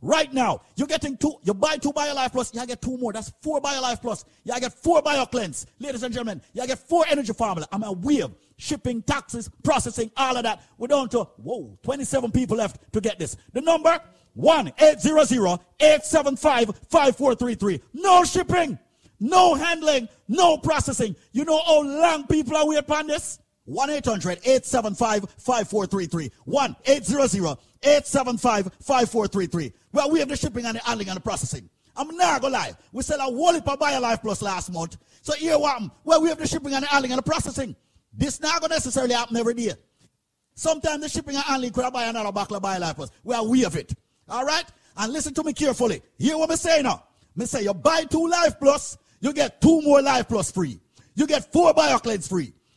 Right now, you're getting two, you buy two BioLife Plus, you get two more. That's four BioLife Plus. You get four BioCleanse. Ladies and gentlemen, you get four energy formula. I'm a wave, shipping, taxes, processing, all of that. We're down to, whoa, 27 people left to get this. The number, 1-800-875-5433. No shipping, no handling, no processing. You know how long people are waiting on this? 1-800-875-5433. 1-800-875-5433. Well, we have the shipping and the handling and the processing. I'm not gonna lie. We sell a whole heap of BioLife Plus last month. So here what? Well, we have the shipping and the handling and the processing. This not gonna necessarily happen every day. Sometimes the shipping and handling could buy another bottle of BioLife Plus. Well, we have it. All right? And listen to me carefully. Hear what me saying now. Me say you buy two Life Plus, you get two more Life Plus free. You get four BioCleanse free.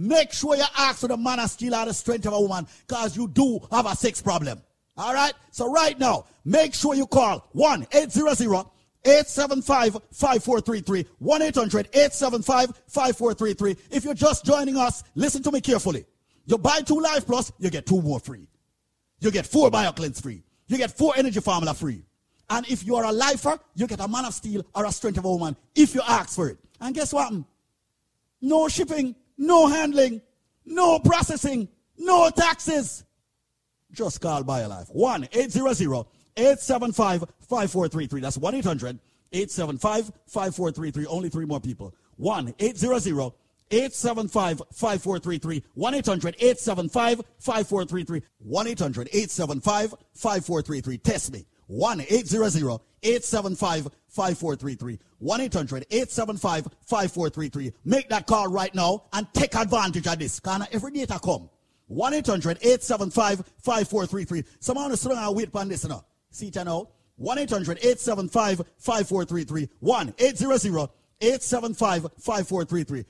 make sure you ask for the man of steel or the strength of a woman because you do have a sex problem. All right? So right now, make sure you call 1-800-875-5433. 1-800-875-5433. If you're just joining us, listen to me carefully. You buy two Life Plus, you get two more free. You get four BioCleanse free. You get four Energy Formula free. And if you are a lifer, you get a man of steel or a strength of a woman if you ask for it. And guess what? No shipping, no handling, no processing, no taxes. Just call BioLife. 1 800 875 5433. That's 1 800 875 5433. Only three more people. 1 800 875 5433. 1 800 875 5433. 1 800 875 5433. Test me. 1 800 875 5433. 1 800 875 5433. Make that call right now and take advantage of this. Because every data come. 1 800 875 5433. Someone is a wait on this now. See it now. 1 800 875 5433. 1 800 875 5433.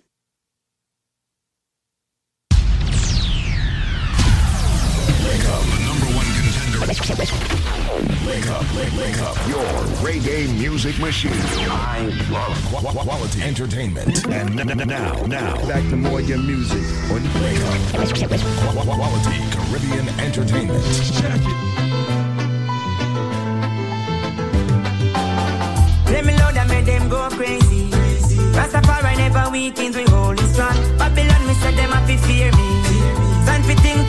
Wake up, number one contender. Wake up, wake, wake up. Your reggae music machine. I love qu- qu- quality entertainment. And n- n- now, now. Back to more your music. On Wake up. Qu- qu- Quality Caribbean entertainment. Check it. Let me load and make them go crazy. Rastafari never weakens, we hold it strong. Babylon, me said them have to fear me. Stand fi think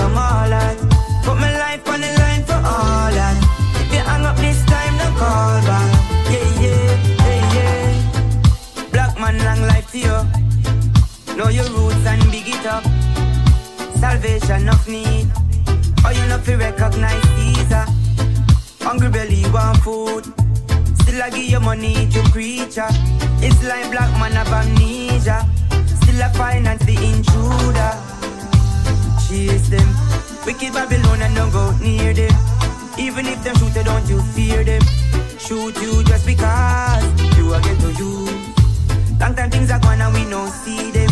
all. Put my life on the line for all that. If you hang up this time, don't call back. Yeah, yeah, yeah, yeah. Black man, long life to you. Know your roots and big it up. Salvation of need. Oh, you know fi recognize Caesar. Hungry belly want food. Still I give you money to creature. Ah. It's like black man have amnesia. Still I finance the intruder. Chase them. Wicked Babylon and don't go near them. Even if them shoot don't you fear them. Shoot you just because you are get to you. Long time things are gone and we no see them.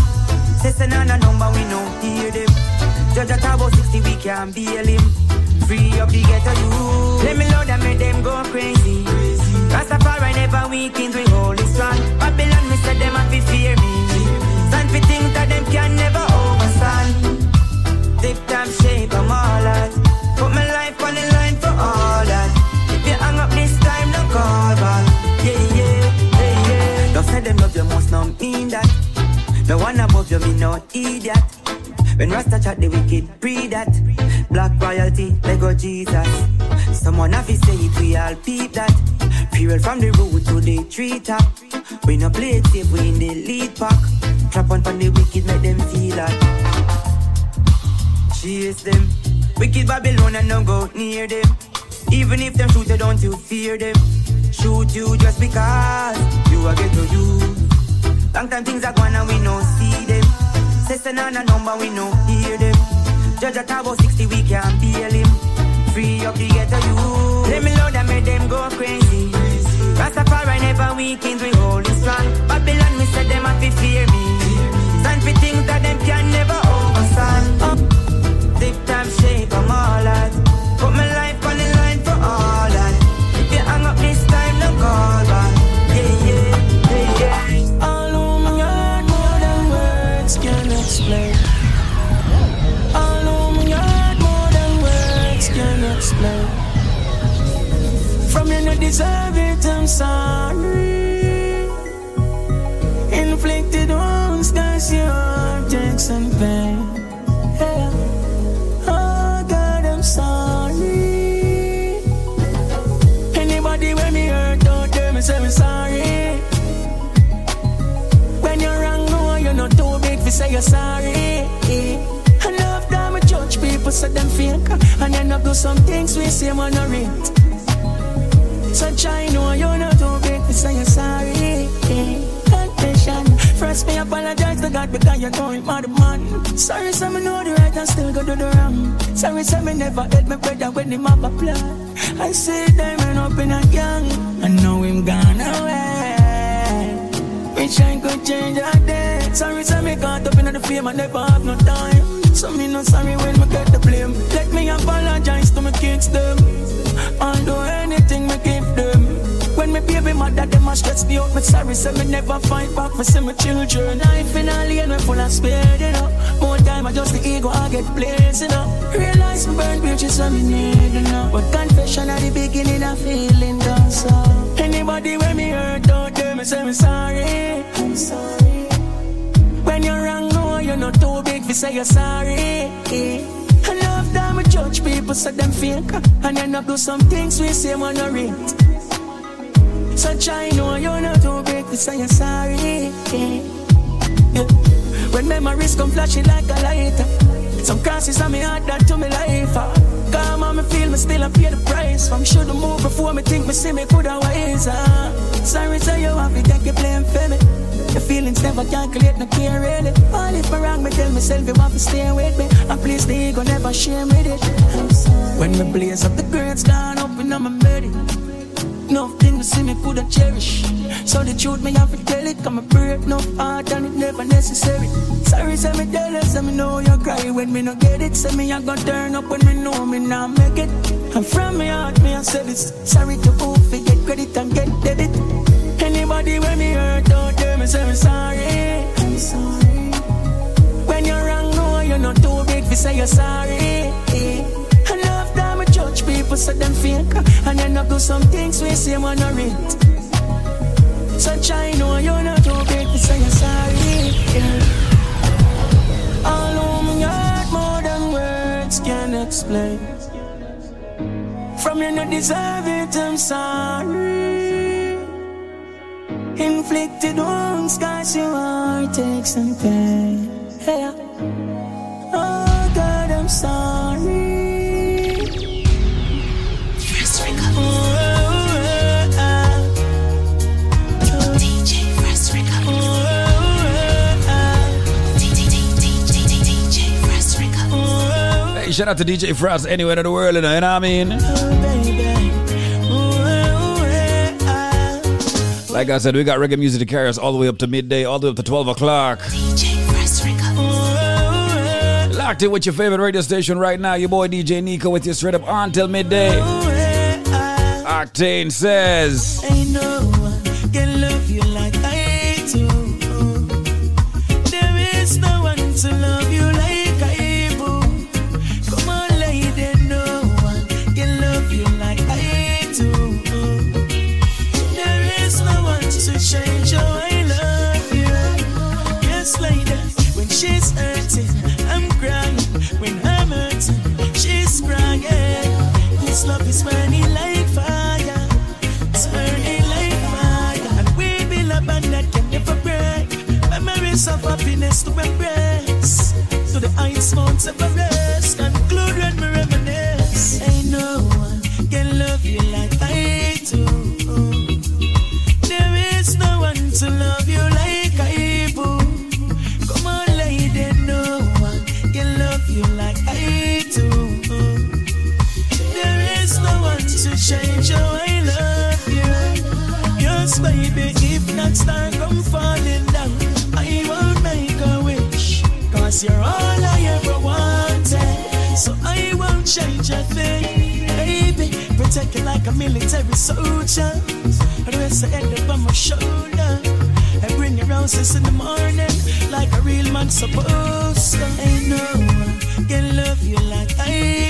Session on a number we no hear them. Judge at about 60 we can bail him. Free up the ghetto you. Let me load and make them go crazy. Rastafari never weakens, we hold it strong. Babylon, me said them have to fear me. Stand fi think that them can never time all that. Put my life on the line for all that. If you hang up this time, don't call back. Yeah, yeah, yeah, yeah. Don't say them love you must not mean that. No one above you, me no idiot. When Rasta chat the wicked, pre that. Black royalty, Lego Jesus. Someone have to say it, we all peep that. Fuel from the road to the tree top. We no play safe, we in the lead pack. Trap on from the wicked, make them feel that. Chase them. Wicked Babylon and don't go near them. Even if them shoot you, don't you fear them. Shoot you just because you are get to you. Long time things are gone and we no see them. Session on a number, we no hear them. Judge at about 60, we can't bail him. Free up the ghetto you. Let me load and make them go crazy. Rastafari never weakens, we hold it strong. Babylon, I never have no time. So me no sorry when me get the blame. Let me apologize to my kids them. I'll do anything me give them. When me baby mother them a stress me out, me sorry say me never fight back for see my children. Life in a lane we full of speed, you know. More time I just the ego I get blazed, you know. Realize me burn bridges when me need, you know. But confession at the beginning of feeling done so. Anybody when me hurt out there, me say me sorry. I'm sorry. You're not too big to say you're sorry. I love that me judge people say them fake, and then I do some things we say man no rate. So try know you're not too big to say you're sorry. Yeah. When memories come flashing like a lighter, some crosses on me heart that to me life. Come on, me feel me still I pay the price. I'm sure the move before me think me see me coulda wiser. Sorry, so you have to take your blame for me. The feelings never calculate, no care really. All if me wrong, me tell myself you want to stay with me. And please the ego never share with it. When me blaze up the grades gone up and I'm ready. Nothing to see me coulda cherish. So the truth me have to tell it. Come a break no heart and it never necessary. Sorry, say me tell you, say me know you cry when me no get it. Say me I gonna turn up when me know me not make it. And from me heart me I said this. Sorry to who forget credit and get debit. Anybody when me hurt out there, me say me sorry. I'm sorry. When you're wrong, no, you're not too big to say you're sorry. I love that me judge people say them fake, and then I do some things we say man no rate. So try know you're not too big to say you're sorry. Yeah. All me heart more than words can explain. From you no deserve it, I'm sorry. Inflicted wounds, cause your heart takes some pain. Yeah. Oh God, I'm sorry. DJ, Restrict. Oh, oh, oh. Hey, shout out to DJ Frost anywhere in the world, you know, you know what I mean? Like I said, we got reggae music to carry us all the way up to midday, all the way up to 12 o'clock. Locked in with your favorite radio station right now. Your boy DJ Nico with you straight up until midday. Octane says. Like a military soldier. Rest I end up on my shoulder. And bring your roses in the morning like a real man supposed to. Ain't no one can love you like I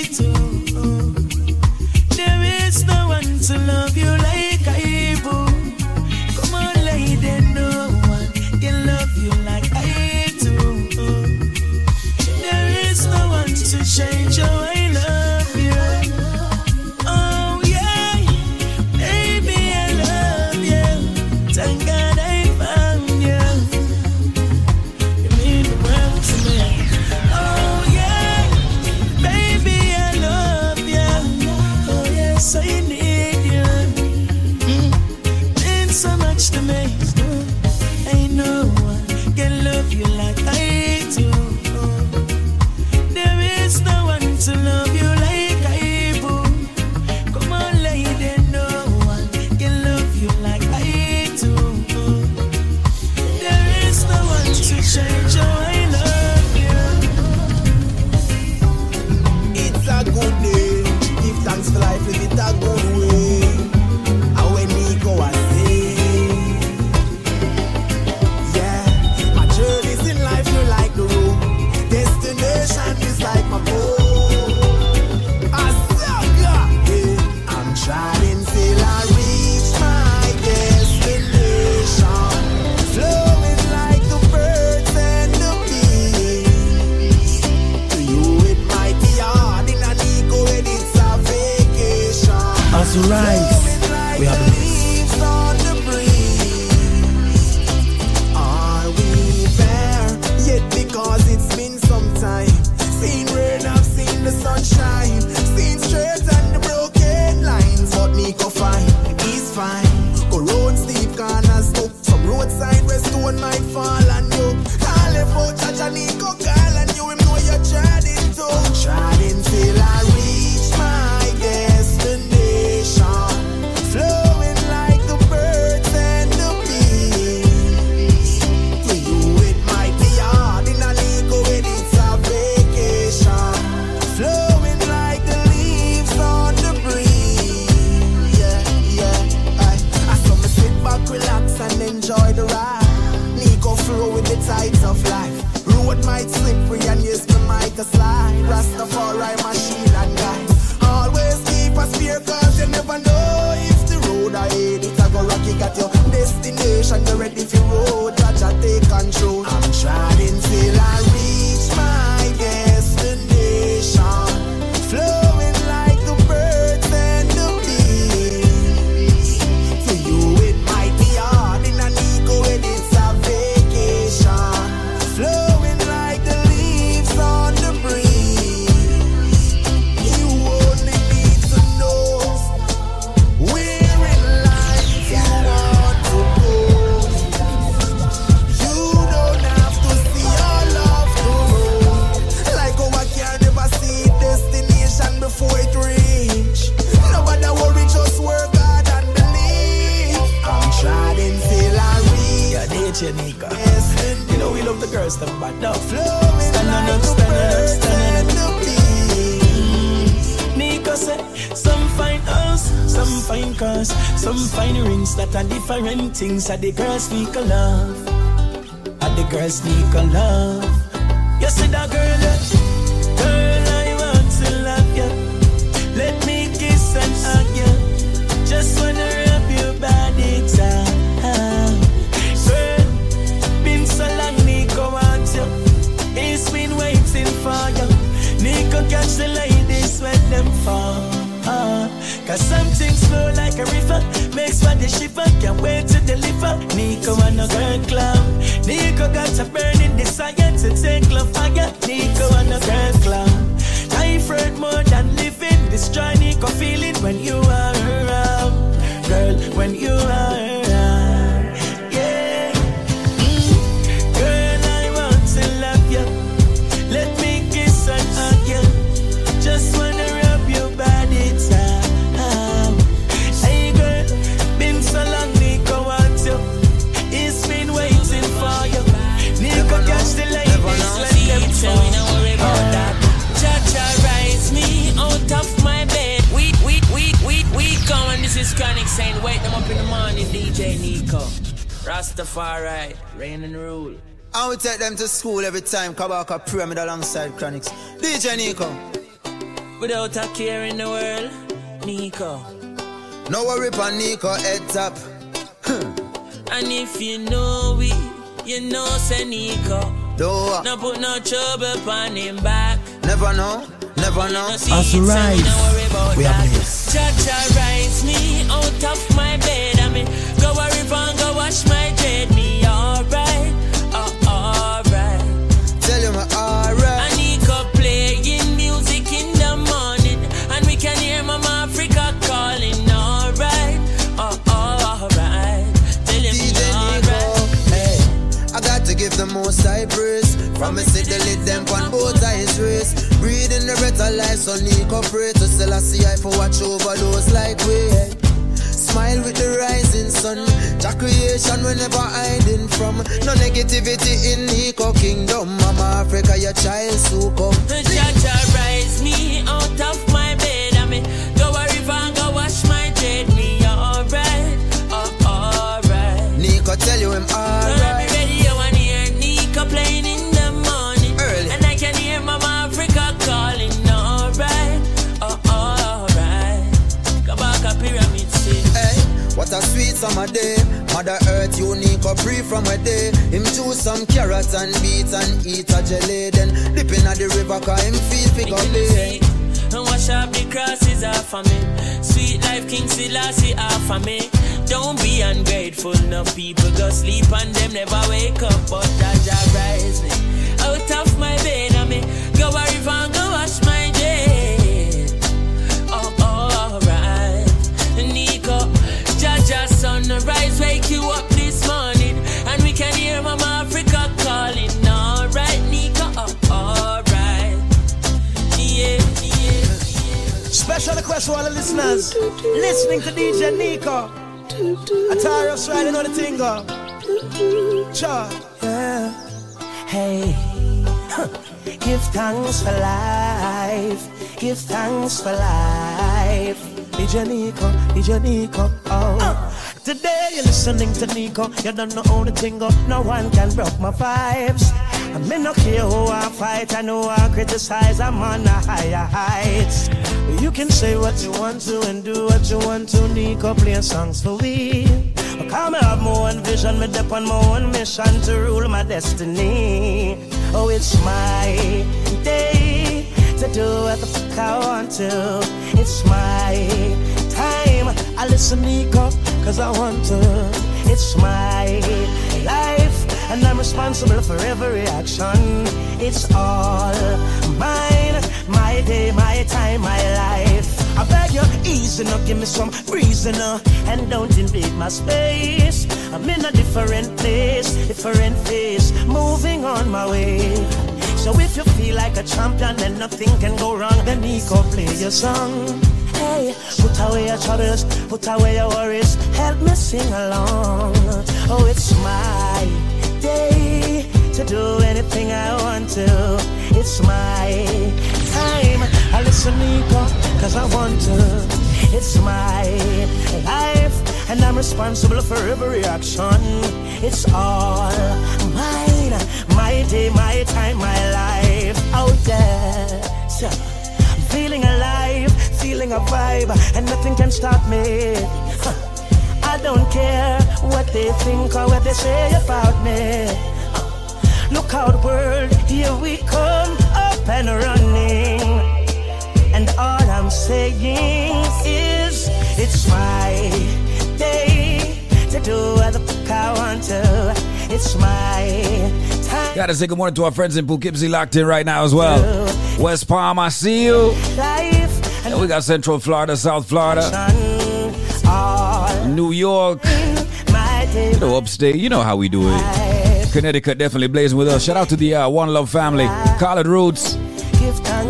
inside the girl's vehicle cool every time Kabaka Pyramid alongside Chronixx. DJ Nico. Without a care in the world, Nico. No worry on Nico, head up. and if you know we, you know say Nico. Do no put no trouble on him back. Never know, never know. As right, rise, we are blessed. Judge, rise me out of my From me see lit them them on both eyes race. Breathing the breath of life, so need corporate to sell a CI for watch over those like we. Smile with the rising sun. Jack creation we never hiding from. No negativity in Eco Kingdom. Mama Africa, your child so come. A day. Mother Earth unique or free from a day. Him choose some carrots and beets and eat a jelly. Then dip in at the river cause him feel figure day. And wash up the crosses off of me. Sweet life, King Selassie off of me. Don't be ungrateful, no people go sleep and them never wake up. But Jaja rise me out of my bed. I me go a river and go wash my sunrise wake you up this morning. And we can hear Mama Africa calling. Alright, Nico, oh, alright. Yeah, yeah. Special request for all the listeners listening to DJ Nico. Atarios riding on the thing uh. go. Char. Yeah. Hey. Huh. Give thanks for life. Give thanks for life. DJ Nico, DJ Nico. Oh. Uh. Today you're listening to Nico. You don't know how the thing go. No one can broke my vibes. I me no care who I fight, I know I criticize, I'm on a higher heights. You can say what you want to and do what you want to, Nico play songs for we. I have my own vision, me dep on my own mission to rule my destiny. Oh, it's my day to do what the fuck I want to. It's my. I listen Nico, cause I want to. It's my life, and I'm responsible for every action. It's all mine, my day, my time, my life. I beg you, easy now, give me some reason now, and don't invade my space. I'm in a different place, different phase, moving on my way. So if you feel like a champion, then nothing can go wrong. Then Nico, play your song. Hey, put away your troubles, put away your worries. Help me sing along. Oh, it's my day to do anything I want to. It's my time. I listen, Nico, cause I want to. It's my life, and I'm responsible for every action. It's all mine, my day, my time, my life. Oh, Out there, so I'm feeling alive, feeling a vibe, and nothing can stop me. I don't care what they think or what they say about me. Look out, world, here we come, up and running. And all I'm saying is, it's my day to do what the fuck I want to. It's my time. Gotta say good morning to our friends in Poughkeepsie locked in right now as well. West Palm, I see you. And we got Central Florida, South Florida, New York, you know, upstate. You know how we do it. Connecticut definitely blazing with us. Shout out to the uh, One Love family, Collard Roots,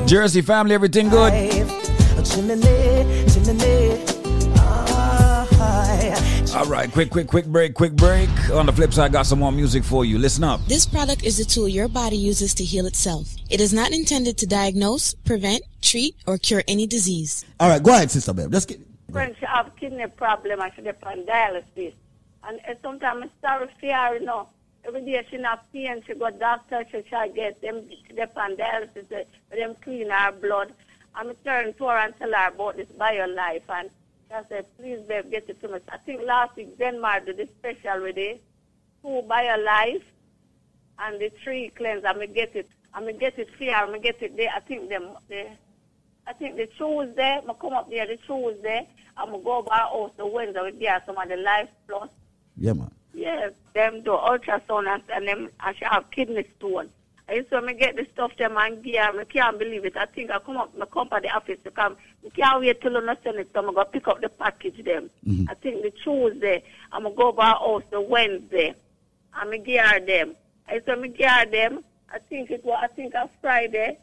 Jersey family, everything good. Chimney, chimney. All right, quick, quick, quick break, quick break. On the flip side, I got some more music for you. Listen up. This product is a tool your body uses to heal itself. It is not intended to diagnose, prevent, treat, or cure any disease. All right, go ahead, Sister Babe. Just get. When she have kidney problem I should depend on dialysis. And uh, sometimes I'm sorry for her, you know. Every day she not pain, she go doctor, she try get them she depend on dialysis, they, them clean her blood. I'm turn to her and tell her about this BioLife and she said, please babe, get it to me. I think last week Denmark did a special with it. Two life, and the three cleanse. I'm gonna get it. I'm gonna get it here. I'm gonna get it there. I think them the I think the Tuesday, I come up there the Tuesday. I'm gonna go our house the Wednesday with there some of the Life Plus. Yeah, man. Yeah, them do ultrasound and, and them and she have kidney stone. I used to me get the stuff them and gear. I can't believe it. I think I come up, I come to the office to come. I can't wait till I send it. So I'm gonna pick up the package them. Mm-hmm. I think the Tuesday, I'm gonna go over our house the Wednesday. I'm gonna gear them. I used to me gear them. I think it was. I think on Friday.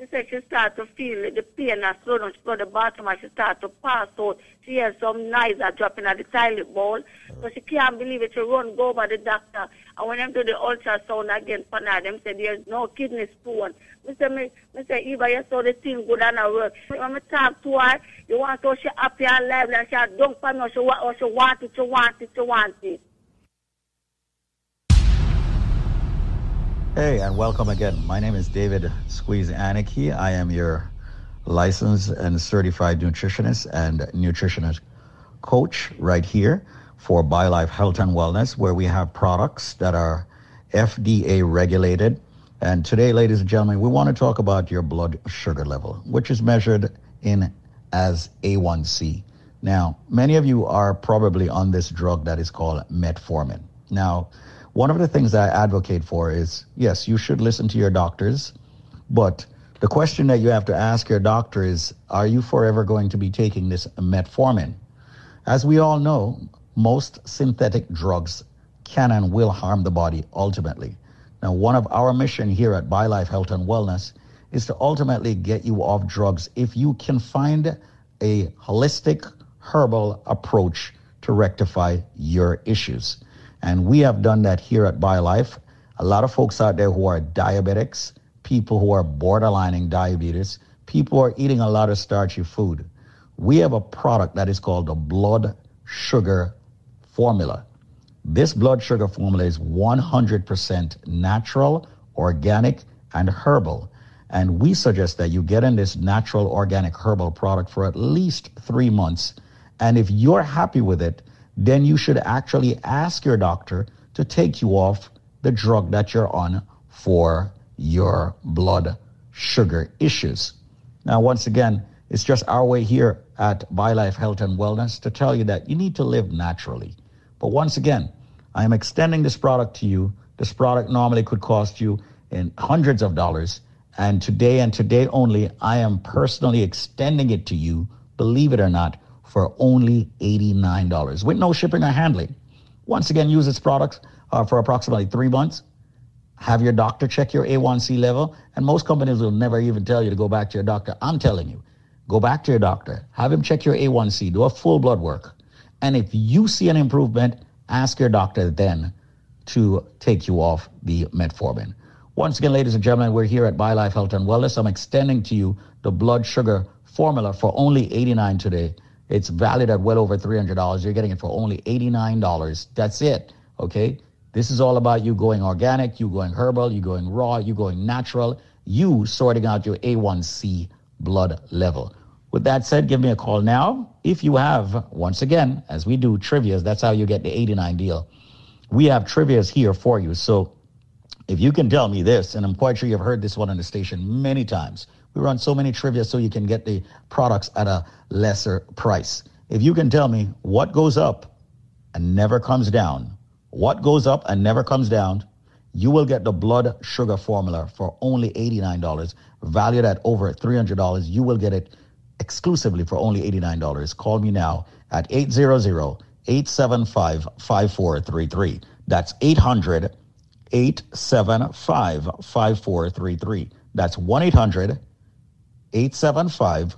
She said she started to feel the pain and slow down. She go to the bathroom and she started to pass out. She heard some noise that dropping at the toilet bowl. So she can't believe it. She run go by the doctor. And when them do the ultrasound again, for now, them say there's no kidney stone. Say, me, me Eva, you saw the thing good and I work. When me talk to her, you want to she happy and lively and she don't for me. She, she want it, she want it, she want it. Hey, and welcome again. My name is David Squeeze Anarchy. I am your licensed and certified nutritionist and nutritionist coach right here for BioLife Health and Wellness, where we have products that are FDA regulated. And today, ladies and gentlemen, we want to talk about your blood sugar level, which is measured in as A1C. Now, many of you are probably on this drug that is called metformin. Now, one of the things that I advocate for is yes, you should listen to your doctors, but the question that you have to ask your doctor is are you forever going to be taking this metformin? As we all know, most synthetic drugs can and will harm the body ultimately. Now, one of our mission here at BioLife Health and Wellness is to ultimately get you off drugs if you can find a holistic herbal approach to rectify your issues. And we have done that here at BioLife. A lot of folks out there who are diabetics, people who are borderlining diabetes, people who are eating a lot of starchy food. We have a product that is called the blood sugar formula. This blood sugar formula is 100% natural, organic, and herbal. And we suggest that you get in this natural, organic, herbal product for at least three months. And if you're happy with it, then you should actually ask your doctor to take you off the drug that you're on for your blood sugar issues. Now, once again, it's just our way here at BioLife Health and Wellness to tell you that you need to live naturally. But once again, I am extending this product to you. This product normally could cost you in hundreds of dollars. And today and today only, I am personally extending it to you, believe it or not, for only $89 with no shipping or handling. Once again, use its products uh, for approximately three months. Have your doctor check your A1C level. And most companies will never even tell you to go back to your doctor. I'm telling you, go back to your doctor, have him check your A1C, do a full blood work. And if you see an improvement, ask your doctor then to take you off the metformin. Once again, ladies and gentlemen, we're here at BioLife Health and Wellness. I'm extending to you the blood sugar formula for only 89 today. It's valued at well over $300. You're getting it for only $89. That's it. Okay. This is all about you going organic, you going herbal, you going raw, you going natural, you sorting out your A1C blood level. With that said, give me a call now. If you have, once again, as we do trivias, that's how you get the 89 deal. We have trivias here for you. So if you can tell me this, and I'm quite sure you've heard this one on the station many times, we run so many trivia so you can get the products at a lesser price. If you can tell me what goes up and never comes down, what goes up and never comes down, you will get the blood sugar formula for only $89, valued at over $300. You will get it exclusively for only $89. Call me now at 800-875-5433. That's 800 875 5433. That's 1 800 875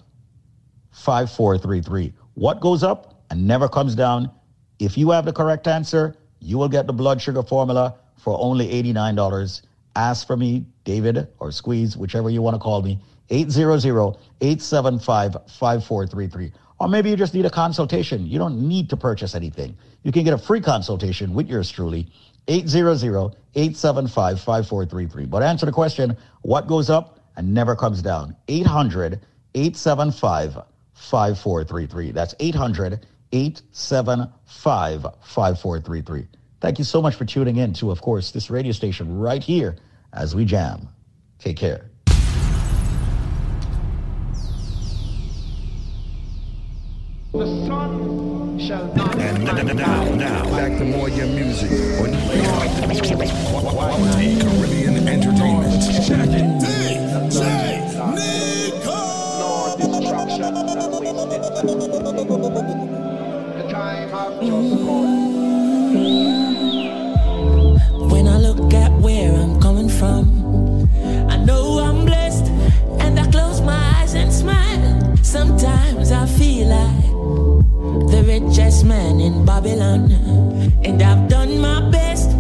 5433. What goes up and never comes down? If you have the correct answer, you will get the blood sugar formula for only $89. Ask for me, David or Squeeze, whichever you want to call me, 800-875-5433. Or maybe you just need a consultation. You don't need to purchase anything. You can get a free consultation with yours truly, 800-875-5433. But answer the question, what goes up and never comes down? 800-875-5433. That's 800-875-5433. Thank you so much for tuning in to, of course, this radio station right here as we jam. Take care. The sun shall not And now, now, now, back to more your music on YT Caribbean Entertainment. Check it, D, J, Nico! Destruction, wasted The time I've just called. When I look at where I'm coming from, I know I'm blessed, and I close my eyes and smile. Sometimes I feel the richest man in Babylon. And I've done my best,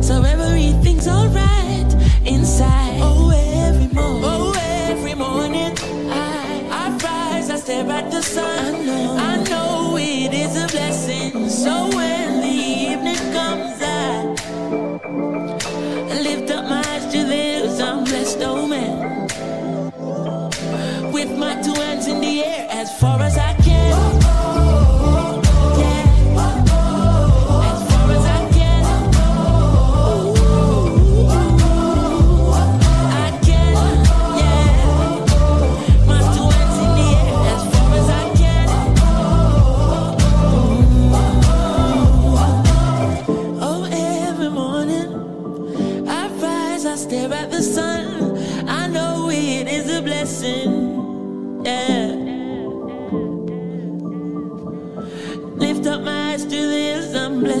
so everything's alright inside. Oh, every morning, oh, every morning, I, I rise, I stare at the sun. I know, I know it is a blessing. So when the evening comes, I lift up my eyes to theirs. I'm blessed, oh man. With my two hands in the air, as far as I can.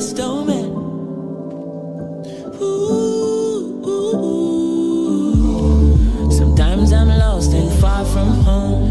best omen. Ooh, ooh, ooh. Sometimes I'm lost and far from home.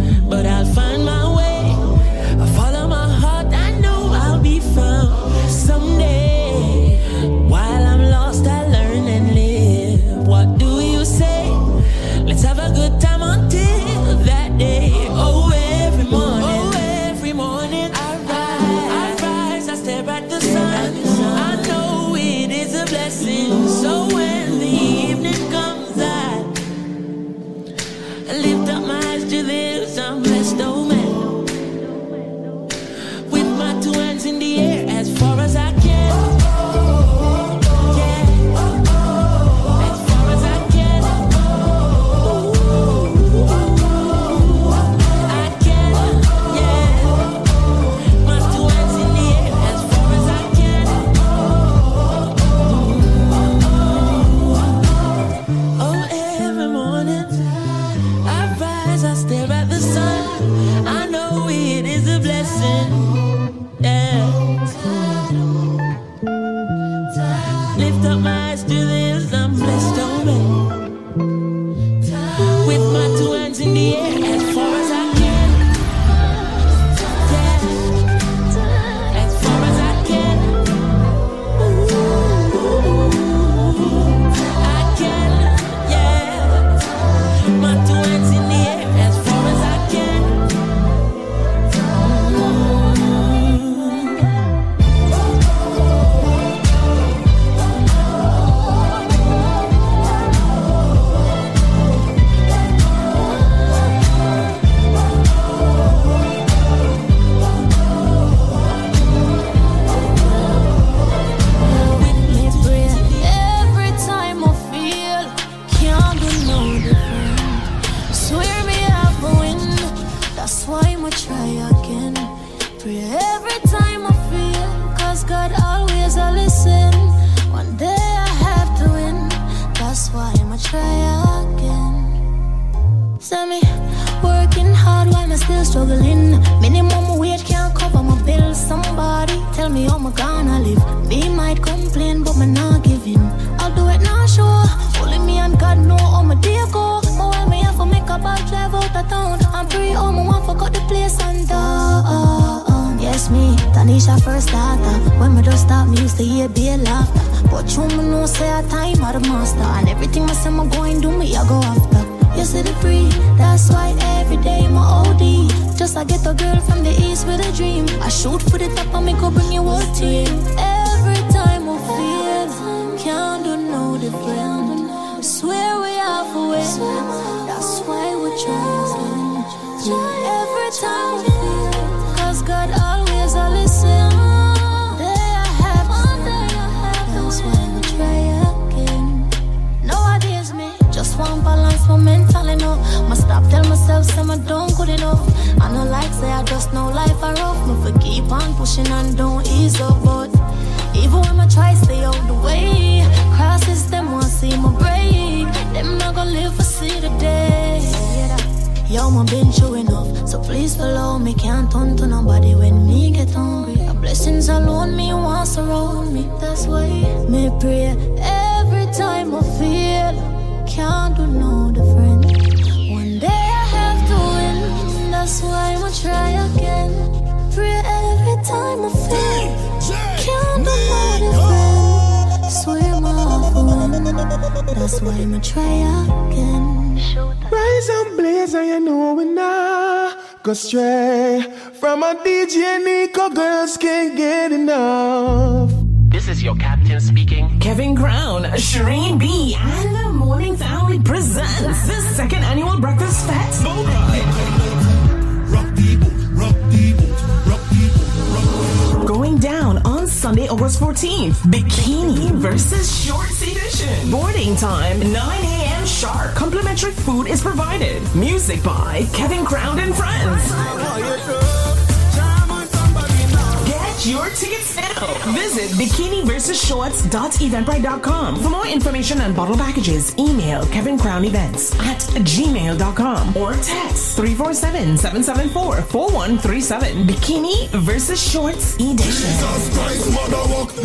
bikiniversusshorts.eventbrite.com. For more information on bottle packages, email Kevin Crown Events at gmail.com or text 347-774-4137. Bikini versus Shorts Edition.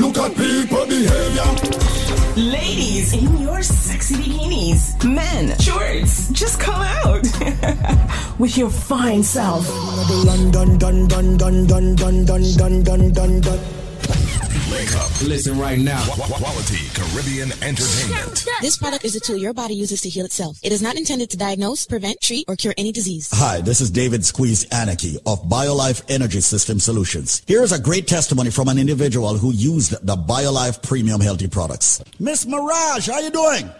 Look at people behavior. Ladies in your sexy bikinis. Men, shorts, just come out with your fine self. Dun dun dun Listen right now. Quality Caribbean entertainment. This product is a tool your body uses to heal itself. It is not intended to diagnose, prevent, treat, or cure any disease. Hi, this is David Squeeze Anarchy of BioLife Energy System Solutions. Here's a great testimony from an individual who used the BioLife Premium Healthy products. Miss Maragh, how you doing?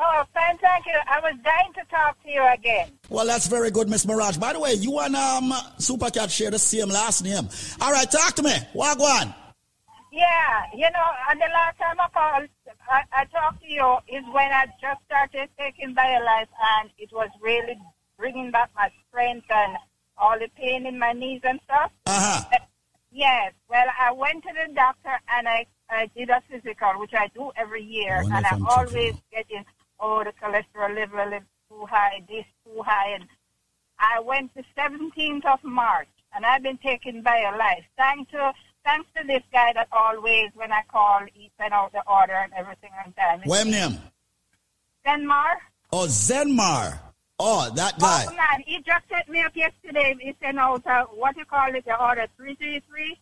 Oh, fine, thank you. I was dying to talk to you again. Well, that's very good, Miss Maragh. By the way, you and um, Supercat share the same last name. All right, talk to me. Wagwan. Yeah, you know, and the last time I called, I, I talked to you is when I just started taking BioLife and it was really bringing back my strength and all the pain in my knees and stuff. Uh-huh. Yes, well, I went to the doctor and I, I did a physical, which I do every year, and I'm always getting, oh, the cholesterol level is too high, this too high, and I went the 17th of March, and I've been taking BioLife. Thanks to thanks to this guy that always, when I call, he send out the order and everything on time. What name? Denmar. Oh, Zenmar. Oh, that guy. Oh man, he just set me up yesterday. He sent out uh, what you call it, the order three three three.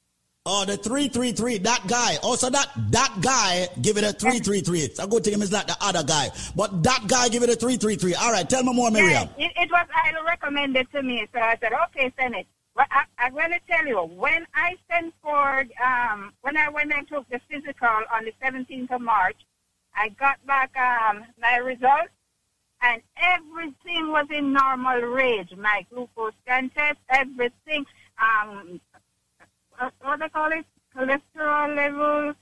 Oh, the 333, that guy. Also, that that guy give it a 333. It's a to him, it's not the other guy. But that guy give it a 333. All right, tell me more, Miriam. It, it was highly recommended to me, so I said, okay, send it. I, I'm going to tell you, when I sent for, um, when I went and took the physical on the 17th of March, I got back um, my results, and everything was in normal range. My glucose scan test, everything, um, what they call it, cholesterol levels,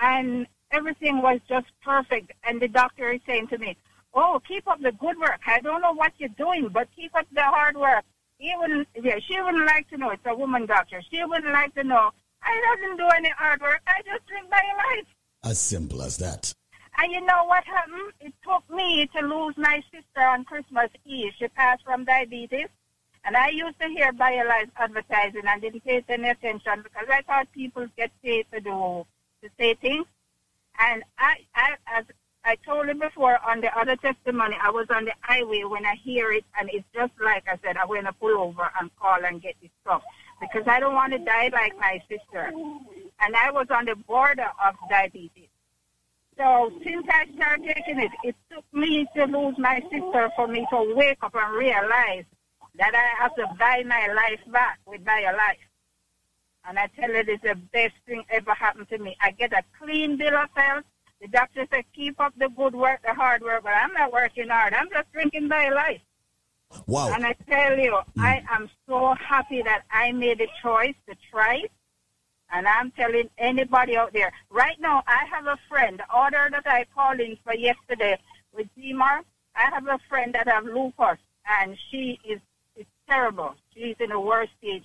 and everything was just perfect. And the doctor is saying to me, "Oh, keep up the good work. I don't know what you're doing, but keep up the hard work." He wouldn't, yeah, she wouldn't like to know. It's a woman doctor. She wouldn't like to know. I doesn't do any hard work. I just live my life. As simple as that. And you know what happened? It took me to lose my sister on Christmas Eve. She passed from diabetes. And I used to hear BioLife advertising and didn't pay any attention because I thought people get paid to do, to say things. And I, I, as I told him before on the other testimony, I was on the highway when I hear it and it's just like I said, I'm going to pull over and call and get this stuff because I don't want to die like my sister. And I was on the border of diabetes. So since I started taking it, it took me to lose my sister for me to wake up and realize that I have to buy my life back with my life. And I tell you, it's the best thing ever happened to me. I get a clean bill of health. The doctor said, keep up the good work, the hard work, but I'm not working hard. I'm just drinking BioLife. Wow. And I tell you, mm. I am so happy that I made the choice to try it. And I'm telling anybody out there, right now, I have a friend, the order that I called in for yesterday with Zimar, I have a friend that have lupus, and she is, is terrible. She's in a worst stage.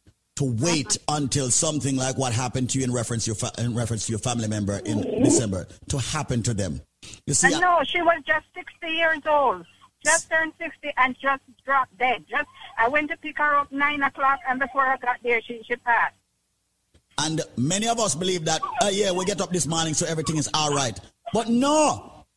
to wait until something like what happened to you in reference to your, fa- in reference to your family member in December to happen to them. You see, I know she was just 60 years old, just turned 60 and just dropped dead. Just I went to pick her up nine o'clock, and before I got there, she she passed. And many of us believe that, uh, yeah, we get up this morning so everything is all right. But no,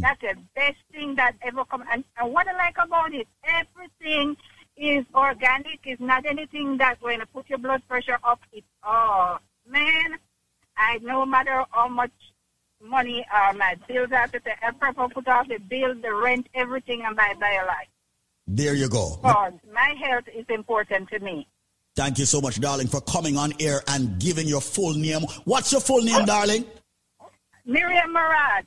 That's the best thing that ever come. And, and what I like about it, everything is organic. It's not anything that's going to put your blood pressure up. It's, oh, man, I no matter how much money uh, my bills have to I prefer put off the bill, the rent, everything and buy BioLife. There you go. Because my health is important to me. Thank you so much, darling, for coming on air and giving your full name. What's your full name, darling? Miriam Maragh.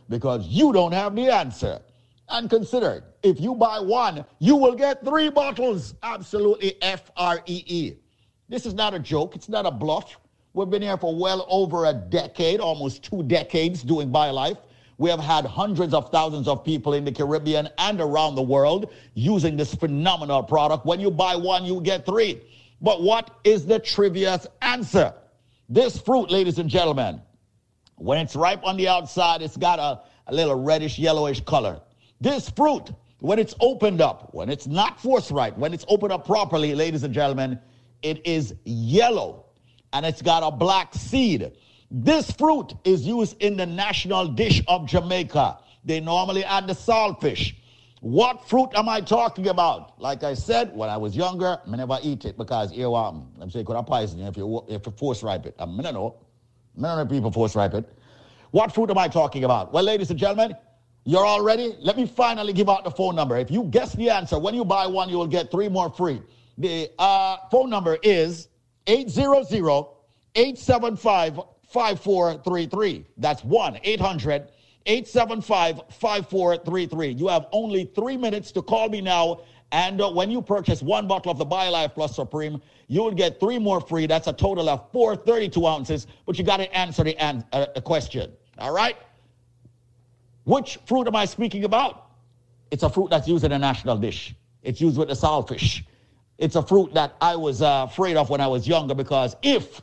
Because you don't have the answer. And consider, if you buy one, you will get three bottles. Absolutely F R E E. This is not a joke, it's not a bluff. We've been here for well over a decade, almost two decades doing BioLife. We have had hundreds of thousands of people in the Caribbean and around the world using this phenomenal product. When you buy one, you get three. But what is the trivia's answer? This fruit, ladies and gentlemen, when it's ripe on the outside, it's got a, a little reddish yellowish color. This fruit, when it's opened up, when it's not forthright, when it's opened up properly, ladies and gentlemen, it is yellow and it's got a black seed. This fruit is used in the national dish of Jamaica. They normally add the saltfish. What fruit am I talking about? Like I said, when I was younger, I never eat it because here um, I'm saying could have poison if you if you force ripe it. I mean, I know. Don't people force ripe it. What fruit am I talking about? Well, ladies and gentlemen, you're all ready? Let me finally give out the phone number. If you guess the answer, when you buy one, you will get three more free. The uh, phone number is 800-875-5433. That's 1-800-875-5433. You have only three minutes to call me now. And uh, when you purchase one bottle of the BioLife Plus Supreme, you will get three more free. That's a total of four 32 ounces, but you got to answer the, an- uh, question. All right? Which fruit am I speaking about? It's a fruit that's used in a national dish. It's used with the saltfish. It's a fruit that I was uh, afraid of when I was younger because if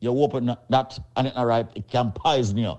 you open that and it's not ripe, it can poison you.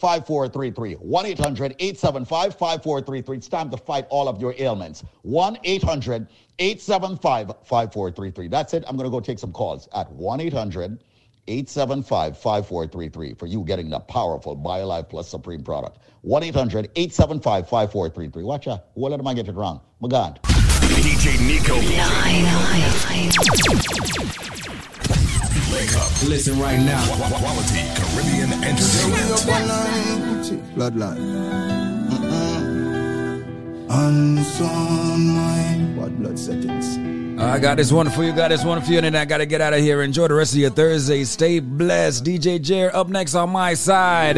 5433. 1 800 875 5433. It's time to fight all of your ailments. 1 800 875 5433. That's it. I'm going to go take some calls at 1 800 875 5433 for you getting the powerful BioLife Plus Supreme product. 1 800 875 5433. Watch out. What am I getting wrong? My God. DJ Nico. Wake up. Listen right now. Quality Caribbean entertainment. Bloodline. Unson my what blood settings. I got this one for you, got this one for you, and then I gotta get out of here. Enjoy the rest of your Thursday. Stay blessed. DJ Jer up next on my side.